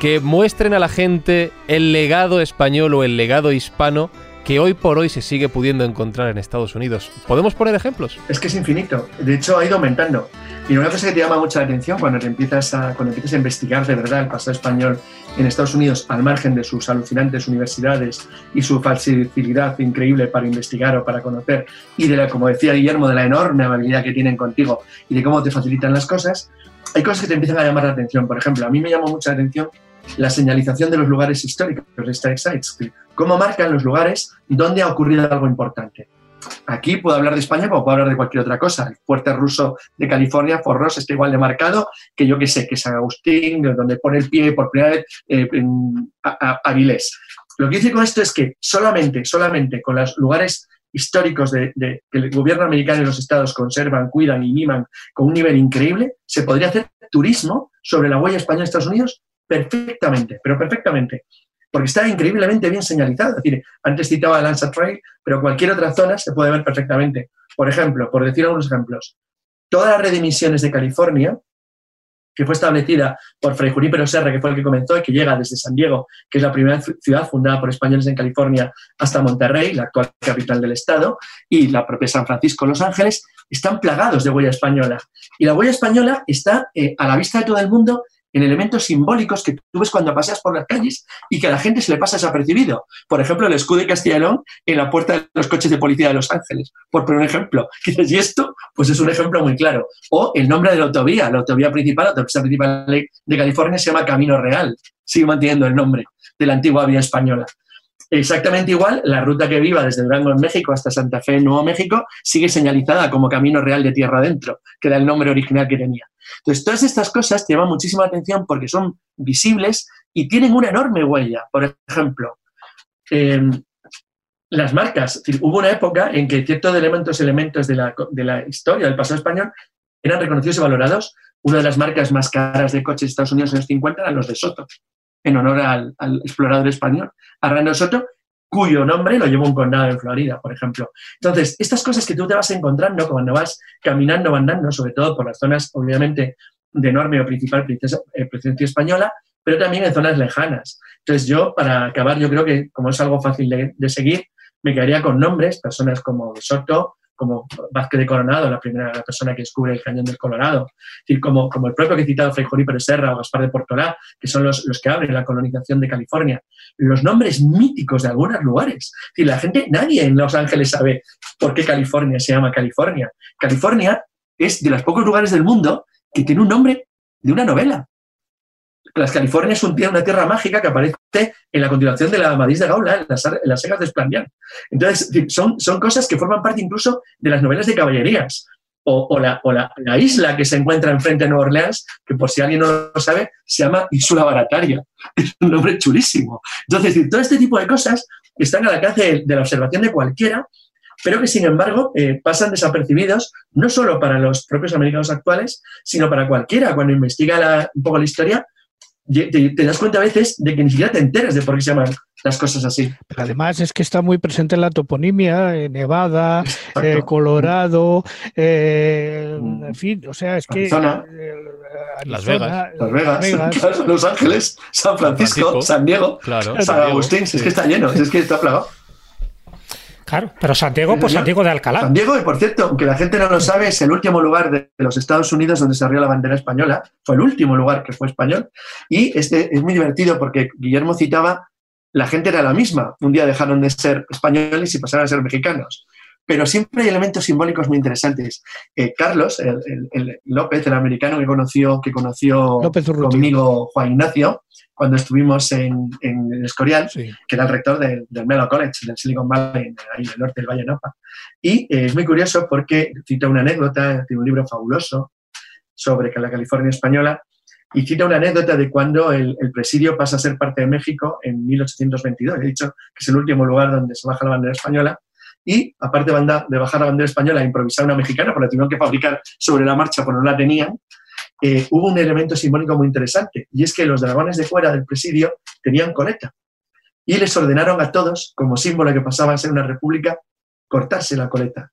Que muestren a la gente el legado español o el legado hispano que hoy por hoy se sigue pudiendo encontrar en Estados Unidos. ¿Podemos poner ejemplos? Es que es infinito. De hecho, ha ido aumentando. Y una cosa que te llama mucha atención cuando te empiezas a, cuando empiezas a investigar de verdad el pasado español en Estados Unidos, al margen de sus alucinantes universidades y su facilidad increíble para investigar o para conocer, y de la, como decía Guillermo, de la enorme habilidad que tienen contigo y de cómo te facilitan las cosas, hay cosas que te empiezan a llamar la atención. Por ejemplo, a mí me llamó mucha atención la señalización de los lugares históricos, los Star Sites, cómo marcan los lugares donde ha ocurrido algo importante. Aquí puedo hablar de España como puedo hablar de cualquier otra cosa. El fuerte ruso de California, Forros, está igual de marcado que yo que sé, que San Agustín, donde pone el pie por primera vez eh, en Avilés. Lo que dice con esto es que solamente, solamente con los lugares históricos que el gobierno americano y los estados conservan, cuidan y miman con un nivel increíble, se podría hacer turismo sobre la huella española de Estados Unidos perfectamente, pero perfectamente porque está increíblemente bien señalizado. Es decir, antes citaba Lanza Trail, pero cualquier otra zona se puede ver perfectamente. Por ejemplo, por decir algunos ejemplos, toda la red de emisiones de California, que fue establecida por Fray Junípero Serra, que fue el que comenzó y que llega desde San Diego, que es la primera ciudad fundada por españoles en California, hasta Monterrey, la actual capital del estado, y la propia San Francisco, Los Ángeles, están plagados de huella española. Y la huella española está eh, a la vista de todo el mundo en elementos simbólicos que tú ves cuando paseas por las calles y que a la gente se le pasa desapercibido. Por ejemplo, el escudo de León en la puerta de los coches de policía de Los Ángeles, por poner un ejemplo. ¿Y esto? Pues es un ejemplo muy claro. O el nombre de la autovía, la autovía principal, la autovía principal de California se llama Camino Real. Sigue manteniendo el nombre de la antigua vía española. Exactamente igual, la ruta que viva desde Durango en México hasta Santa Fe en Nuevo México sigue señalizada como Camino Real de Tierra Adentro, que era el nombre original que tenía. Entonces, todas estas cosas llaman muchísima atención porque son visibles y tienen una enorme huella. Por ejemplo, em, las marcas. hubo una época en que ciertos elementos, elementos de la, de la historia del pasado español eran reconocidos y valorados. Una de las marcas más caras de coches de Estados Unidos en los 50 eran los de Soto. en honor al, al explorador español, Arnaldo Soto, cuyo nombre lo lleva un condado en Florida, por ejemplo. Entonces, estas cosas que tú te vas encontrando cuando vas caminando andando, sobre todo por las zonas, obviamente, de enorme o principal eh, presencia española, pero también en zonas lejanas. Entonces, yo, para acabar, yo creo que como es algo fácil de, de seguir, me quedaría con nombres, personas como Soto, como Vázquez de Coronado, la primera persona que descubre el cañón del Colorado, decir, como, como el propio que he citado, Fray Junípero Serra o Gaspar de Portolá, que son los, los que abren la colonización de California. Los nombres míticos de algunos lugares. Es la gente, nadie en Los Ángeles sabe por qué California se llama California. California es de los pocos lugares del mundo que tiene un nombre de una novela. Las Californias un, una tierra mágica que aparece en la continuación de la Madrid de Gaula, en las, en las segas de Esplandián. Entonces, son, son cosas que forman parte incluso de las novelas de caballerías. O, o, la, o la, la, isla que se encuentra enfrente de Nueva Orleans, que por si alguien no lo sabe, se llama Isula Barataria. Es un nombre chulísimo. Entonces, todo este tipo de cosas están al alcance de, de la observación de cualquiera, pero que sin embargo eh, pasan desapercibidos no solo para los propios americanos actuales, sino para cualquiera. Cuando investiga la, un poco la historia, te, te, das cuenta a veces de que ni siquiera te enteras de por qué se llaman las cosas así. Pero además es que está muy presente en la toponimia, en Nevada, eh, Colorado, eh, en fin, o sea, es que... Arizona, eh, Las Vegas. Las Vegas, Vegas. Claro, Los Ángeles, San Francisco, San, Francisco, San Diego, claro, San Agustín, sí. es que está lleno, es que está plagado. Claro, pero Santiago, pues Santiago de Alcalá. Santiago, y por cierto, aunque la gente no lo sabe, es el último lugar de los Estados Unidos donde se arrió la bandera española. Fue el último lugar que fue español. Y este es muy divertido porque Guillermo citaba, la gente era la misma. Un día dejaron de ser españoles y pasaron a ser mexicanos. Pero siempre hay elementos simbólicos muy interesantes. Eh, Carlos, el, el, el, López, el americano que conoció, que conoció conmigo Juan Ignacio, cuando estuvimos en, en el Escorial, sí. que era el rector del, del Melo College, del Silicon Valley, ahí en el norte del Valle Napa. Y eh, es muy curioso porque cita una anécdota, tiene un libro fabuloso sobre la California española, y cita una anécdota de cuando el, el, presidio pasa a ser parte de México en 1822. He dicho que es el último lugar donde se baja la bandera española. Y aparte de bajar la bandera española, improvisar una mexicana, porque la tuvieron que fabricar sobre la marcha, porque no la tenían, eh, hubo un elemento simbólico muy interesante, y es que los dragones de fuera del presidio tenían coleta. Y les ordenaron a todos, como símbolo que pasaba a ser una república, cortarse la coleta.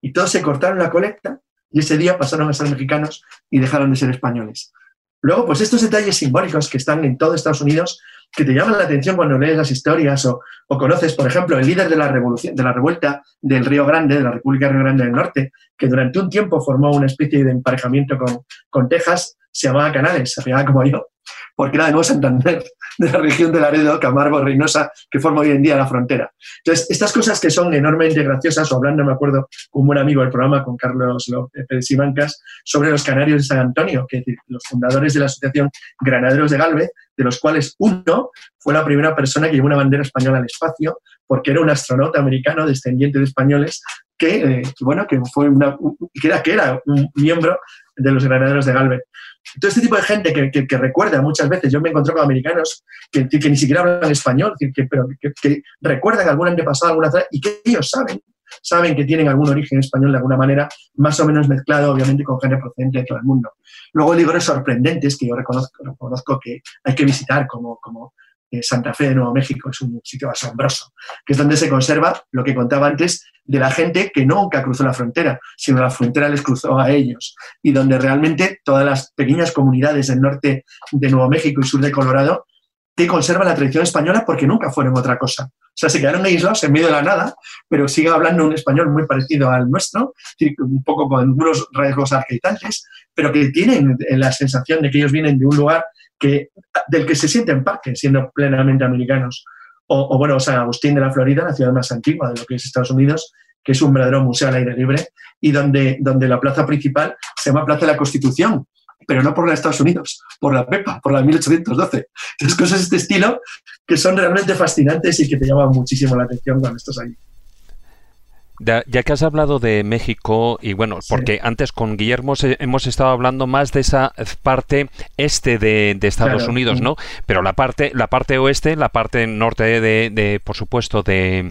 Y todos se cortaron la coleta y ese día pasaron a ser mexicanos y dejaron de ser españoles. Luego, pues estos detalles simbólicos que están en todo Estados Unidos, que te llaman la atención cuando lees las historias o, conoces, por ejemplo, el líder de la, revolución, de la revuelta del Río Grande, de la República Río Grande del Norte, que durante un tiempo formó una especie de emparejamiento con, con Texas, se llamaba Canales, se llamaba como yo, porque era de Nuevo Santander, de la región de Laredo, Camargo, Reynosa, que forma hoy en día la frontera. Entonces, estas cosas que son enormemente graciosas, o hablando, me acuerdo, con un buen amigo del programa, con Carlos López Ibancas, sobre los canarios de San Antonio, que es decir, los fundadores de la Asociación Granaderos de Galvez, de los cuales uno fue la primera persona que llevó una bandera española al espacio, porque era un astronauta americano descendiente de españoles que, eh, bueno, que fue una, que era, un miembro de los granaderos de Galvez. Todo este tipo de gente que, que, recuerda muchas veces, yo me encontré con americanos que, que ni siquiera hablan español, pero que, recuerdan algún antepasado, alguna y que ellos saben, saben que tienen algún origen español de alguna manera, más o menos mezclado, obviamente, con gente procedente de todo el mundo. Luego lugares sorprendentes que yo reconozco, reconozco que hay que visitar, como, como Santa Fe de Nuevo México, es un sitio asombroso, que es donde se conserva lo que contaba antes de la gente que nunca cruzó la frontera, sino la frontera les cruzó a ellos, y donde realmente todas las pequeñas comunidades del norte de Nuevo México y sur de Colorado que conservan la tradición española porque nunca fueron otra cosa. O sea, se quedaron aislados en medio de la nada, pero siguen hablando un español muy parecido al nuestro, un poco con unos rasgos arqueitantes, pero que tienen la sensación de que ellos vienen de un lugar del que se sienten parte, siendo plenamente americanos. O, o, bueno, San Agustín de la Florida, la ciudad más antigua de lo que es Estados Unidos, que es un verdadero museo al aire libre, y donde, donde la plaza principal se llama Plaza de la Constitución, pero no por la de Estados Unidos, por la PEPA, por la de 1812. Entonces, cosas de este estilo que son realmente fascinantes y que te llaman muchísimo la atención cuando estás ahí. Ya, ya, que has hablado de México, y bueno, sí. porque antes con Guillermo hemos estado hablando más de esa parte este de, de Estados claro. Unidos, ¿no? Pero la parte, la parte oeste, la parte norte de, de por supuesto, de,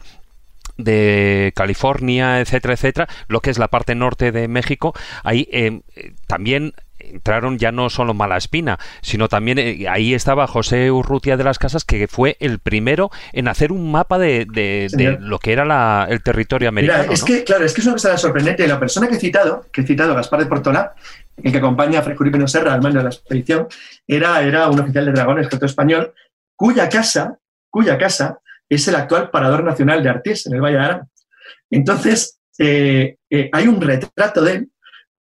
de California, etcétera, etcétera, lo que es la parte norte de México, ahí eh, también entraron ya no solo Malaspina, sino también eh, ahí estaba José Urrutia de las Casas, que fue el primero en hacer un mapa de, de- de lo que era la- el territorio americano. Mira, es ¿no? que, claro, es que es una cosa sorprendente. La persona que he citado, que he citado, Gaspar de Portola, el que acompaña a Julio Pino Serra al mando de la expedición, era, era un oficial de dragones, escritor español, cuya casa, cuya casa es el actual Parador Nacional de Artés, en el Valle de Arán. Entonces, eh, eh, hay un retrato de él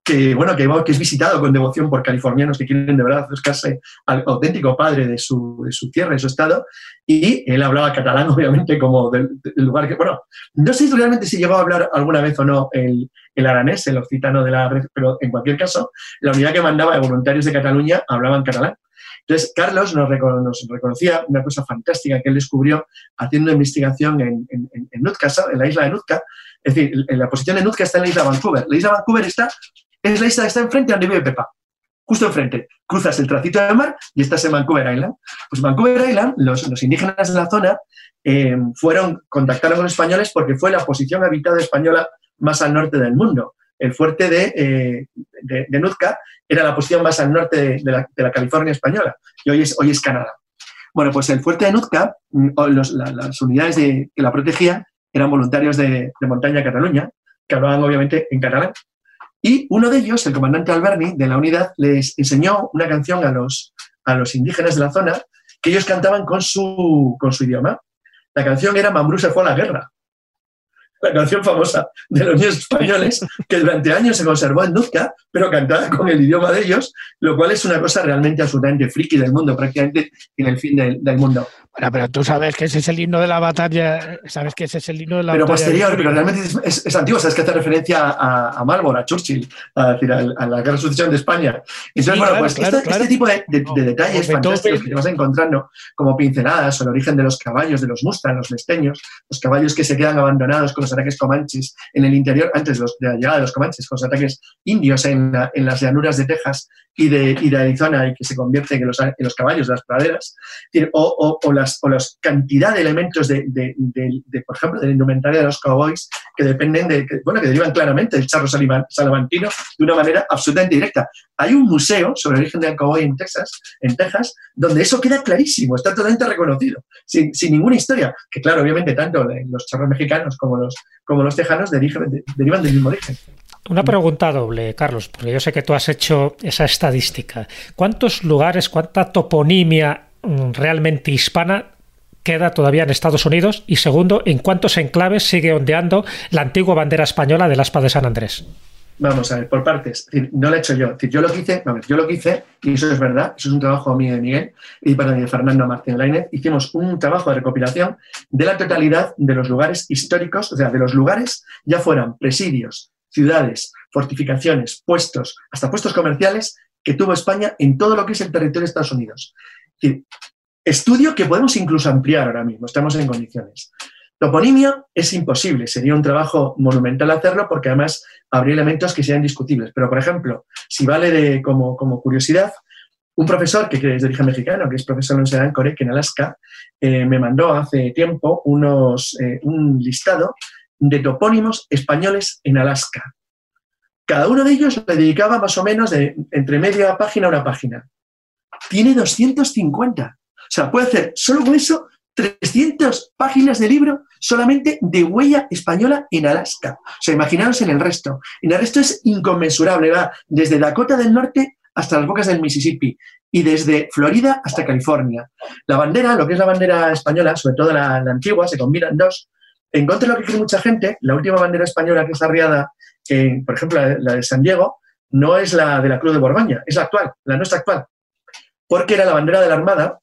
que, bueno, que, que es visitado con devoción por californianos que quieren de verdad acercarse al auténtico padre de su, tierra, de su estado, y él hablaba catalán, obviamente, como del, lugar que, bueno, no sé realmente si llegó a hablar alguna vez o no el, aranés, el occitano de la red, pero en cualquier caso, la unidad que mandaba de voluntarios de Cataluña hablaban catalán. Entonces, Carlos nos, recono- nos reconocía una cosa fantástica que él descubrió haciendo investigación en, en, en- Nootka, en la isla de Nootka. Es decir, la posición de Nootka está en la isla de Vancouver. La isla de Vancouver está, es la isla que está enfrente donde vive Pepa. Justo enfrente. Cruzas el tracito de mar y estás en Vancouver Island. Pues Vancouver Island, los, indígenas de la zona eh, fueron, contactaron con españoles porque fue la posición habitada española más al norte del mundo. El fuerte de, eh, Nootka era la posición más al norte de, la, California española y hoy es, hoy es Canadá. Bueno, pues el fuerte de Nootka, mm, las unidades de- que la protegían eran voluntarios de, de Montaña Cataluña, que hablaban obviamente en catalán. Y uno de ellos, el comandante Alberni de la unidad, les enseñó una canción a los, a los indígenas de la zona que ellos cantaban con su, con su idioma. La canción era Mambrú se fue a la guerra. La canción famosa de los niños españoles, que durante años se conservó en Nootka, pero cantada con el idioma de ellos, lo cual es una cosa realmente absolutamente friki del mundo, prácticamente en el fin del, del mundo. Bueno, pero tú sabes que ese es el himno de la batalla, sabes que ese es el himno de la Pero batalla. posterior, pero realmente es, es- es antiguo, sabes que hace referencia a, a Marlborough, a Churchill, a, decir, a, a la guerra de sucesión de España. Entonces, Sí, bueno, claro, pues claro, este, claro. este tipo de, de- de detalles fantásticos que te vas encontrando, como pinceladas, o el origen de los caballos, de los Mustang, los mesteños, los caballos que se quedan abandonados con los ataques comanches en el interior, antes los- de la llegada de los comanches, con los ataques indios en, la- en las llanuras de Texas y de, y de Arizona, y que se convierten en los, en los caballos de las praderas, o, o, o las, o las cantidad de elementos de, de- de- por ejemplo, de la indumentaria de los cowboys que dependen de, que, bueno, que derivan claramente del charro salamantino de una manera absolutamente directa. Hay un museo sobre el origen del cowboy en Texas, en Texas, donde eso queda clarísimo, está totalmente reconocido, sin, sin ninguna historia, que claro, obviamente tanto los charros mexicanos como los, como los tejanos derivan, de- derivan del mismo origen. Una pregunta doble, Carlos, porque yo sé que tú has hecho esa estadística. ¿Cuántos lugares, cuánta toponimia mm, realmente hispana queda todavía en Estados Unidos? Y segundo, ¿en cuántos enclaves sigue ondeando la antigua bandera española del Aspa de San Andrés? Vamos a ver, por partes. No lo he hecho yo. Yo lo que hice, yo lo hice, y eso es verdad, eso es un trabajo mío de Miguel, y perdón, y de Fernando Martín Lainez, hicimos un trabajo de recopilación de la totalidad de los lugares históricos, o sea, de los lugares, ya fueran presidios, ciudades, fortificaciones, puestos, hasta puestos comerciales, que tuvo España en todo lo que es el territorio de Estados Unidos. Estudio que podemos incluso ampliar ahora mismo, estamos en condiciones. Toponimia es imposible, sería un trabajo monumental hacerlo porque además habría elementos que sean discutibles. Pero, por ejemplo, si vale de, como, curiosidad, un profesor que, es de origen mexicano, que es profesor en la Universidad en Alaska, eh, me mandó hace tiempo unos, eh, un listado de topónimos españoles en Alaska. Cada uno de ellos le dedicaba más o menos de entre media página a una página. Tiene 250. O sea, puede hacer solo con eso 300 páginas de libro solamente de huella española en Alaska. O sea, imaginaros en el resto. En el resto es inconmensurable. Va desde Dakota del Norte hasta las bocas del Mississippi y desde Florida hasta California. La bandera, lo que es la bandera española, sobre todo la, antigua, se combinan dos. En contra de lo que cree mucha gente, la última bandera española que es arriada, en, por ejemplo, la, la de San Diego, no es la de la Cruz de Borgoña, es la actual, la nuestra actual. Porque era la bandera de la Armada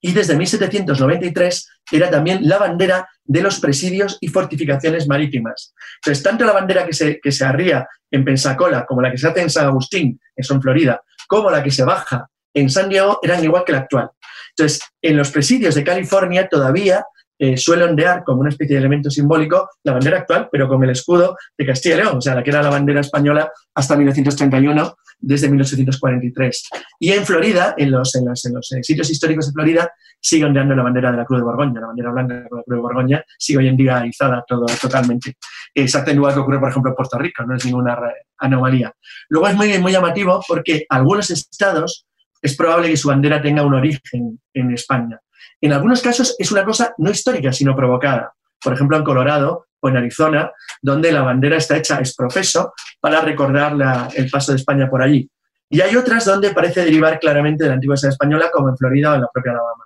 y desde 1793 era también la bandera de los presidios y fortificaciones marítimas. Entonces, tanto la bandera que se, que se arría en Pensacola como la que se hace en San Agustín, en Florida, como la que se baja en San Diego, eran igual que la actual. Entonces, en los presidios de California todavía eh, suele ondear como una especie de elemento simbólico la bandera actual, pero con el escudo de Castilla y León, o sea, la que era la bandera española hasta 1931, desde 1843. Y en Florida, en los, en los, en los eh, sitios históricos de Florida, sigue ondeando la bandera de la Cruz de Borgoña, la bandera blanca con la Cruz de Borgoña, sigue hoy en día izada todo, totalmente. Exactamente igual que ocurre, por ejemplo, en Puerto Rico, no es ninguna anomalía. Luego es muy, muy llamativo porque algunos estados es probable que su bandera tenga un origen en España. En algunos casos es una cosa no histórica, sino provocada. Por ejemplo, en Colorado o en Arizona, donde la bandera está hecha es profeso para recordar el paso de España por allí. Y hay otras donde parece derivar claramente de la antigua española, como en Florida o en la propia Alabama.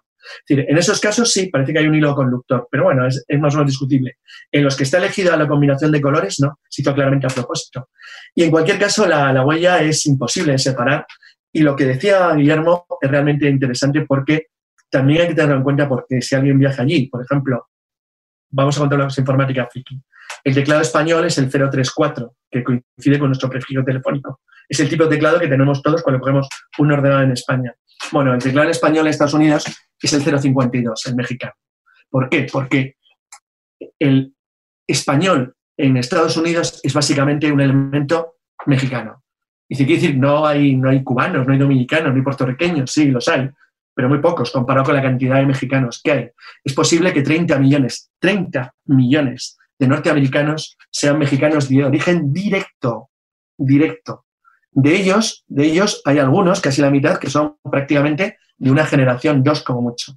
en esos casos sí, parece que hay un hilo conductor, pero bueno, es, más o menos discutible. En los que está elegida la combinación de colores, no, se claramente a propósito. Y en cualquier caso, la, la huella es imposible de separar. Y lo que decía Guillermo es realmente interesante porque también hay que tenerlo en cuenta porque si alguien viaja allí, por ejemplo, vamos a contar la informática friki. El teclado español es el 034, que coincide con nuestro prefijo telefónico. Es el tipo de teclado que tenemos todos cuando cogemos un ordenador en España. Bueno, el teclado español en Estados Unidos es el 052, el mexicano. ¿Por qué? Porque el español en Estados Unidos es básicamente un elemento mexicano. Y si quiere decir, no hay, no hay cubanos, no hay dominicanos, no hay puertorriqueños, sí, los hay, pero muy pocos comparado con la cantidad de mexicanos que hay. Es posible que 30 millones, 30 millones de norteamericanos sean mexicanos de origen directo, directo. De ellos, de ellos hay algunos, casi la mitad, que son prácticamente de una generación, dos como mucho.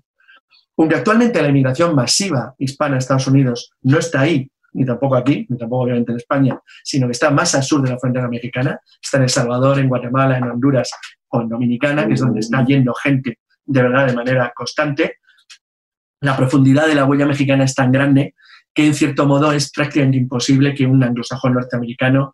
Aunque actualmente la inmigración masiva hispana a Estados Unidos no está ahí, ni tampoco aquí, ni tampoco obviamente en España, sino que está más al sur de la frontera mexicana, está en El Salvador, en Guatemala, en Honduras o en Dominicana, que es donde está yendo gente de verdad de manera constante, la profundidad de la huella mexicana es tan grande que en cierto modo es prácticamente imposible que un anglosajón norteamericano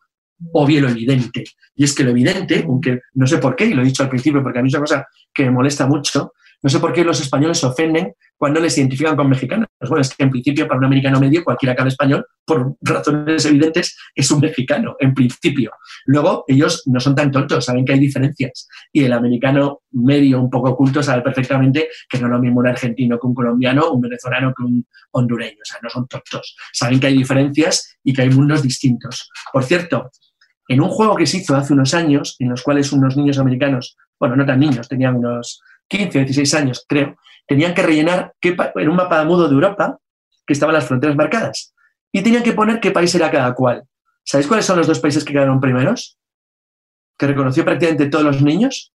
obvie lo evidente. Y es que lo evidente, aunque no sé por qué, y lo he dicho al principio porque a mí es una cosa que me molesta mucho, no sé por qué los españoles se ofenden cuando les identifican con mexicanos. Bueno, es que en principio para un americano medio, cualquiera que hable español, por razones evidentes, es un mexicano, en principio. Luego, ellos no son tan tontos, saben que hay diferencias. Y el americano medio, un poco oculto, sabe perfectamente que no es lo mismo un argentino que un colombiano, un venezolano que un hondureño. O sea, no son tontos. Saben que hay diferencias y que hay mundos distintos. Por cierto, en un juego que se hizo hace unos años, en los cuales unos niños americanos, bueno, no tan niños, tenían unos 15 o 16 años, creo, tenían que rellenar en un mapa mudo de Europa que estaban las fronteras marcadas. Y tenían que poner qué país era cada cual. ¿Sabéis cuáles son los dos países que quedaron primeros? Que reconoció prácticamente todos los niños.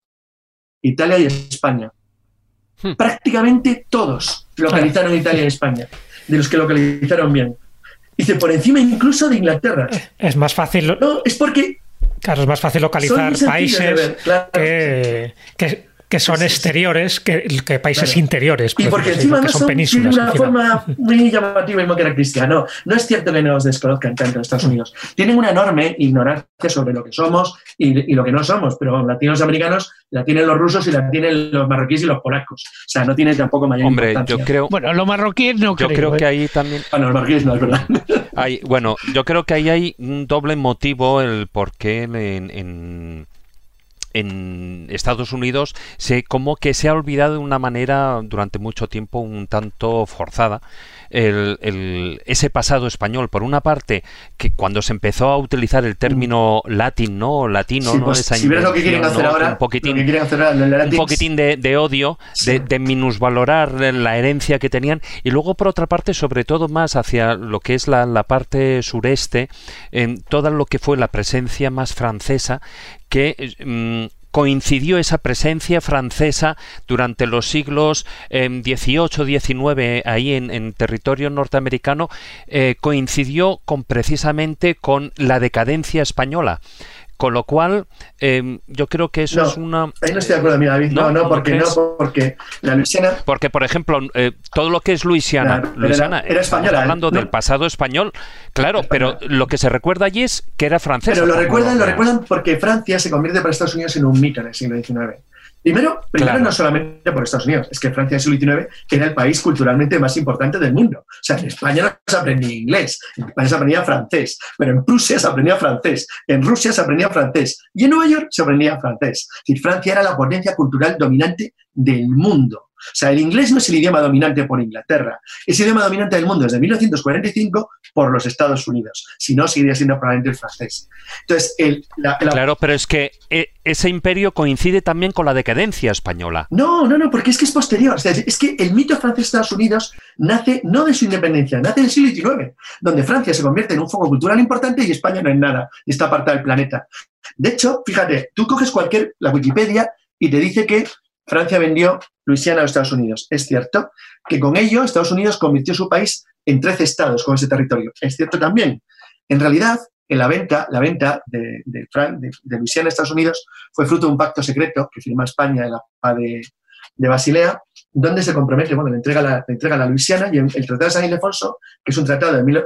Italia y España. Hmm. Prácticamente todos localizaron Italia y España, de los que localizaron bien. Dice, por encima incluso de Inglaterra. Es más fácil. No, es porque. Claro, es más fácil localizar países que, que son exteriores que, que países interiores. Y porque encima no son, penínsulas. Tienen una forma muy llamativa y muy característica. No, no es cierto que nos desconozcan tanto en Estados Unidos. Tienen una enorme ignorancia sobre lo que somos y, y lo que no somos, pero latinos americanos la tienen los rusos y la tienen los marroquíes y los polacos. O sea, no tiene tampoco mayor Hombre, yo creo... Bueno, los marroquíes no Yo creo, que ¿eh? ahí también... Bueno, los marroquíes no, es verdad. Hay, bueno, yo creo que ahí hay un doble motivo el por qué en en Estados Unidos se como que se ha olvidado de una manera durante mucho tiempo un tanto forzada el, ese pasado español. Por una parte, que cuando se empezó a utilizar el término latín, ¿no? Latino, ¿no? Pues, si ves lo que quieren hacer ahora, un poquitín, un poquitín de, odio, de, minusvalorar la herencia que tenían. Y luego, por otra parte, sobre todo más hacia lo que es la, la parte sureste, en todo lo que fue la presencia más francesa, que mm, coincidió esa presencia francesa durante los siglos XVIII, eh, ahí en, territorio norteamericano, eh, coincidió con precisamente con la decadencia española. Con lo cual, em, yo creo que eso es una. Ahí no estoy de acuerdo, mira, David. No, no, porque, no porque la Luisiana. Porque, por ejemplo, eh, todo lo que es Luisiana. Luisiana era, española. Hablando del pasado español, claro, pero lo que se recuerda allí es que era francés. Pero lo recuerdan, lo recuerdan porque Francia se convierte para Estados Unidos en un mito en el siglo XIX. Primero, primero no solamente por Estados Unidos, es que Francia del siglo XIX era el país culturalmente más importante del mundo. O sea, en España no se aprendía inglés, en España se aprendía francés, pero en Prusia se aprendía francés, en Rusia se aprendía francés y en Nueva York se aprendía francés. Es decir, Francia era la potencia cultural dominante del mundo. O sea, el inglés no es el idioma dominante por Inglaterra, es el idioma dominante del mundo desde 1945 por los Estados Unidos. Si no, seguiría siendo probablemente el francés. Entonces, el, la, la- Claro, pero es que eh, ese imperio coincide también con la decadencia española. No, no, no, porque es que es posterior. O sea, es que el mito francés-Estados Unidos nace no de su independencia, nace del siglo XIX, donde Francia se convierte en un foco cultural importante y España no es nada, y está apartada del planeta. De hecho, fíjate, tú coges cualquier, la Wikipedia, y te dice que Francia vendió Luisiana a los Estados Unidos. Es cierto que con ello Estados Unidos convirtió su país en 13 estados con ese territorio. Es cierto también. En realidad, en la venta, la venta de, de, Luisiana a Estados Unidos fue fruto de un pacto secreto que firma España en la de, de Basilea, donde se compromete, bueno, le entrega la, le entrega la Luisiana y el, el Tratado de San Ildefonso, que es un tratado de mil,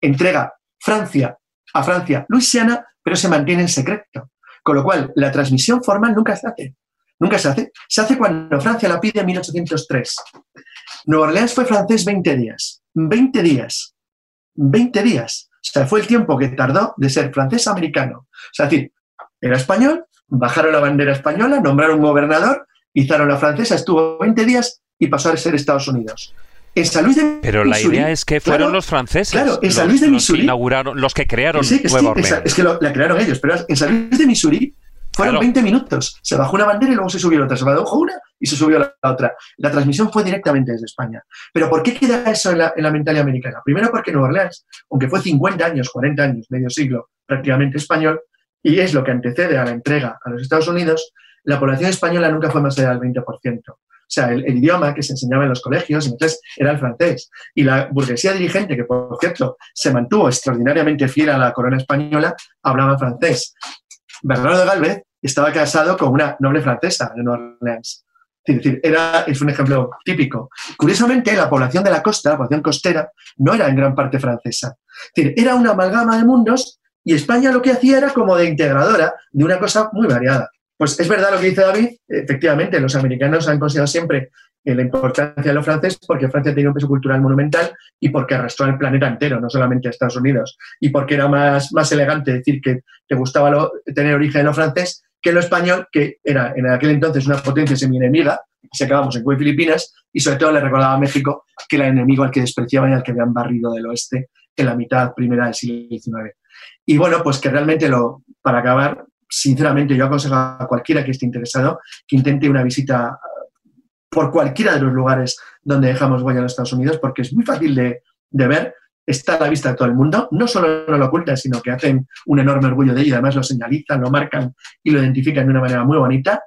entrega Francia a Francia Luisiana, pero se mantiene en secreto. Con lo cual, la transmisión formal nunca se hace. Nunca se hace. Se hace cuando Francia la pide en 1803. Nueva Orleans fue francés 20 días. 20 días. 20 días. O sea, fue el tiempo que tardó de ser francés a americano. O sea, es decir, era español, bajaron la bandera española, nombraron un gobernador, izaron la francesa, estuvo 20 días y pasó a ser Estados Unidos. En San Luis de Pero la Missouri- idea es que fueron claro, los franceses Claro, en San Luis de los que Missouri. inauguraron, los que crearon Sí, Nueva Orleans. es que lo, la crearon ellos, pero en San Luis de Missouri fueron Claro. 20 minutos. Se bajó una bandera y luego se subió otra. Se bajó una y se subió la, la otra. La transmisión fue directamente desde España. Pero ¿por qué queda eso en la, en la mentalidad americana? Primero porque Nueva Orleans, aunque fue 50 años, 40 años, medio siglo prácticamente español, y es lo que antecede a la entrega a los Estados Unidos, la población española nunca fue más allá del 20%. O sea, el, el idioma que se enseñaba en los colegios en inglés era el francés. Y la burguesía dirigente, que por cierto se mantuvo extraordinariamente fiel a la corona española, hablaba francés. Bernardo de Galvez estaba casado con una noble francesa de Nueva Orleans. Es decir, era, es un ejemplo típico. Curiosamente, la población de la costa, la población costera, no era en gran parte francesa. Es decir, era una amalgama de mundos y España lo que hacía era como de integradora de una cosa muy variada. Pues es verdad lo que dice David, efectivamente, los americanos han considerado siempre eh, la importancia de los franceses porque Francia tenía un peso cultural monumental y porque arrastró al planeta entero, no solamente a Estados Unidos, y porque era más, más elegante decir que te gustaba lo- tener origen en lo francés que lo español, que era en aquel entonces una potencia semi-enemiga, si acabamos en Cuba Filipinas, y sobre todo le recordaba a México que era el enemigo al que despreciaban y al que habían barrido del oeste en la mitad primera del siglo XIX. Y bueno, pues que realmente lo, para acabar, sinceramente yo aconsejo a cualquiera que esté interesado que intente una visita eh, por cualquiera de los lugares donde dejamos huella en los Estados Unidos, porque es muy fácil de, de ver, está a la vista de todo el mundo, no solo no lo ocultan, sino que hacen un enorme orgullo de ello, además lo señalizan, lo marcan y lo identifican de una manera muy bonita.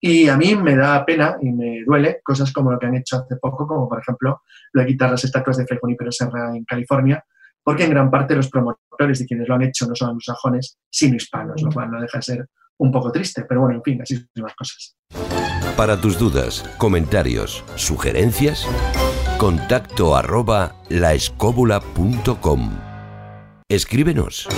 Y a mí me da pena y me duele cosas como lo que han hecho hace poco, como por ejemplo lo de quitar las estatuas de Fray Junípero Serra en California, porque en gran parte los promotores de quienes lo han hecho no son anglosajones, sino hispanos, lo cual no deja de ser un poco triste, pero bueno, en fin, así son las cosas. Para tus dudas, comentarios, sugerencias, contacto arroba laescóbula.com. Escríbenos.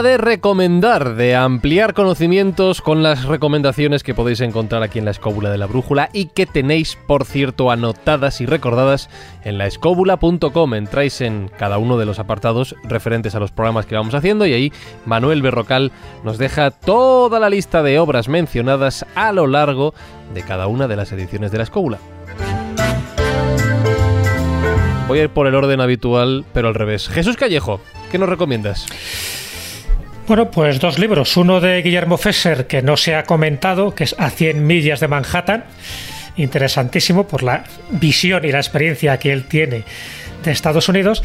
De recomendar, de ampliar conocimientos con las recomendaciones que podéis encontrar aquí en la escóbula de la brújula y que tenéis, por cierto, anotadas y recordadas en la escóbula.com. Entráis en cada uno de los apartados referentes a los programas que vamos haciendo y ahí Manuel Berrocal nos deja toda la lista de obras mencionadas a lo largo de cada una de las ediciones de la escóbula. Voy a ir por el orden habitual, pero al revés. Jesús Callejo, ¿qué nos recomiendas? Bueno, pues dos libros. Uno de Guillermo Fesser, que no se ha comentado, que es A 100 millas de Manhattan. Interesantísimo por la visión y la experiencia que él tiene de Estados Unidos.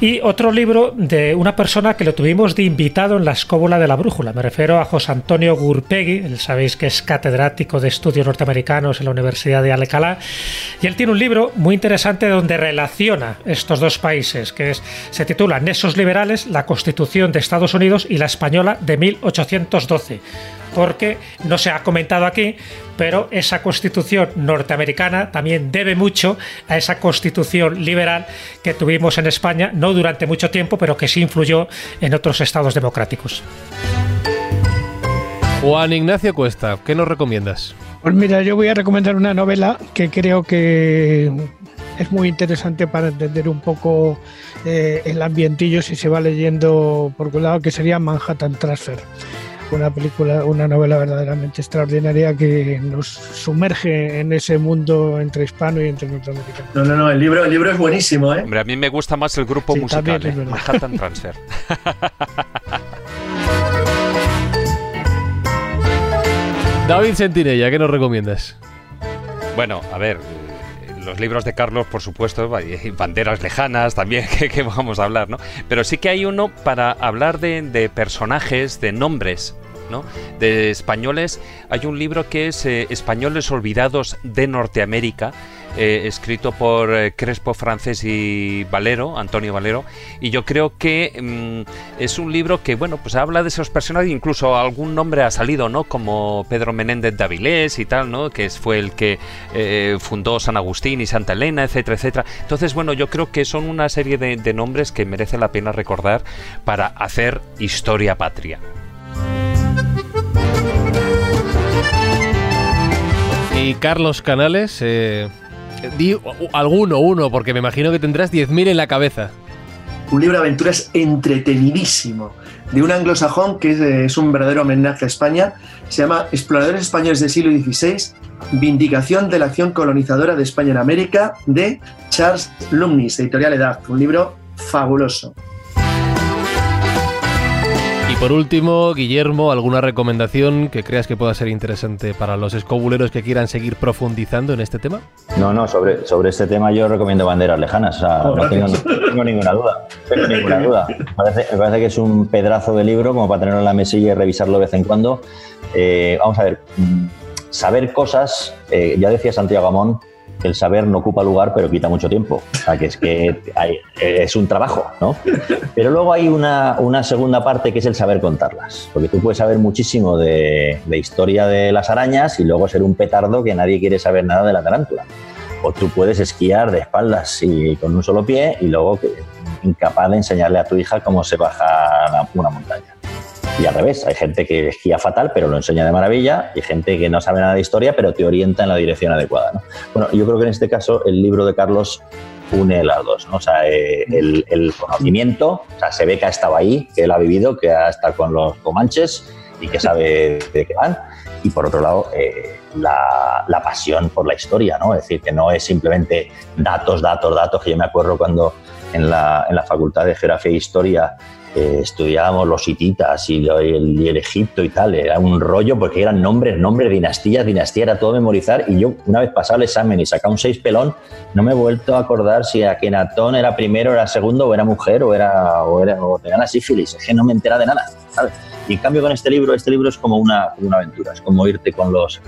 Y otro libro de una persona que lo tuvimos de invitado en la escóbula de la brújula. Me refiero a José Antonio Gurpegui, sabéis que es catedrático de estudios norteamericanos en la Universidad de Alcalá. Y él tiene un libro muy interesante donde relaciona estos dos países, que es, se titula Nexos Liberales, la Constitución de Estados Unidos y la Española de 1812 porque no se ha comentado aquí, pero esa constitución norteamericana también debe mucho a esa constitución liberal que tuvimos en España, no durante mucho tiempo, pero que sí influyó en otros estados democráticos. Juan Ignacio Cuesta, ¿qué nos recomiendas? Pues mira, yo voy a recomendar una novela que creo que es muy interesante para entender un poco eh, el ambientillo si se va leyendo por un lado, que sería Manhattan Transfer. Una película, una novela verdaderamente extraordinaria que nos sumerge en ese mundo entre hispano y entre norteamericano. No, no, no, el libro, el libro es buenísimo, ¿eh? Hombre, a mí me gusta más el grupo Sí, musical, ¿eh? Manhattan Transfer. David Sentinella, ¿qué nos recomiendas? Bueno, a ver, los libros de Carlos, por supuesto, y banderas lejanas también, que, que vamos a hablar, ¿no? Pero sí que hay uno para hablar de, de personajes, de nombres, De españoles. Hay un libro que es eh, Españoles Olvidados de Norteamérica, eh, escrito por eh, Crespo Francés y Valero, Antonio Valero, y yo creo que mm, es un libro que, bueno, pues habla de esos personajes, incluso algún nombre ha salido, ¿no? Como Pedro Menéndez de Avilés y tal, ¿no? Que fue el que fundó San Agustín y Santa Elena, etcétera, etcétera. Entonces, bueno, yo creo que son una serie de, de nombres que merece la pena recordar para hacer historia patria. Y Carlos Canales, eh, di alguno, uno, porque me imagino que tendrás 10.000 en la cabeza. Un libro de aventuras entretenidísimo, de un anglosajón que es, eh, un verdadero homenaje a España. Se llama Exploradores Españoles del siglo XVI, Vindicación de la acción colonizadora de España en América, de Charles Lumnis, editorial Edad. Un libro fabuloso. Por último, Guillermo, ¿alguna recomendación que creas que pueda ser interesante para los escobuleros que quieran seguir profundizando en este tema? No, no, sobre, sobre este tema yo recomiendo banderas lejanas, o sea, Oh, no, tengo, gracias. no tengo ninguna duda. tengo ninguna duda. Me parece, me parece que es un pedazo de libro como para tenerlo en la mesilla y revisarlo de vez en cuando. Eh, vamos a ver, mm, saber cosas, eh, ya decía Santiago Amón, el saber no ocupa lugar, pero quita mucho tiempo. O sea, que es que hay- es un trabajo, ¿no? Pero luego hay una, una segunda parte que es el saber contarlas. Porque tú puedes saber muchísimo de, de historia de las arañas y luego ser un petardo que nadie quiere saber nada de la tarántula. O tú puedes esquiar de espaldas y con un solo pie y luego incapaz de enseñarle a tu hija cómo se baja una montaña. Y al revés, hay gente que esquía fatal pero lo enseña de maravilla y gente que no sabe nada de historia pero te orienta en la dirección adecuada. ¿no? Bueno, yo creo que en este caso el libro de Carlos une las dos, ¿no? O sea, eh, el, conocimiento, o sea, se ve que ha estado ahí, que él ha vivido, que ha estado con los comanches y que sabe de qué van. Y por otro lado, eh, la, la pasión por la historia, ¿no? Es decir, que no es simplemente datos, datos, datos, que yo me acuerdo cuando en la, en la Facultad de Geografía e Historia eh, estudiábamos los hititas y el, y el Egipto y tal, era un rollo porque eran nombres, nombres, dinastías, dinastía, era todo memorizar y yo una vez pasado el examen y sacado un 6 pelón, no me he vuelto a acordar si Akenatón era primero, era segundo, o era mujer, o era, o era o tenía la sífilis, es que no me entera de nada, ¿sabes? Y en cambio con este libro, este libro es como una, una aventura, es como irte con los,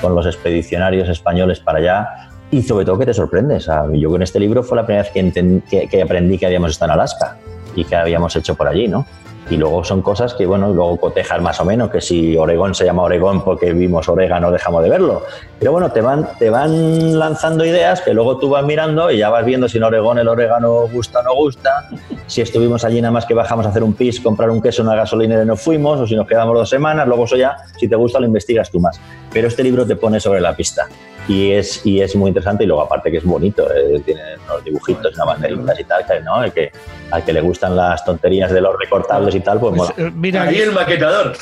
con los expedicionarios españoles para allá y sobre todo que te sorprendes. Yo con este libro fue la primera vez que, enten- que, que aprendí que habíamos estado en Alaska y que habíamos hecho por allí, ¿no? Y luego son cosas que, bueno, luego cotejas más o menos, que si Oregón se llama Oregón porque vimos orégano, dejamos de verlo. Pero bueno, te van, te van lanzando ideas que luego tú vas mirando y ya vas viendo si en Oregón el orégano gusta o no gusta, si estuvimos allí nada más que bajamos a hacer un pis, comprar un queso una gasolinera y nos fuimos, o si nos quedamos dos semanas, luego eso ya, si te gusta, lo investigas tú más. Pero este libro te pone sobre la pista y es, y es muy interesante y luego aparte que es bonito, eh, tiene unos dibujitos, unas banderitas y tal, que, ¿no? El que, al que le gustan las tonterías de los recortables y tal, pues, Pues, mola. eh, mira, Ahí el maquetador.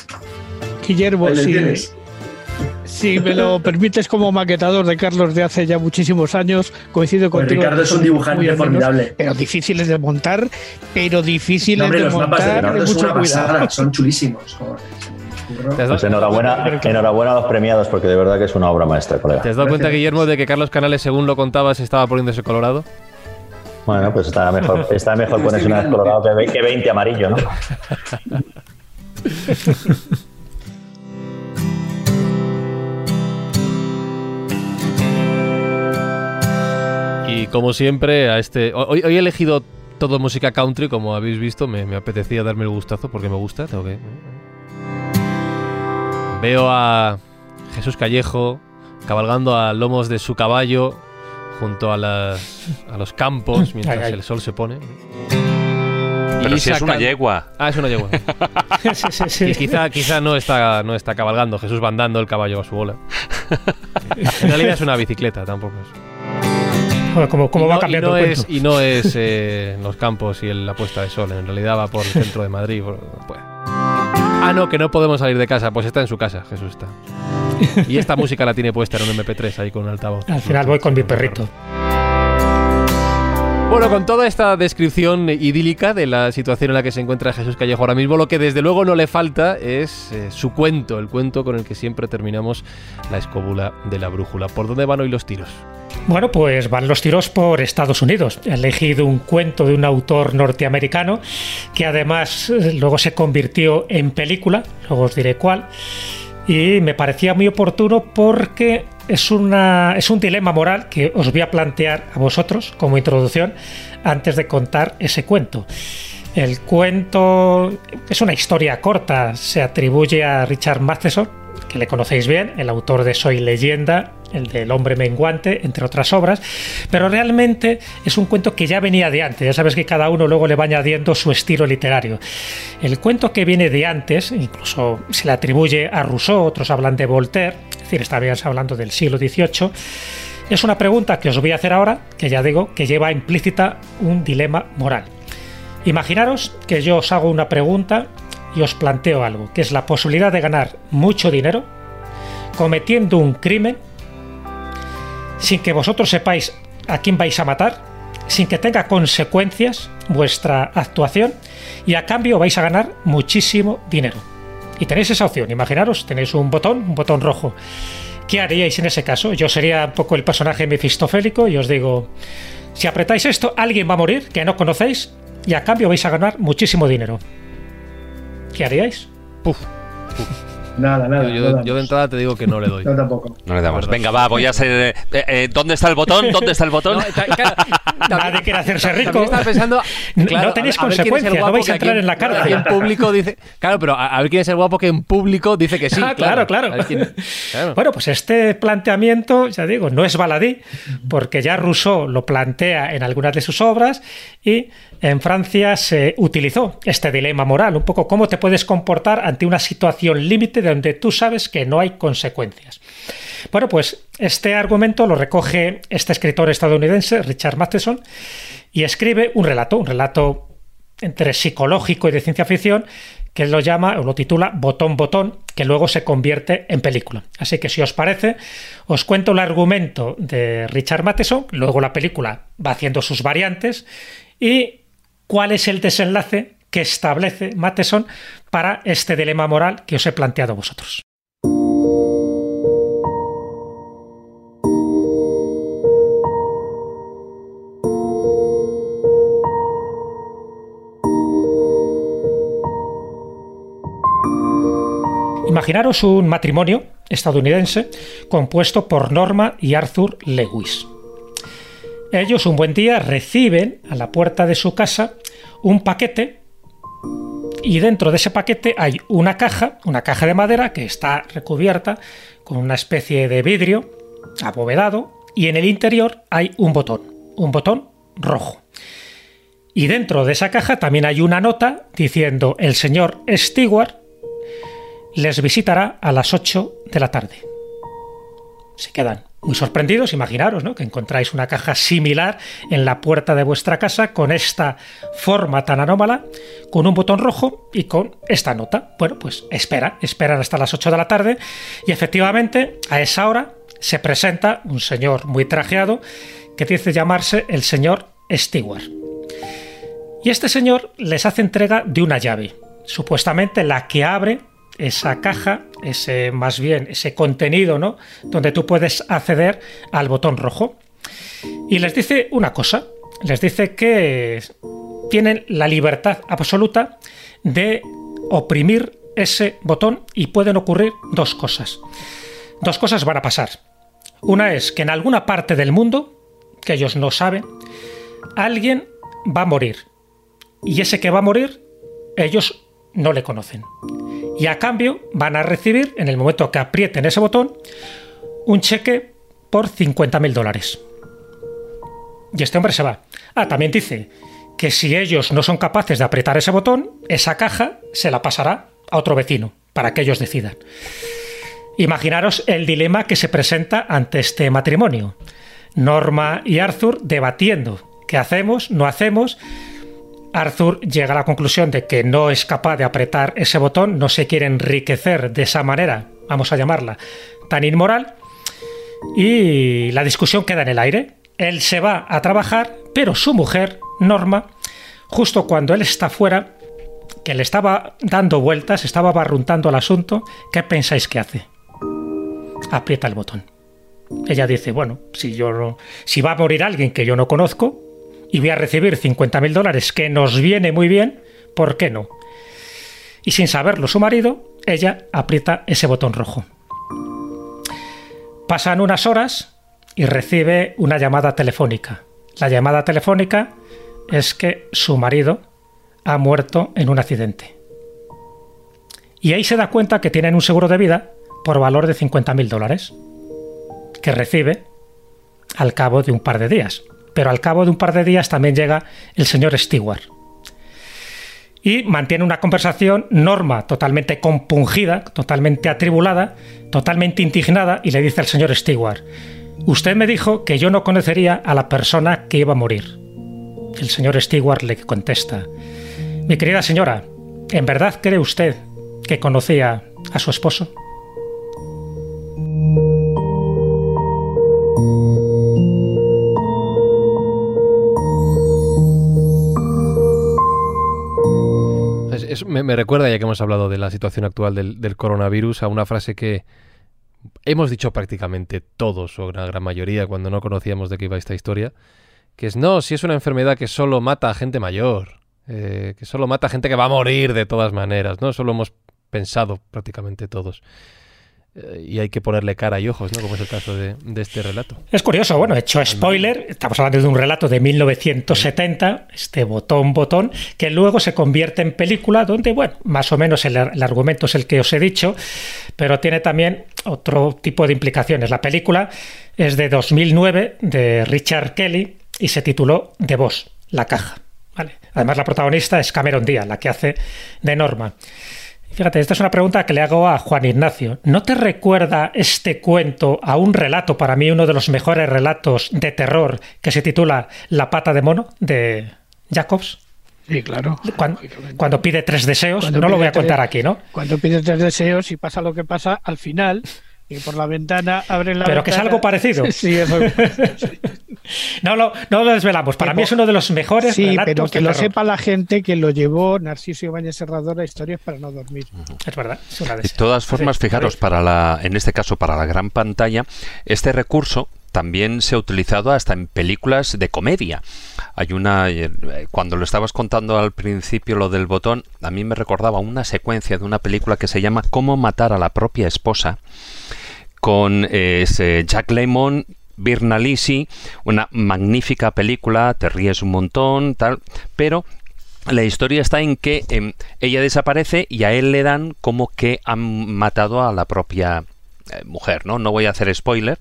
Guillermo, si, tienes. si me lo permites como maquetador de Carlos de hace ya muchísimos años, coincido Pues contigo. Ricardo es un Son dibujante formidable. Pero difíciles de montar, pero difíciles No, hombre, de los mapas de montar, Ricardo de es mucho una pasada, son chulísimos. joder. ¿Te has, Pues enhorabuena, enhorabuena a los premiados porque de verdad que es una obra maestra, colega. te has dado cuenta. Guillermo, de que Carlos Canales, según lo contabas, estaba poniéndose colorado? Bueno, pues está mejor, está mejor ponerse una vez colorado que, ve- que 20 amarillo, ¿no? Y como siempre, a este. Hoy, hoy he elegido todo música country, como habéis visto. Me, me apetecía darme el gustazo porque me gusta. Tengo que. Veo a Jesús Callejo cabalgando a lomos de su caballo junto a, las, a los campos mientras Ay, ay. el sol se pone. Pero Y si es una yegua. Ah, es una yegua. Sí, sí, sí. Y quizá, quizá no, está, no está cabalgando, Jesús va andando el caballo a su bola. En realidad es una bicicleta, tampoco es. ¿Cómo, cómo y va no, cambiando y no el es, cuento? y no es eh, los campos y en la puesta de sol, en realidad va por el centro de Madrid. por- pues. Ah, no, que no podemos salir de casa, pues está en su casa, Jesús está. Y esta música la tiene puesta en un MP3 ahí con un altavoz. Al final voy con mi perrito. Bueno, con toda esta descripción idílica de la situación en la que se encuentra Jesús Callejo ahora mismo, lo que desde luego no le falta es eh, su cuento, el cuento con el que siempre terminamos la escóbula de la brújula. ¿Por dónde van hoy los tiros? Bueno, pues van los tiros por Estados Unidos. He elegido un cuento de un autor norteamericano que además eh, luego se convirtió en película, luego os diré cuál, y me parecía muy oportuno porque es, una, es un dilema moral que os voy a plantear a vosotros como introducción antes de contar ese cuento. El cuento es una historia corta, se atribuye a Richard Matheson, que le conocéis bien, el autor de Soy leyenda, el del hombre menguante, entre otras obras, pero realmente es un cuento que ya venía de antes, ya sabes que cada uno luego le va añadiendo su estilo literario. El cuento que viene de antes, incluso se le atribuye a Rousseau, otros hablan de Voltaire, es decir, estaríamos hablando del siglo XVIII, es una pregunta que os voy a hacer ahora, que ya digo, que lleva implícita un dilema moral. Imaginaros que yo os hago una pregunta y os planteo algo, que es la posibilidad de ganar mucho dinero cometiendo un crimen sin que vosotros sepáis a quién vais a matar, sin que tenga consecuencias vuestra actuación y a cambio vais a ganar muchísimo dinero. Y tenéis esa opción, imaginaros, tenéis un botón, un botón rojo. ¿Qué haríais en ese caso? Yo sería un poco el personaje mefistofélico y os digo, si apretáis esto, alguien va a morir que no conocéis y a cambio vais a ganar muchísimo dinero. ¿Qué haríais? Puf. Nada, nada. Yo, de entrada te digo que no le doy. No, tampoco. No le damos. Venga, va, voy a ser. eh, eh, ¿Dónde está el botón? ¿Dónde está el botón? No, claro, Nadie quiere hacerse rico. estaba pensando, No tenéis a ver- consecuencias, no guapo vais a entrar en la cárcel. aquí en público dice, claro, pero a, a ver quién es el guapo que en público dice que sí. Ah, claro, quién- claro. Bueno, pues este planteamiento, ya digo, no es baladí, porque ya Rousseau lo plantea en algunas de sus obras y en Francia se utilizó este dilema moral, un poco cómo te puedes comportar ante una situación límite donde tú sabes que no hay consecuencias. Bueno, pues este argumento lo recoge este escritor estadounidense, Richard Matheson, y escribe un relato, un relato entre psicológico y de ciencia ficción, que lo llama o lo titula Botón Botón, que luego se convierte en película. Así que si os parece, os cuento el argumento de Richard Matheson, luego la película va haciendo sus variantes y cuál es el desenlace que establece Matheson para este dilema moral que os he planteado vosotros. Imaginaros un matrimonio estadounidense compuesto por Norma y Arthur Lewis. Ellos un buen día reciben a la puerta de su casa un paquete y dentro de ese paquete hay una caja, una caja de madera que está recubierta con una especie de vidrio abovedado y en el interior hay un botón, un botón rojo. Y dentro de esa caja también hay una nota diciendo el señor Stewart les visitará a las 8 de la tarde. Se quedan muy sorprendidos, imaginaros, ¿no? Que encontráis una caja similar en la puerta de vuestra casa con esta forma tan anómala, con un botón rojo y con esta nota. Bueno, pues esperan, esperan hasta las 8 de la tarde y efectivamente a esa hora se presenta un señor muy trajeado que dice llamarse el señor Stewart. Y este señor les hace entrega de una llave, supuestamente la que abre esa caja, ese más bien ese contenido, ¿no? Donde tú puedes acceder al botón rojo. Y les dice una cosa, les dice que tienen la libertad absoluta de oprimir ese botón y pueden ocurrir dos cosas. Dos cosas van a pasar. Una es que en alguna parte del mundo, que ellos no saben, alguien va a morir. Y ese que va a morir, ellos no le conocen. Y a cambio van a recibir, en el momento que aprieten ese botón, un cheque por 50.000 dólares. Y este hombre se va. Ah, también dice que si ellos no son capaces de apretar ese botón, esa caja se la pasará a otro vecino, para que ellos decidan. Imaginaros el dilema que se presenta ante este matrimonio. Norma y Arthur debatiendo qué hacemos, no hacemos. Arthur llega a la conclusión de que no es capaz de apretar ese botón, no se quiere enriquecer de esa manera, vamos a llamarla, tan inmoral, y la discusión queda en el aire. Él se va a trabajar, pero su mujer, Norma, justo cuando él está fuera, que le estaba dando vueltas, estaba barruntando el asunto, ¿qué pensáis que hace? Aprieta el botón. Ella dice, bueno, si yo si va a morir alguien que yo no conozco y voy a recibir 50.000 dólares que nos viene muy bien, ¿por qué no? Y sin saberlo su marido, ella aprieta ese botón rojo. Pasan unas horas y recibe una llamada telefónica. La llamada telefónica es que su marido ha muerto en un accidente. Y ahí se da cuenta que tienen un seguro de vida por valor de 50.000 dólares, que recibe al cabo de un par de días. Pero al cabo de un par de días también llega el señor Stewart. Y mantiene una conversación, Norma, totalmente compungida, totalmente atribulada, totalmente indignada, y le dice al señor Stewart, usted me dijo que yo no conocería a la persona que iba a morir. El señor Stewart le contesta, mi querida señora, ¿en verdad cree usted que conocía a su esposo? Me, recuerda, ya que hemos hablado de la situación actual del, coronavirus, a una frase que hemos dicho prácticamente todos, o una gran mayoría, cuando no conocíamos de qué iba esta historia, que es, no, si es una enfermedad que solo mata a gente mayor, eh, que solo mata a gente que va a morir de todas maneras, ¿no? Solo hemos pensado prácticamente todos. Y hay que ponerle cara y ojos, ¿no? Como es el caso de, este relato. Es curioso, bueno, hecho spoiler, estamos hablando de un relato de 1970, este botón, botón, que luego se convierte en película, donde, bueno, más o menos el, argumento es el que os he dicho, pero tiene también otro tipo de implicaciones. La película es de 2009, de Richard Kelly, y se tituló The Boss, la caja. Además, la protagonista es Cameron Díaz, la que hace de Norma. Fíjate, esta es una pregunta que le hago a Juan Ignacio. ¿No te recuerda este cuento a un relato, para mí uno de los mejores relatos de terror, que se titula La pata de mono, de Jacobs? Sí, claro. Cuando, pide tres deseos, no lo voy a contar aquí, ¿no? Cuando pide tres deseos y pasa lo que pasa, al final y por la ventana abre la Pero que es algo parecido. sí, eso no, lo, no lo desvelamos. Para mí es uno de los mejores sí, pero que lo sepa la gente que lo llevó Narciso Ibáñez Serrador a Historias para no dormir. Es verdad. de, todas formas, fijaros, para la, en este caso para la gran pantalla, este recurso también se ha utilizado hasta en películas de comedia. Hay una, eh, cuando lo estabas contando al principio lo del botón, a mí me recordaba una secuencia de una película que se llama Cómo matar a la propia esposa con ese Jack Lemmon Birna una magnífica película, te ríes un montón, tal, pero la historia está en que em, ella desaparece y a él le dan como que han matado a la propia eh, mujer, ¿no? No voy a hacer spoiler,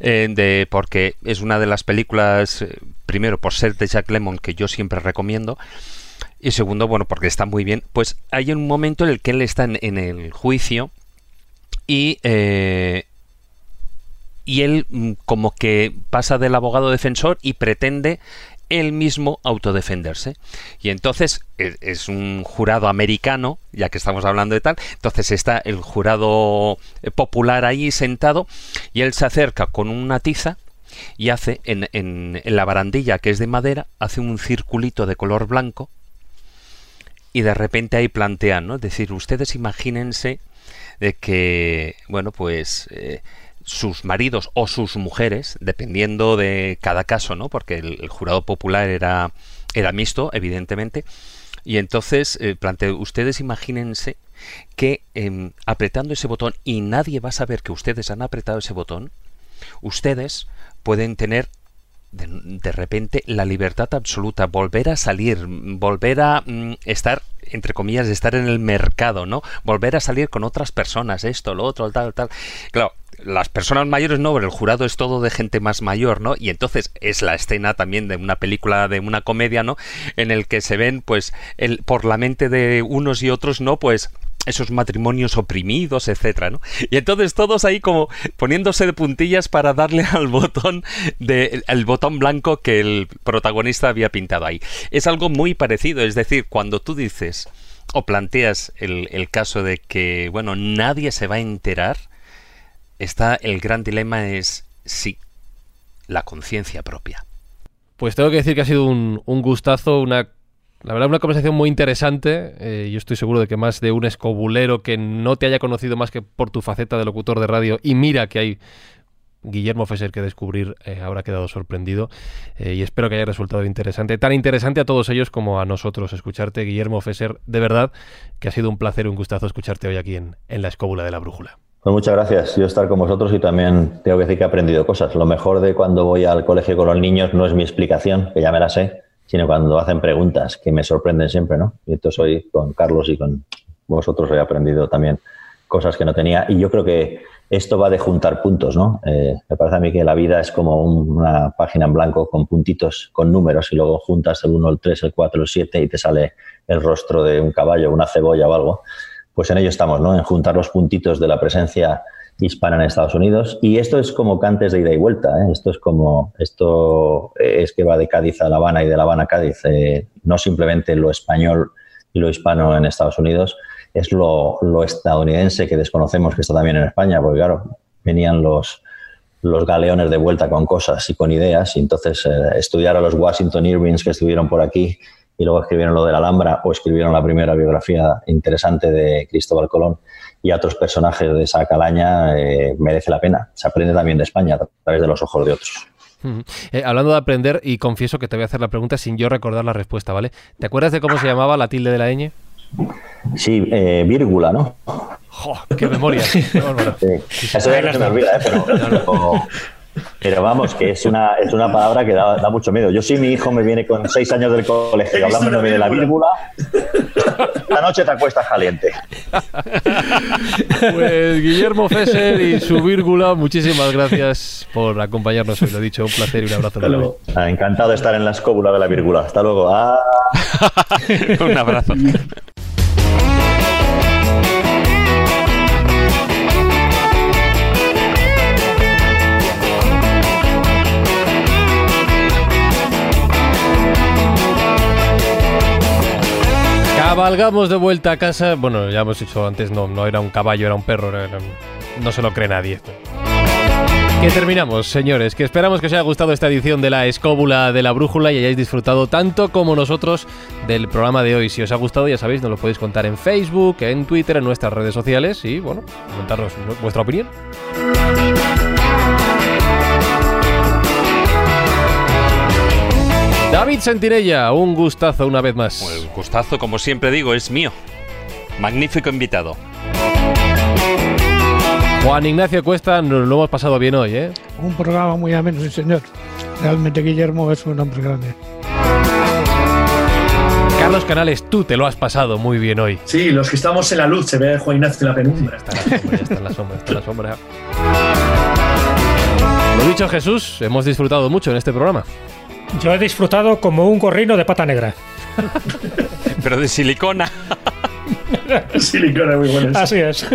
eh, de, porque es una de las películas, eh, primero por ser de Jack Lemmon, que yo siempre recomiendo, y segundo, bueno, porque está muy bien, pues hay un momento en el que él está en, el juicio y y él mm, como que pasa del abogado defensor y pretende él mismo autodefenderse. Y entonces e, es un jurado americano, ya que estamos hablando de tal, entonces está el jurado eh, popular ahí sentado y él se acerca con una tiza y hace en, en, la barandilla que es de madera, hace un circulito de color blanco y de repente ahí plantean, ¿no? Es decir, ustedes imagínense de que, bueno, pues... Eh, sus maridos o sus mujeres, dependiendo de cada caso, ¿no? Porque el, jurado popular era, era mixto, evidentemente. Y entonces, eh, ustedes imagínense que em, apretando ese botón y nadie va a saber que ustedes han apretado ese botón, ustedes pueden tener de, repente la libertad absoluta, volver a salir, volver a mm, estar, entre comillas, estar en el mercado, ¿no? Volver a salir con otras personas, esto, lo otro, tal, tal. Claro, las personas mayores no, pero el jurado es todo de gente más mayor, ¿no? Y entonces es la escena también de una película, de una comedia, ¿no? En el que se ven, pues, el, por la mente de unos y otros, ¿no? Pues esos matrimonios oprimidos, etcétera, ¿no? Y entonces todos ahí como poniéndose de puntillas para darle al botón de el botón blanco que el protagonista había pintado ahí. Es algo muy parecido, es decir, cuando tú dices o planteas el, el caso de que, bueno, nadie se va a enterar, está el gran dilema es sí, la conciencia propia. Pues tengo que decir que ha sido un, un gustazo, una la verdad, una conversación muy interesante. Eh, yo estoy seguro de que más de un escobulero que no te haya conocido más que por tu faceta de locutor de radio, y mira que hay Guillermo Fesser que descubrir, eh, habrá quedado sorprendido. Eh, y espero que haya resultado interesante. Tan interesante a todos ellos como a nosotros escucharte, Guillermo Fesser. De verdad que ha sido un placer un gustazo escucharte hoy aquí en, en la escóbula de la brújula. Pues muchas gracias. Yo estar con vosotros y también tengo que decir que he aprendido cosas. Lo mejor de cuando voy al colegio con los niños no es mi explicación, que ya me la sé, sino cuando hacen preguntas que me sorprenden siempre, ¿no? Y entonces hoy con Carlos y con vosotros he aprendido también cosas que no tenía y yo creo que esto va de juntar puntos, ¿no? Eh, me parece a mí que la vida es como una página en blanco con puntitos, con números y luego juntas el 1, el 3, el 4, el 7 y te sale el rostro de un caballo, una cebolla o algo. Pues en ello estamos, ¿no? En juntar los puntitos de la presencia hispana en Estados Unidos. Y esto es como cantes de ida y vuelta. ¿eh? Esto es como, esto es que va de Cádiz a La Habana y de La Habana a Cádiz. Eh, no simplemente lo español y lo hispano en Estados Unidos, es lo, estadounidense que desconocemos que está también en España, porque claro, venían los, galeones de vuelta con cosas y con ideas. Y entonces eh, estudiar a los Washington Irvings que estuvieron por aquí y luego escribieron lo de la Alhambra o escribieron la primera biografía interesante de Cristóbal Colón y a otros personajes de esa calaña eh, merece la pena. Se aprende también de España a través de los ojos de otros. Eh, hablando de aprender, y confieso que te voy a hacer la pregunta sin yo recordar la respuesta, ¿vale? ¿Te acuerdas de cómo se llamaba la tilde de la ñ? Sí, eh, vírgula, ¿no? ¡Qué memoria! sí. Eso ya no se me olvida, ¿eh? pero, pero vamos, que es una, es una palabra que da, mucho miedo. Yo sí, mi hijo me viene con seis años del colegio hablándome de la vírgula. La noche te acuestas caliente. Pues Guillermo Fesser y su vírgula, muchísimas gracias por acompañarnos hoy. Lo he dicho, un placer y un abrazo. Ah, encantado de estar en la escóbula de la vírgula. Hasta luego. Ah. un abrazo. Cabalgamos de vuelta a casa. Bueno, ya hemos dicho antes, no, no era un caballo, era un perro. no se lo cree nadie. Que terminamos, señores. Que esperamos que os haya gustado esta edición de la escóbula de la brújula y hayáis disfrutado tanto como nosotros del programa de hoy. Si os ha gustado, ya sabéis, nos lo podéis contar en Facebook, en Twitter, en nuestras redes sociales y, bueno, comentarnos vuestra opinión. David Sentinella, un gustazo una vez más. Un pues gustazo, como siempre digo, es mío. Magnífico invitado. Juan Ignacio Cuesta, nos lo hemos pasado bien hoy, ¿eh? Un programa muy ameno, sí, señor. Realmente Guillermo es un hombre grande. Carlos Canales, tú te lo has pasado muy bien hoy. Sí, los que estamos en la luz, se ve Juan Ignacio en la penumbra. está en la sombra, está en la sombra, está en la sombra. Lo dicho, Jesús, hemos disfrutado mucho en este programa. Yo he disfrutado como un gorrino de pata negra. Pero de silicona. silicona, muy buena. Así es.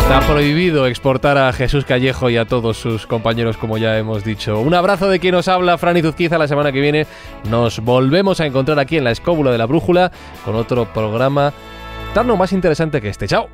Está prohibido exportar a Jesús Callejo y a todos sus compañeros, como ya hemos dicho. Un abrazo de quien nos habla, Franny Zuzquiza. La semana que viene nos volvemos a encontrar aquí en la Escóbula de la Brújula con otro programa tan o más interesante que este. ¡Chao!